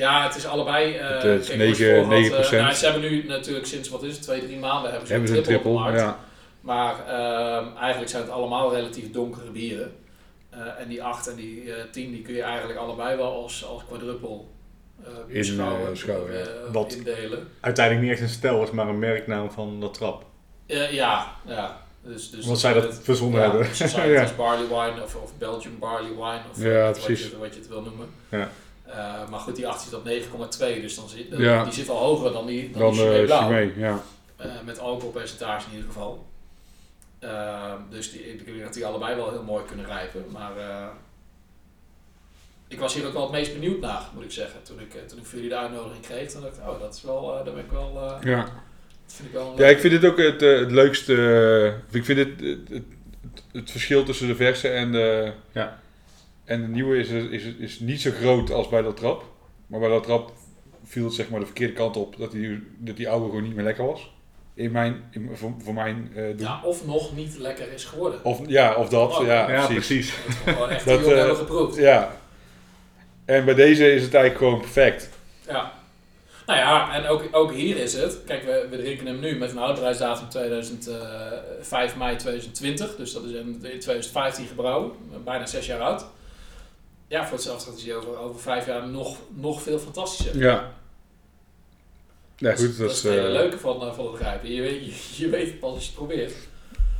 Ja, het is allebei. eh Het, is kijk, 9 Rochefort had, 9%. eh, nou, ze hebben nu natuurlijk sinds wat is het, twee, drie maanden hebben ze Hebben een triple. Ja. Maar ehm, eigenlijk zijn het allemaal relatief donkere bieren. Eh, en die 8 en die eh 10 die kun je eigenlijk allebei wel als, als quadruppel eh In, beschouwen, beschouwen, ja. Wat- indelen. Uiteindelijk niet echt een stel was, maar een merknaam van dat trap. Eh, ja, ja. Dus, dus Want zij dat het- verzonnen ja, hebben. Dus dan zou je het Ja. als barley wine of, of Belgian barley wine of Ja, wat, precies. je, wat je het wil noemen. Ja. Eh, maar goed, die 8 zit op 9,2, dus dan zit, Ja. die zit al hoger dan die, dan Dan die Chimay eh Blauw. Chimay, ja. Eh, met alcoholpercentage in ieder geval. Dus die, ik denk dat die allebei wel heel mooi kunnen rijpen. Maar ik was hier ook wel het meest benieuwd naar, moet ik zeggen. Toen ik, toen ik voor jullie de uitnodiging kreeg, toen dacht ik, oh, dat is wel, eh, daar ben ik wel, Ja. dat vind ik wel ja, ik vind dit ook het, het leukste. ik vind dit het, het, het, het verschil tussen de verse en de, Ja. En de nieuwe is, is, is niet zo groot als bij dat trap. Maar bij dat trap viel het zeg maar de verkeerde kant op dat die, dat die oude gewoon niet meer lekker was. In mijn, in, voor, voor mijn eh doen. Ja, of nog niet lekker is geworden. Of, ja, of dat. Oh, ja, Ja, precies. precies. Dat gewoon echt eh, hebben geproefd. Ja. En bij deze is het eigenlijk gewoon perfect. Ja. Nou ja, en ook, ook hier is het. Kijk, we, we drinken hem nu met een houdbaarheidsdatum 2000, eh, 5 mei 2020. Dus dat is in 2015 gebrouwen. Bijna zes jaar oud. Ja, voor hetzelfde gaat hij over, over vijf jaar nog, nog veel fantastischer. Ja. Goed. is, Dat dat is het hele eh, leuke van, eh, van het grijpen. Je, weet- je, je weet het pas als je het probeert.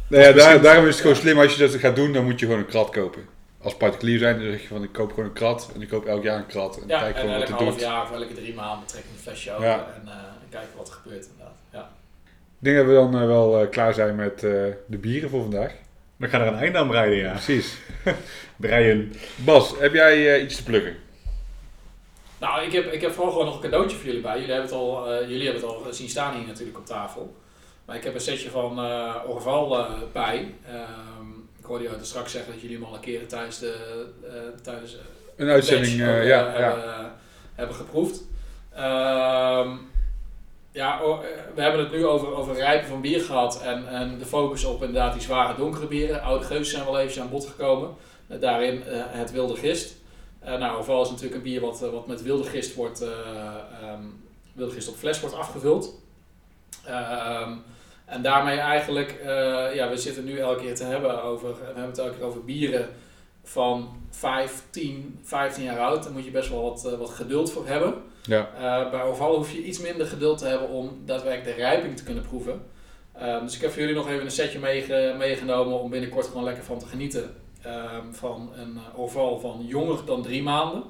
Nou ja, daar, daarom is het gewoon ja. slim als je dat gaat doen, dan moet je gewoon een krat kopen. Als particulier zijn, dan zeg je van ik koop gewoon een krat en ik koop elk jaar een krat en Ja, kijk en gewoon wat elke het half doet. jaar of elke drie maanden trek ik een flesje open Ja. en, en kijken wat er gebeurt inderdaad. Ja. Ik denk dat we dan wel klaar zijn met de bieren voor vandaag. We gaan er een einde aan breiden, ja. Precies. Breien. Bas, heb jij eh, iets te plukken? Nou, ik heb, ik heb vooral gewoon nog een cadeautje voor jullie bij. Jullie hebben het al, eh, jullie hebben het al zien staan hier natuurlijk op tafel. Maar ik heb een setje van eh Orval eh, bij. Ehm, ik hoorde jou straks zeggen dat jullie hem al een keer tijdens de, eh, tijdens, eh, Een uitzending, ja, ja. hebben, hebben geproefd. Ehm, ja, o- eh, we hebben het nu over, over rijpen van bier gehad en, en de focus op inderdaad die zware donkere bieren. Oude Geus zijn wel eventjes aan bod gekomen. Eh, daarin eh, het wilde gist. Nou, Orval is natuurlijk een bier wat, wat met wilde gist, wordt, eh, ehm, wilde gist op fles wordt afgevuld. Ehm, en daarmee eigenlijk, ja, we zitten nu elke keer te hebben over, we hebben het elke keer over bieren van 15, 15 jaar oud. Daar moet je best wel wat, wat geduld voor hebben. Ja. Eh, bij Orval hoef je iets minder geduld te hebben om daadwerkelijk de rijping te kunnen proeven. Ehm, dus ik heb voor jullie nog even een setje meege- meegenomen om binnenkort gewoon lekker van te genieten. Ehm, van een eh, Orval van jonger dan drie maanden.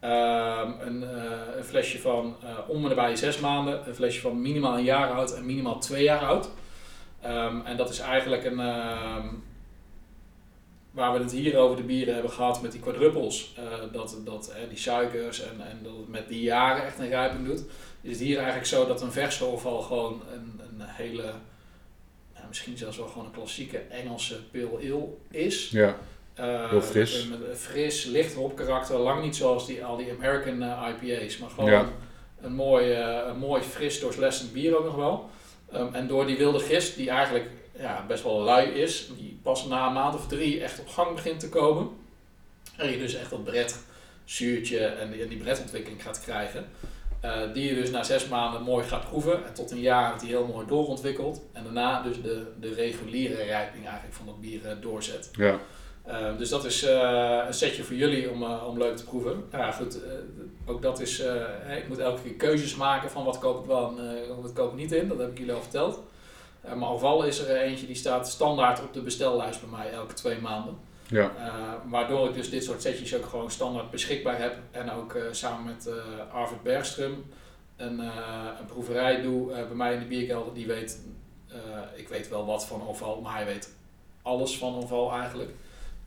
Ehm, een, eh, een flesje van eh om en nabij zes maanden. Een flesje van minimaal een jaar oud en minimaal twee jaar oud. En dat is eigenlijk een... waar we het hier over de bieren hebben gehad met die quadruppels. eh, dat dat eh, die suikers en, en dat het met die jaren echt een rijping doet. Is het hier eigenlijk zo dat een verse Orval gewoon een, een hele... ja, misschien zelfs wel gewoon een klassieke Engelse pale ale is. Ja. Eh, Heel fris. Met een fris, licht hopkarakter. Lang niet zoals die, al die American IPA's. Maar gewoon Ja. een, mooi, een mooi fris doorslessend bier ook nog wel. Ehm, en door die wilde gist, die eigenlijk ja, best wel lui is. Die pas na een maand of drie echt op gang begint te komen. En je dus echt dat bret zuurtje en die, en die bretontwikkeling gaat krijgen. eh, die je dus na zes maanden mooi gaat proeven. En tot een jaar wordt die heel mooi doorontwikkeld. En daarna dus de, de reguliere rijping eigenlijk van dat bier eh, doorzet. Ja. Uh, dus dat is uh, een setje voor jullie om, om leuk te proeven. Ja, goed, ook dat is. Ik moet elke keer keuzes maken van wat koop ik wel en wat koop ik niet in. Dat heb ik jullie al verteld. Maar overal is er eentje die staat standaard op de bestellijst bij mij elke twee maanden. Ja. waardoor ik dus dit soort setjes ook gewoon standaard beschikbaar heb. En ook samen met Arvid Bergström een, een proeverij doe bij mij in de bierkelder. Die weet, ik weet wel wat van Oval, maar hij weet alles van Oval eigenlijk.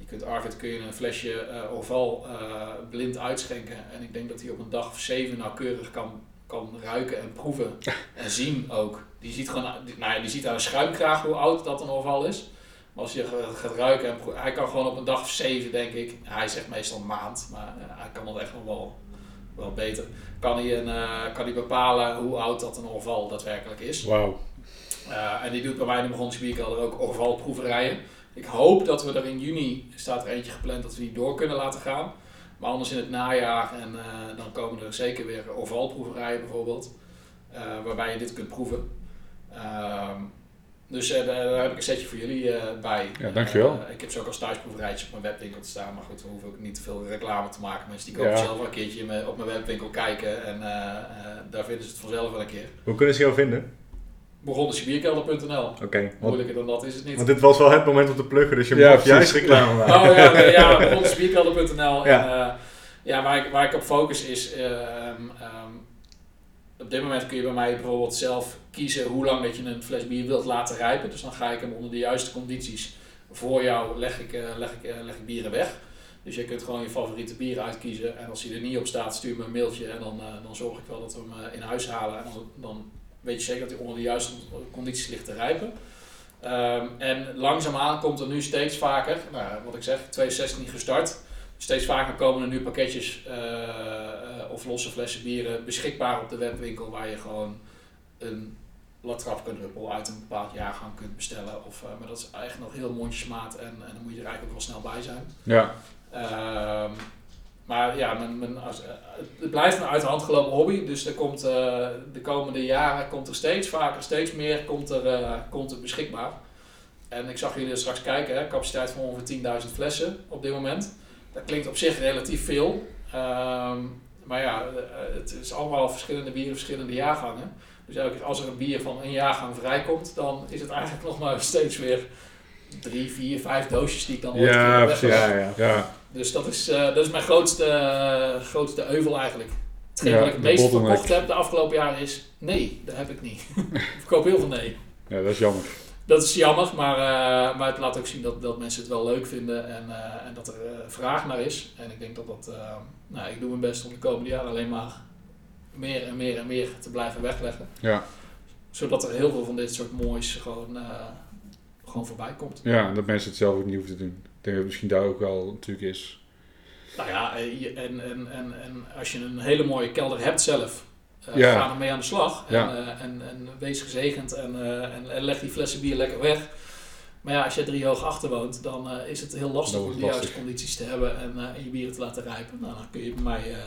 Je kunt Arvid kun je een flesje uh, blind uitschenken. En ik denk dat hij op een dag of zeven nauwkeurig kan, kan ruiken en proeven. en zien ook. Die ziet, gewoon, nou ja, die ziet aan een schuimkraag hoe oud dat een Orval is. Maar als je gaat ruiken en proeven, hij kan gewoon op een dag of zeven denk ik. Hij zegt meestal een maand, maar uh, hij kan dat echt nog wel, wel beter. Kan hij, een, uh, kan hij bepalen hoe oud dat een Orval daadwerkelijk is. Wauw. Uh, en die doet bij mij in de Burgondische Bierkelder ook Orval proeverijen. Ik hoop dat we er in juni, staat er eentje gepland, dat we die door kunnen laten gaan. Maar anders in het najaar en uh, dan komen er zeker weer ovalproeverijen bijvoorbeeld. Uh, waarbij je dit kunt proeven. Uh, dus uh, daar heb ik een setje voor jullie bij. Ja, dankjewel. ik heb ze ook als thuisproeverijtjes op mijn webwinkel te staan. Maar goed, dan hoef ik niet te veel reclame te maken. Mensen die komen ja. zelf wel een keertje op mijn webwinkel kijken. En daar vinden ze het vanzelf wel een keer. Hoe kunnen ze jou vinden? Burgondisebierkelder.nl Oké. Okay, Moeilijker dan dat is het niet. Want dit was wel het moment om te pluggen, dus je ja, mag juist reclame maken. Oh ja, nee, ja. Ja. En, uh, ja, waar ik, waar ik op focus is... Uh, um, op dit moment kun je bij mij bijvoorbeeld zelf kiezen hoe lang dat je een fles bier wilt laten rijpen. Dus dan ga ik hem onder de juiste condities voor jou leg ik, uh, leg ik, uh, leg ik bieren weg. Dus je kunt gewoon je favoriete bieren uitkiezen. En als hij er niet op staat, stuur me een mailtje. En dan, uh, dan zorg ik wel dat we hem in huis halen. En dan, dan weet je zeker dat hij onder de juiste condities ligt te rijpen. Um, en langzaamaan komt er nu steeds vaker, nou, wat ik zeg, 2016 gestart. Steeds vaker komen er nu pakketjes uh, uh, of losse flessen bieren beschikbaar op de webwinkel waar je gewoon een latrap druppel uit een bepaald jaargang kunt bestellen. Of, uh, maar dat is eigenlijk nog heel mondjesmaat en, en dan moet je er eigenlijk ook wel snel bij zijn. Ja. Um, maar ja, mijn, mijn, als, het blijft een uit de hand gelopen hobby. Dus er komt, uh, de komende jaren komt er steeds vaker, steeds meer komt er, uh, komt er beschikbaar. En ik zag jullie straks kijken, hè, capaciteit van ongeveer 10.000 flessen op dit moment. Dat klinkt op zich relatief veel. Um, maar ja, het is allemaal verschillende bieren, verschillende jaargangen. Dus elke, als er een bier van een jaargang vrijkomt, dan is het eigenlijk nog maar steeds weer drie, vier, vijf doosjes die ik dan ooit ja, ja, ja, ja. Dus dat is, uh, dat is mijn grootste, grootste euvel eigenlijk. Hetgeen ja, wat ik het meest verkocht heb de afgelopen jaren is nee, dat heb ik niet. ik verkoop heel veel nee. Ja, dat is jammer. dat is jammer, maar, eh, maar het laat ook zien dat, dat mensen het wel leuk vinden en, eh, en dat er eh, vraag naar is. En ik denk dat dat, eh, nou, ik doe mijn best om de komende jaren alleen maar meer en meer en meer te blijven wegleggen. Ja. Zodat er heel veel van dit soort moois gewoon, eh, gewoon voorbij komt. ja, en dat mensen het zelf ook niet hoeven te doen. Ik denk dat het misschien daar ook wel natuurlijk is. Nou ja, eh, en, en, en, en als je een hele mooie kelder hebt zelf, eh, Ja. ga ermee aan de slag. En, Ja. eh, en, en wees gezegend en, eh, en, en leg die flessen bier lekker weg. Maar ja, als je drie hoog achter woont, dan eh, is het heel lastig om de het juiste condities te hebben en, eh, je bieren te laten rijpen. Nou, dan kun je bij mij, eh,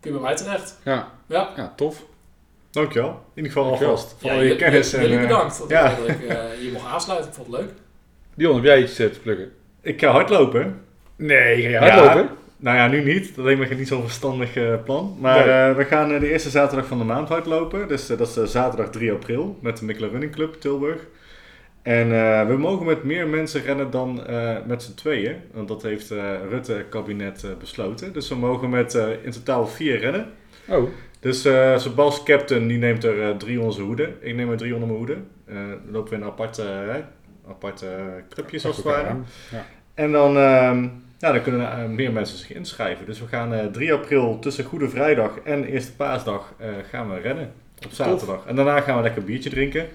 kun je bij mij terecht. Ja, Ja. ja tof. Dankjewel. In ieder geval Dankjewel. alvast voor al je jullie- kennis. en, Jullie bedankt dat, ja. ik je mocht aansluiten. Ik vond het leuk. Dion, heb jij iets te plukken? Ik ga hardlopen. Nee, ga Ja. hardlopen? Nou ja, nu niet. Dat leek me niet zo'n verstandig eh, plan. Maar Nee. eh, we gaan eh, de eerste zaterdag van de maand hardlopen. Dus dat is zaterdag 3 april met de Mikkelen Running Club Tilburg. En we mogen met meer mensen rennen dan met z'n tweeën. Want dat heeft Rutte-kabinet eh, besloten. Dus we mogen met in totaal vier rennen. Oh, Dus eh Sebas Captain die neemt er drie onder zijn hoede. Ik neem er drie onder mijn hoede. Eh, dan lopen we in aparte, eh, aparte eh, clubjes als het ware. Ja. En dan, ehm, ja, dan kunnen eh, meer mensen zich inschrijven. Dus we gaan eh 3 april tussen Goede Vrijdag en Eerste Paasdag eh, gaan we rennen. Op zaterdag. En daarna gaan we lekker een biertje drinken.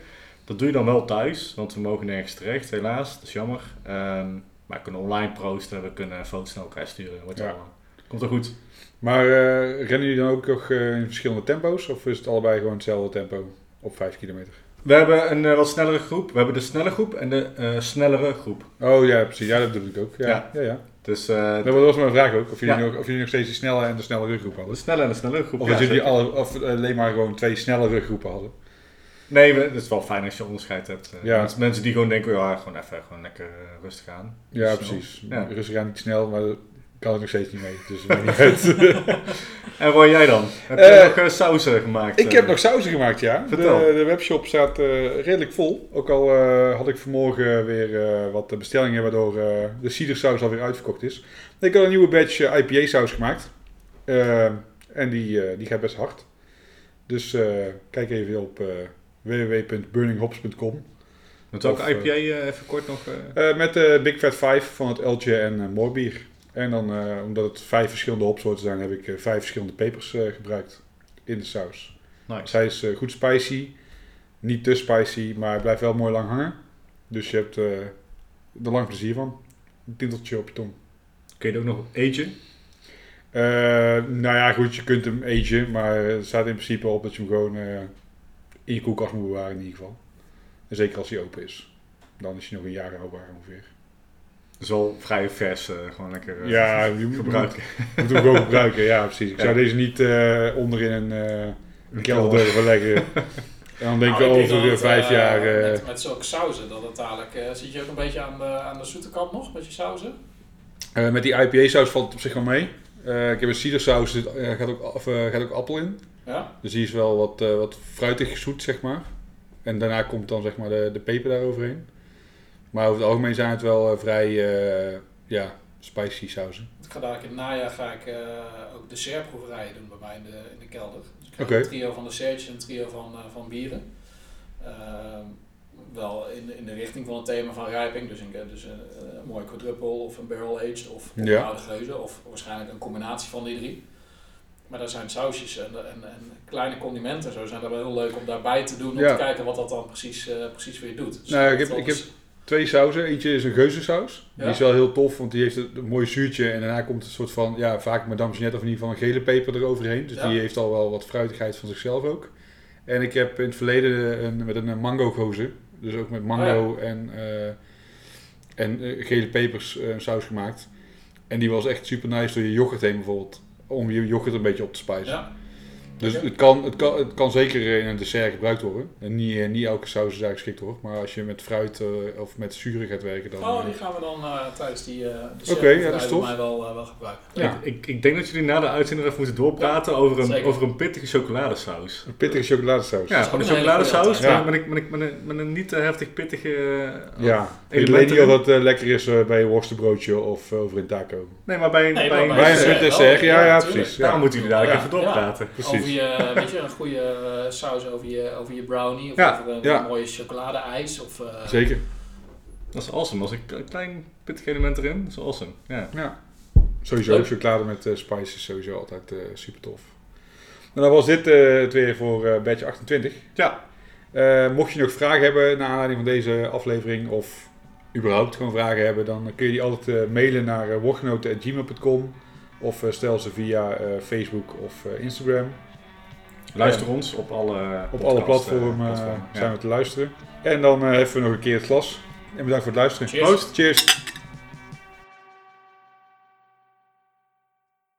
Dat doe je dan wel thuis, want we mogen nergens terecht, helaas. Dat is jammer. Ehm, maar we kunnen online proosten, we kunnen foto's naar elkaar sturen. Wordt Ja. eh, komt wel goed. Maar eh, rennen jullie dan ook nog eh, in verschillende tempo's? Of is het allebei gewoon hetzelfde tempo op 5 kilometer? We hebben een eh, wat snellere groep. We hebben de snelle groep en de eh, snellere groep. Oh ja, precies. Ja, dat doe ik ook. Ja, Ja. ja. ja. Dus eh, Dat was mijn vraag ook. Of jullie, Ja. nog, of jullie nog steeds de snelle en de snelle ruggroep de hadden. snelle en de snellere groep. Of dat jullie alle, of alleen maar gewoon twee snelle ruggroepen hadden. Nee, het is wel fijn als je onderscheid hebt. Ja. Mensen- Mensen die gewoon denken, ja, gewoon even gewoon lekker rustig aan. Ja, Snel. precies. Rustig aan, niet snel, maar kan ik nog steeds niet mee. Dus maakt niet uit. En Roy, jij dan? Heb je Eh, nog eh, sausen gemaakt? Ik heb eh? nog sausen gemaakt, ja. De, Vertel. de webshop staat redelijk vol. Ook al had ik vanmorgen weer wat bestellingen waardoor de cidersaus alweer uitverkocht is. Ik had een nieuwe batch IPA-saus gemaakt. En die, die gaat best hard. Dus kijk even op www.burninghops.com. Met welke IPA even kort nog? met de Big Fat 5 van het Eltje en Moorbier. En dan, eh, omdat het vijf verschillende hopsoorten zijn, heb ik eh, vijf verschillende pepers eh, gebruikt in de saus. Nice. Hij is goed spicy, niet te spicy, maar blijft wel mooi lang hangen. Dus je hebt er lang plezier van. Een tinteltje op je tong. Kun je het ook nog? Eh, nou ja, goed, je kunt hem agen, maar het staat in principe op dat je hem gewoon in je koelkast moet bewaren in ieder geval. En zeker als hij open is. Dan is hij nog een jaar houdbaar ongeveer. Dat is wel vrij vers, eh, gewoon lekker eh, Ja, je moet, gebruiken. moet hem gewoon gebruiken, ja precies. Ik Ja. zou deze niet eh onderin een, eh een kelder durven leggen. En dan denk Nou, ik denk dat over vijf jaar... eh, Met, met zulke sauzen, dat het dadelijk... eh, zit je ook een beetje aan de, aan de zoete kant nog, met je sauzen? eh, met die IPA-saus valt het op zich wel mee. Eh, ik heb een cidersaus, er zit- eh, gaat, ook, of, eh, gaat ook appel in. Ja? Dus die is wel wat, eh, wat fruitig zoet, zeg maar. En daarna komt dan zeg maar de, de peper daaroverheen. Maar over het algemeen zijn het wel eh, vrij eh, ja, spicy sauzen. Ik ga dadelijk in het najaar ga ik, eh, ook dessertproeverijen doen bij mij in de, in de kelder. Dus ik een trio van dessertjes en een trio van, van bieren. Wel in, in de richting van het thema van rijping. Dus een, dus een, een mooi quadruple of een barrel aged of, Ja. een oude geuze. Of waarschijnlijk een combinatie van die drie. Maar daar zijn sausjes en, en, en kleine condimenten en zo zijn er wel heel leuk om daarbij te doen. Om Ja. te kijken wat dat dan precies, precies je doet. Dus Nou, ik dat heb- ik is- Twee sauzen. Eentje is een geuzensaus. Die Ja. is wel heel tof, want die heeft een, een mooi zuurtje. En daarna komt een soort van, ja, vaak Madame Jeanette of in ieder geval een gele peper eroverheen. Dus Ja. die heeft al wel wat fruitigheid van zichzelf ook. En ik heb in het verleden een, met een mango gozer. Dus ook met mango Oh en, eh, en eh, gele pepers eh, saus gemaakt. En die was echt super nice door je yoghurt heen bijvoorbeeld. Om je yoghurt een beetje op te spijzen. Dus het, kan, het, kan, het kan zeker in een dessert gebruikt worden. En niet, eh, niet elke saus is daar geschikt hoor. Maar als je met fruit eh, of met zuren gaat werken, dan... Oh, eh, die gaan we dan eh, tijdens die uh, Oké, ja, dat is tof. mij wel, eh, wel gebruiken. Ja. Ik, ik, ik denk dat jullie na de uitzending even moeten doorpraten over, een, zeker. over een pittige chocoladesaus. Een pittige chocoladesaus. Ja, gewoon een chocoladesaus, maar met, een- met, een- met, met een niet te heftig pittige... eh, Ja, ik weet niet of dat eh, lekker is eh, bij een worstenbroodje of eh, over een taco. Nee, maar bij Nee, bij een bij Bij een dessert dessert, dessert, ja, Ja, precies. Daarom Ja. moeten jullie daar Ja, even doorpraten. Precies. Over je, weet je, een goede eh, saus over je, over je brownie. Of Ja, over een ja. mooie chocoladeijs. Of, eh, Zeker. Dat is awesome. Als een klein pittig element erin, dat is awesome. Ja. Ja. Sowieso, Leuk. chocolade met eh, spices is sowieso altijd eh, super tof. En dan was dit eh, het weer voor eh badge 28. Ja. Eh, mocht je nog vragen hebben naar aanleiding van deze aflevering of überhaupt gewoon vragen hebben, dan kun je die altijd eh, mailen naar uh, of eh, stel ze via eh, Facebook of eh, Instagram. Luister ons op alle Op alle eh, platformen eh. Ja. zijn we te luisteren. En dan eh, heffen we nog een keer het glas. En bedankt voor het luisteren. Cheers. Proost. Cheers.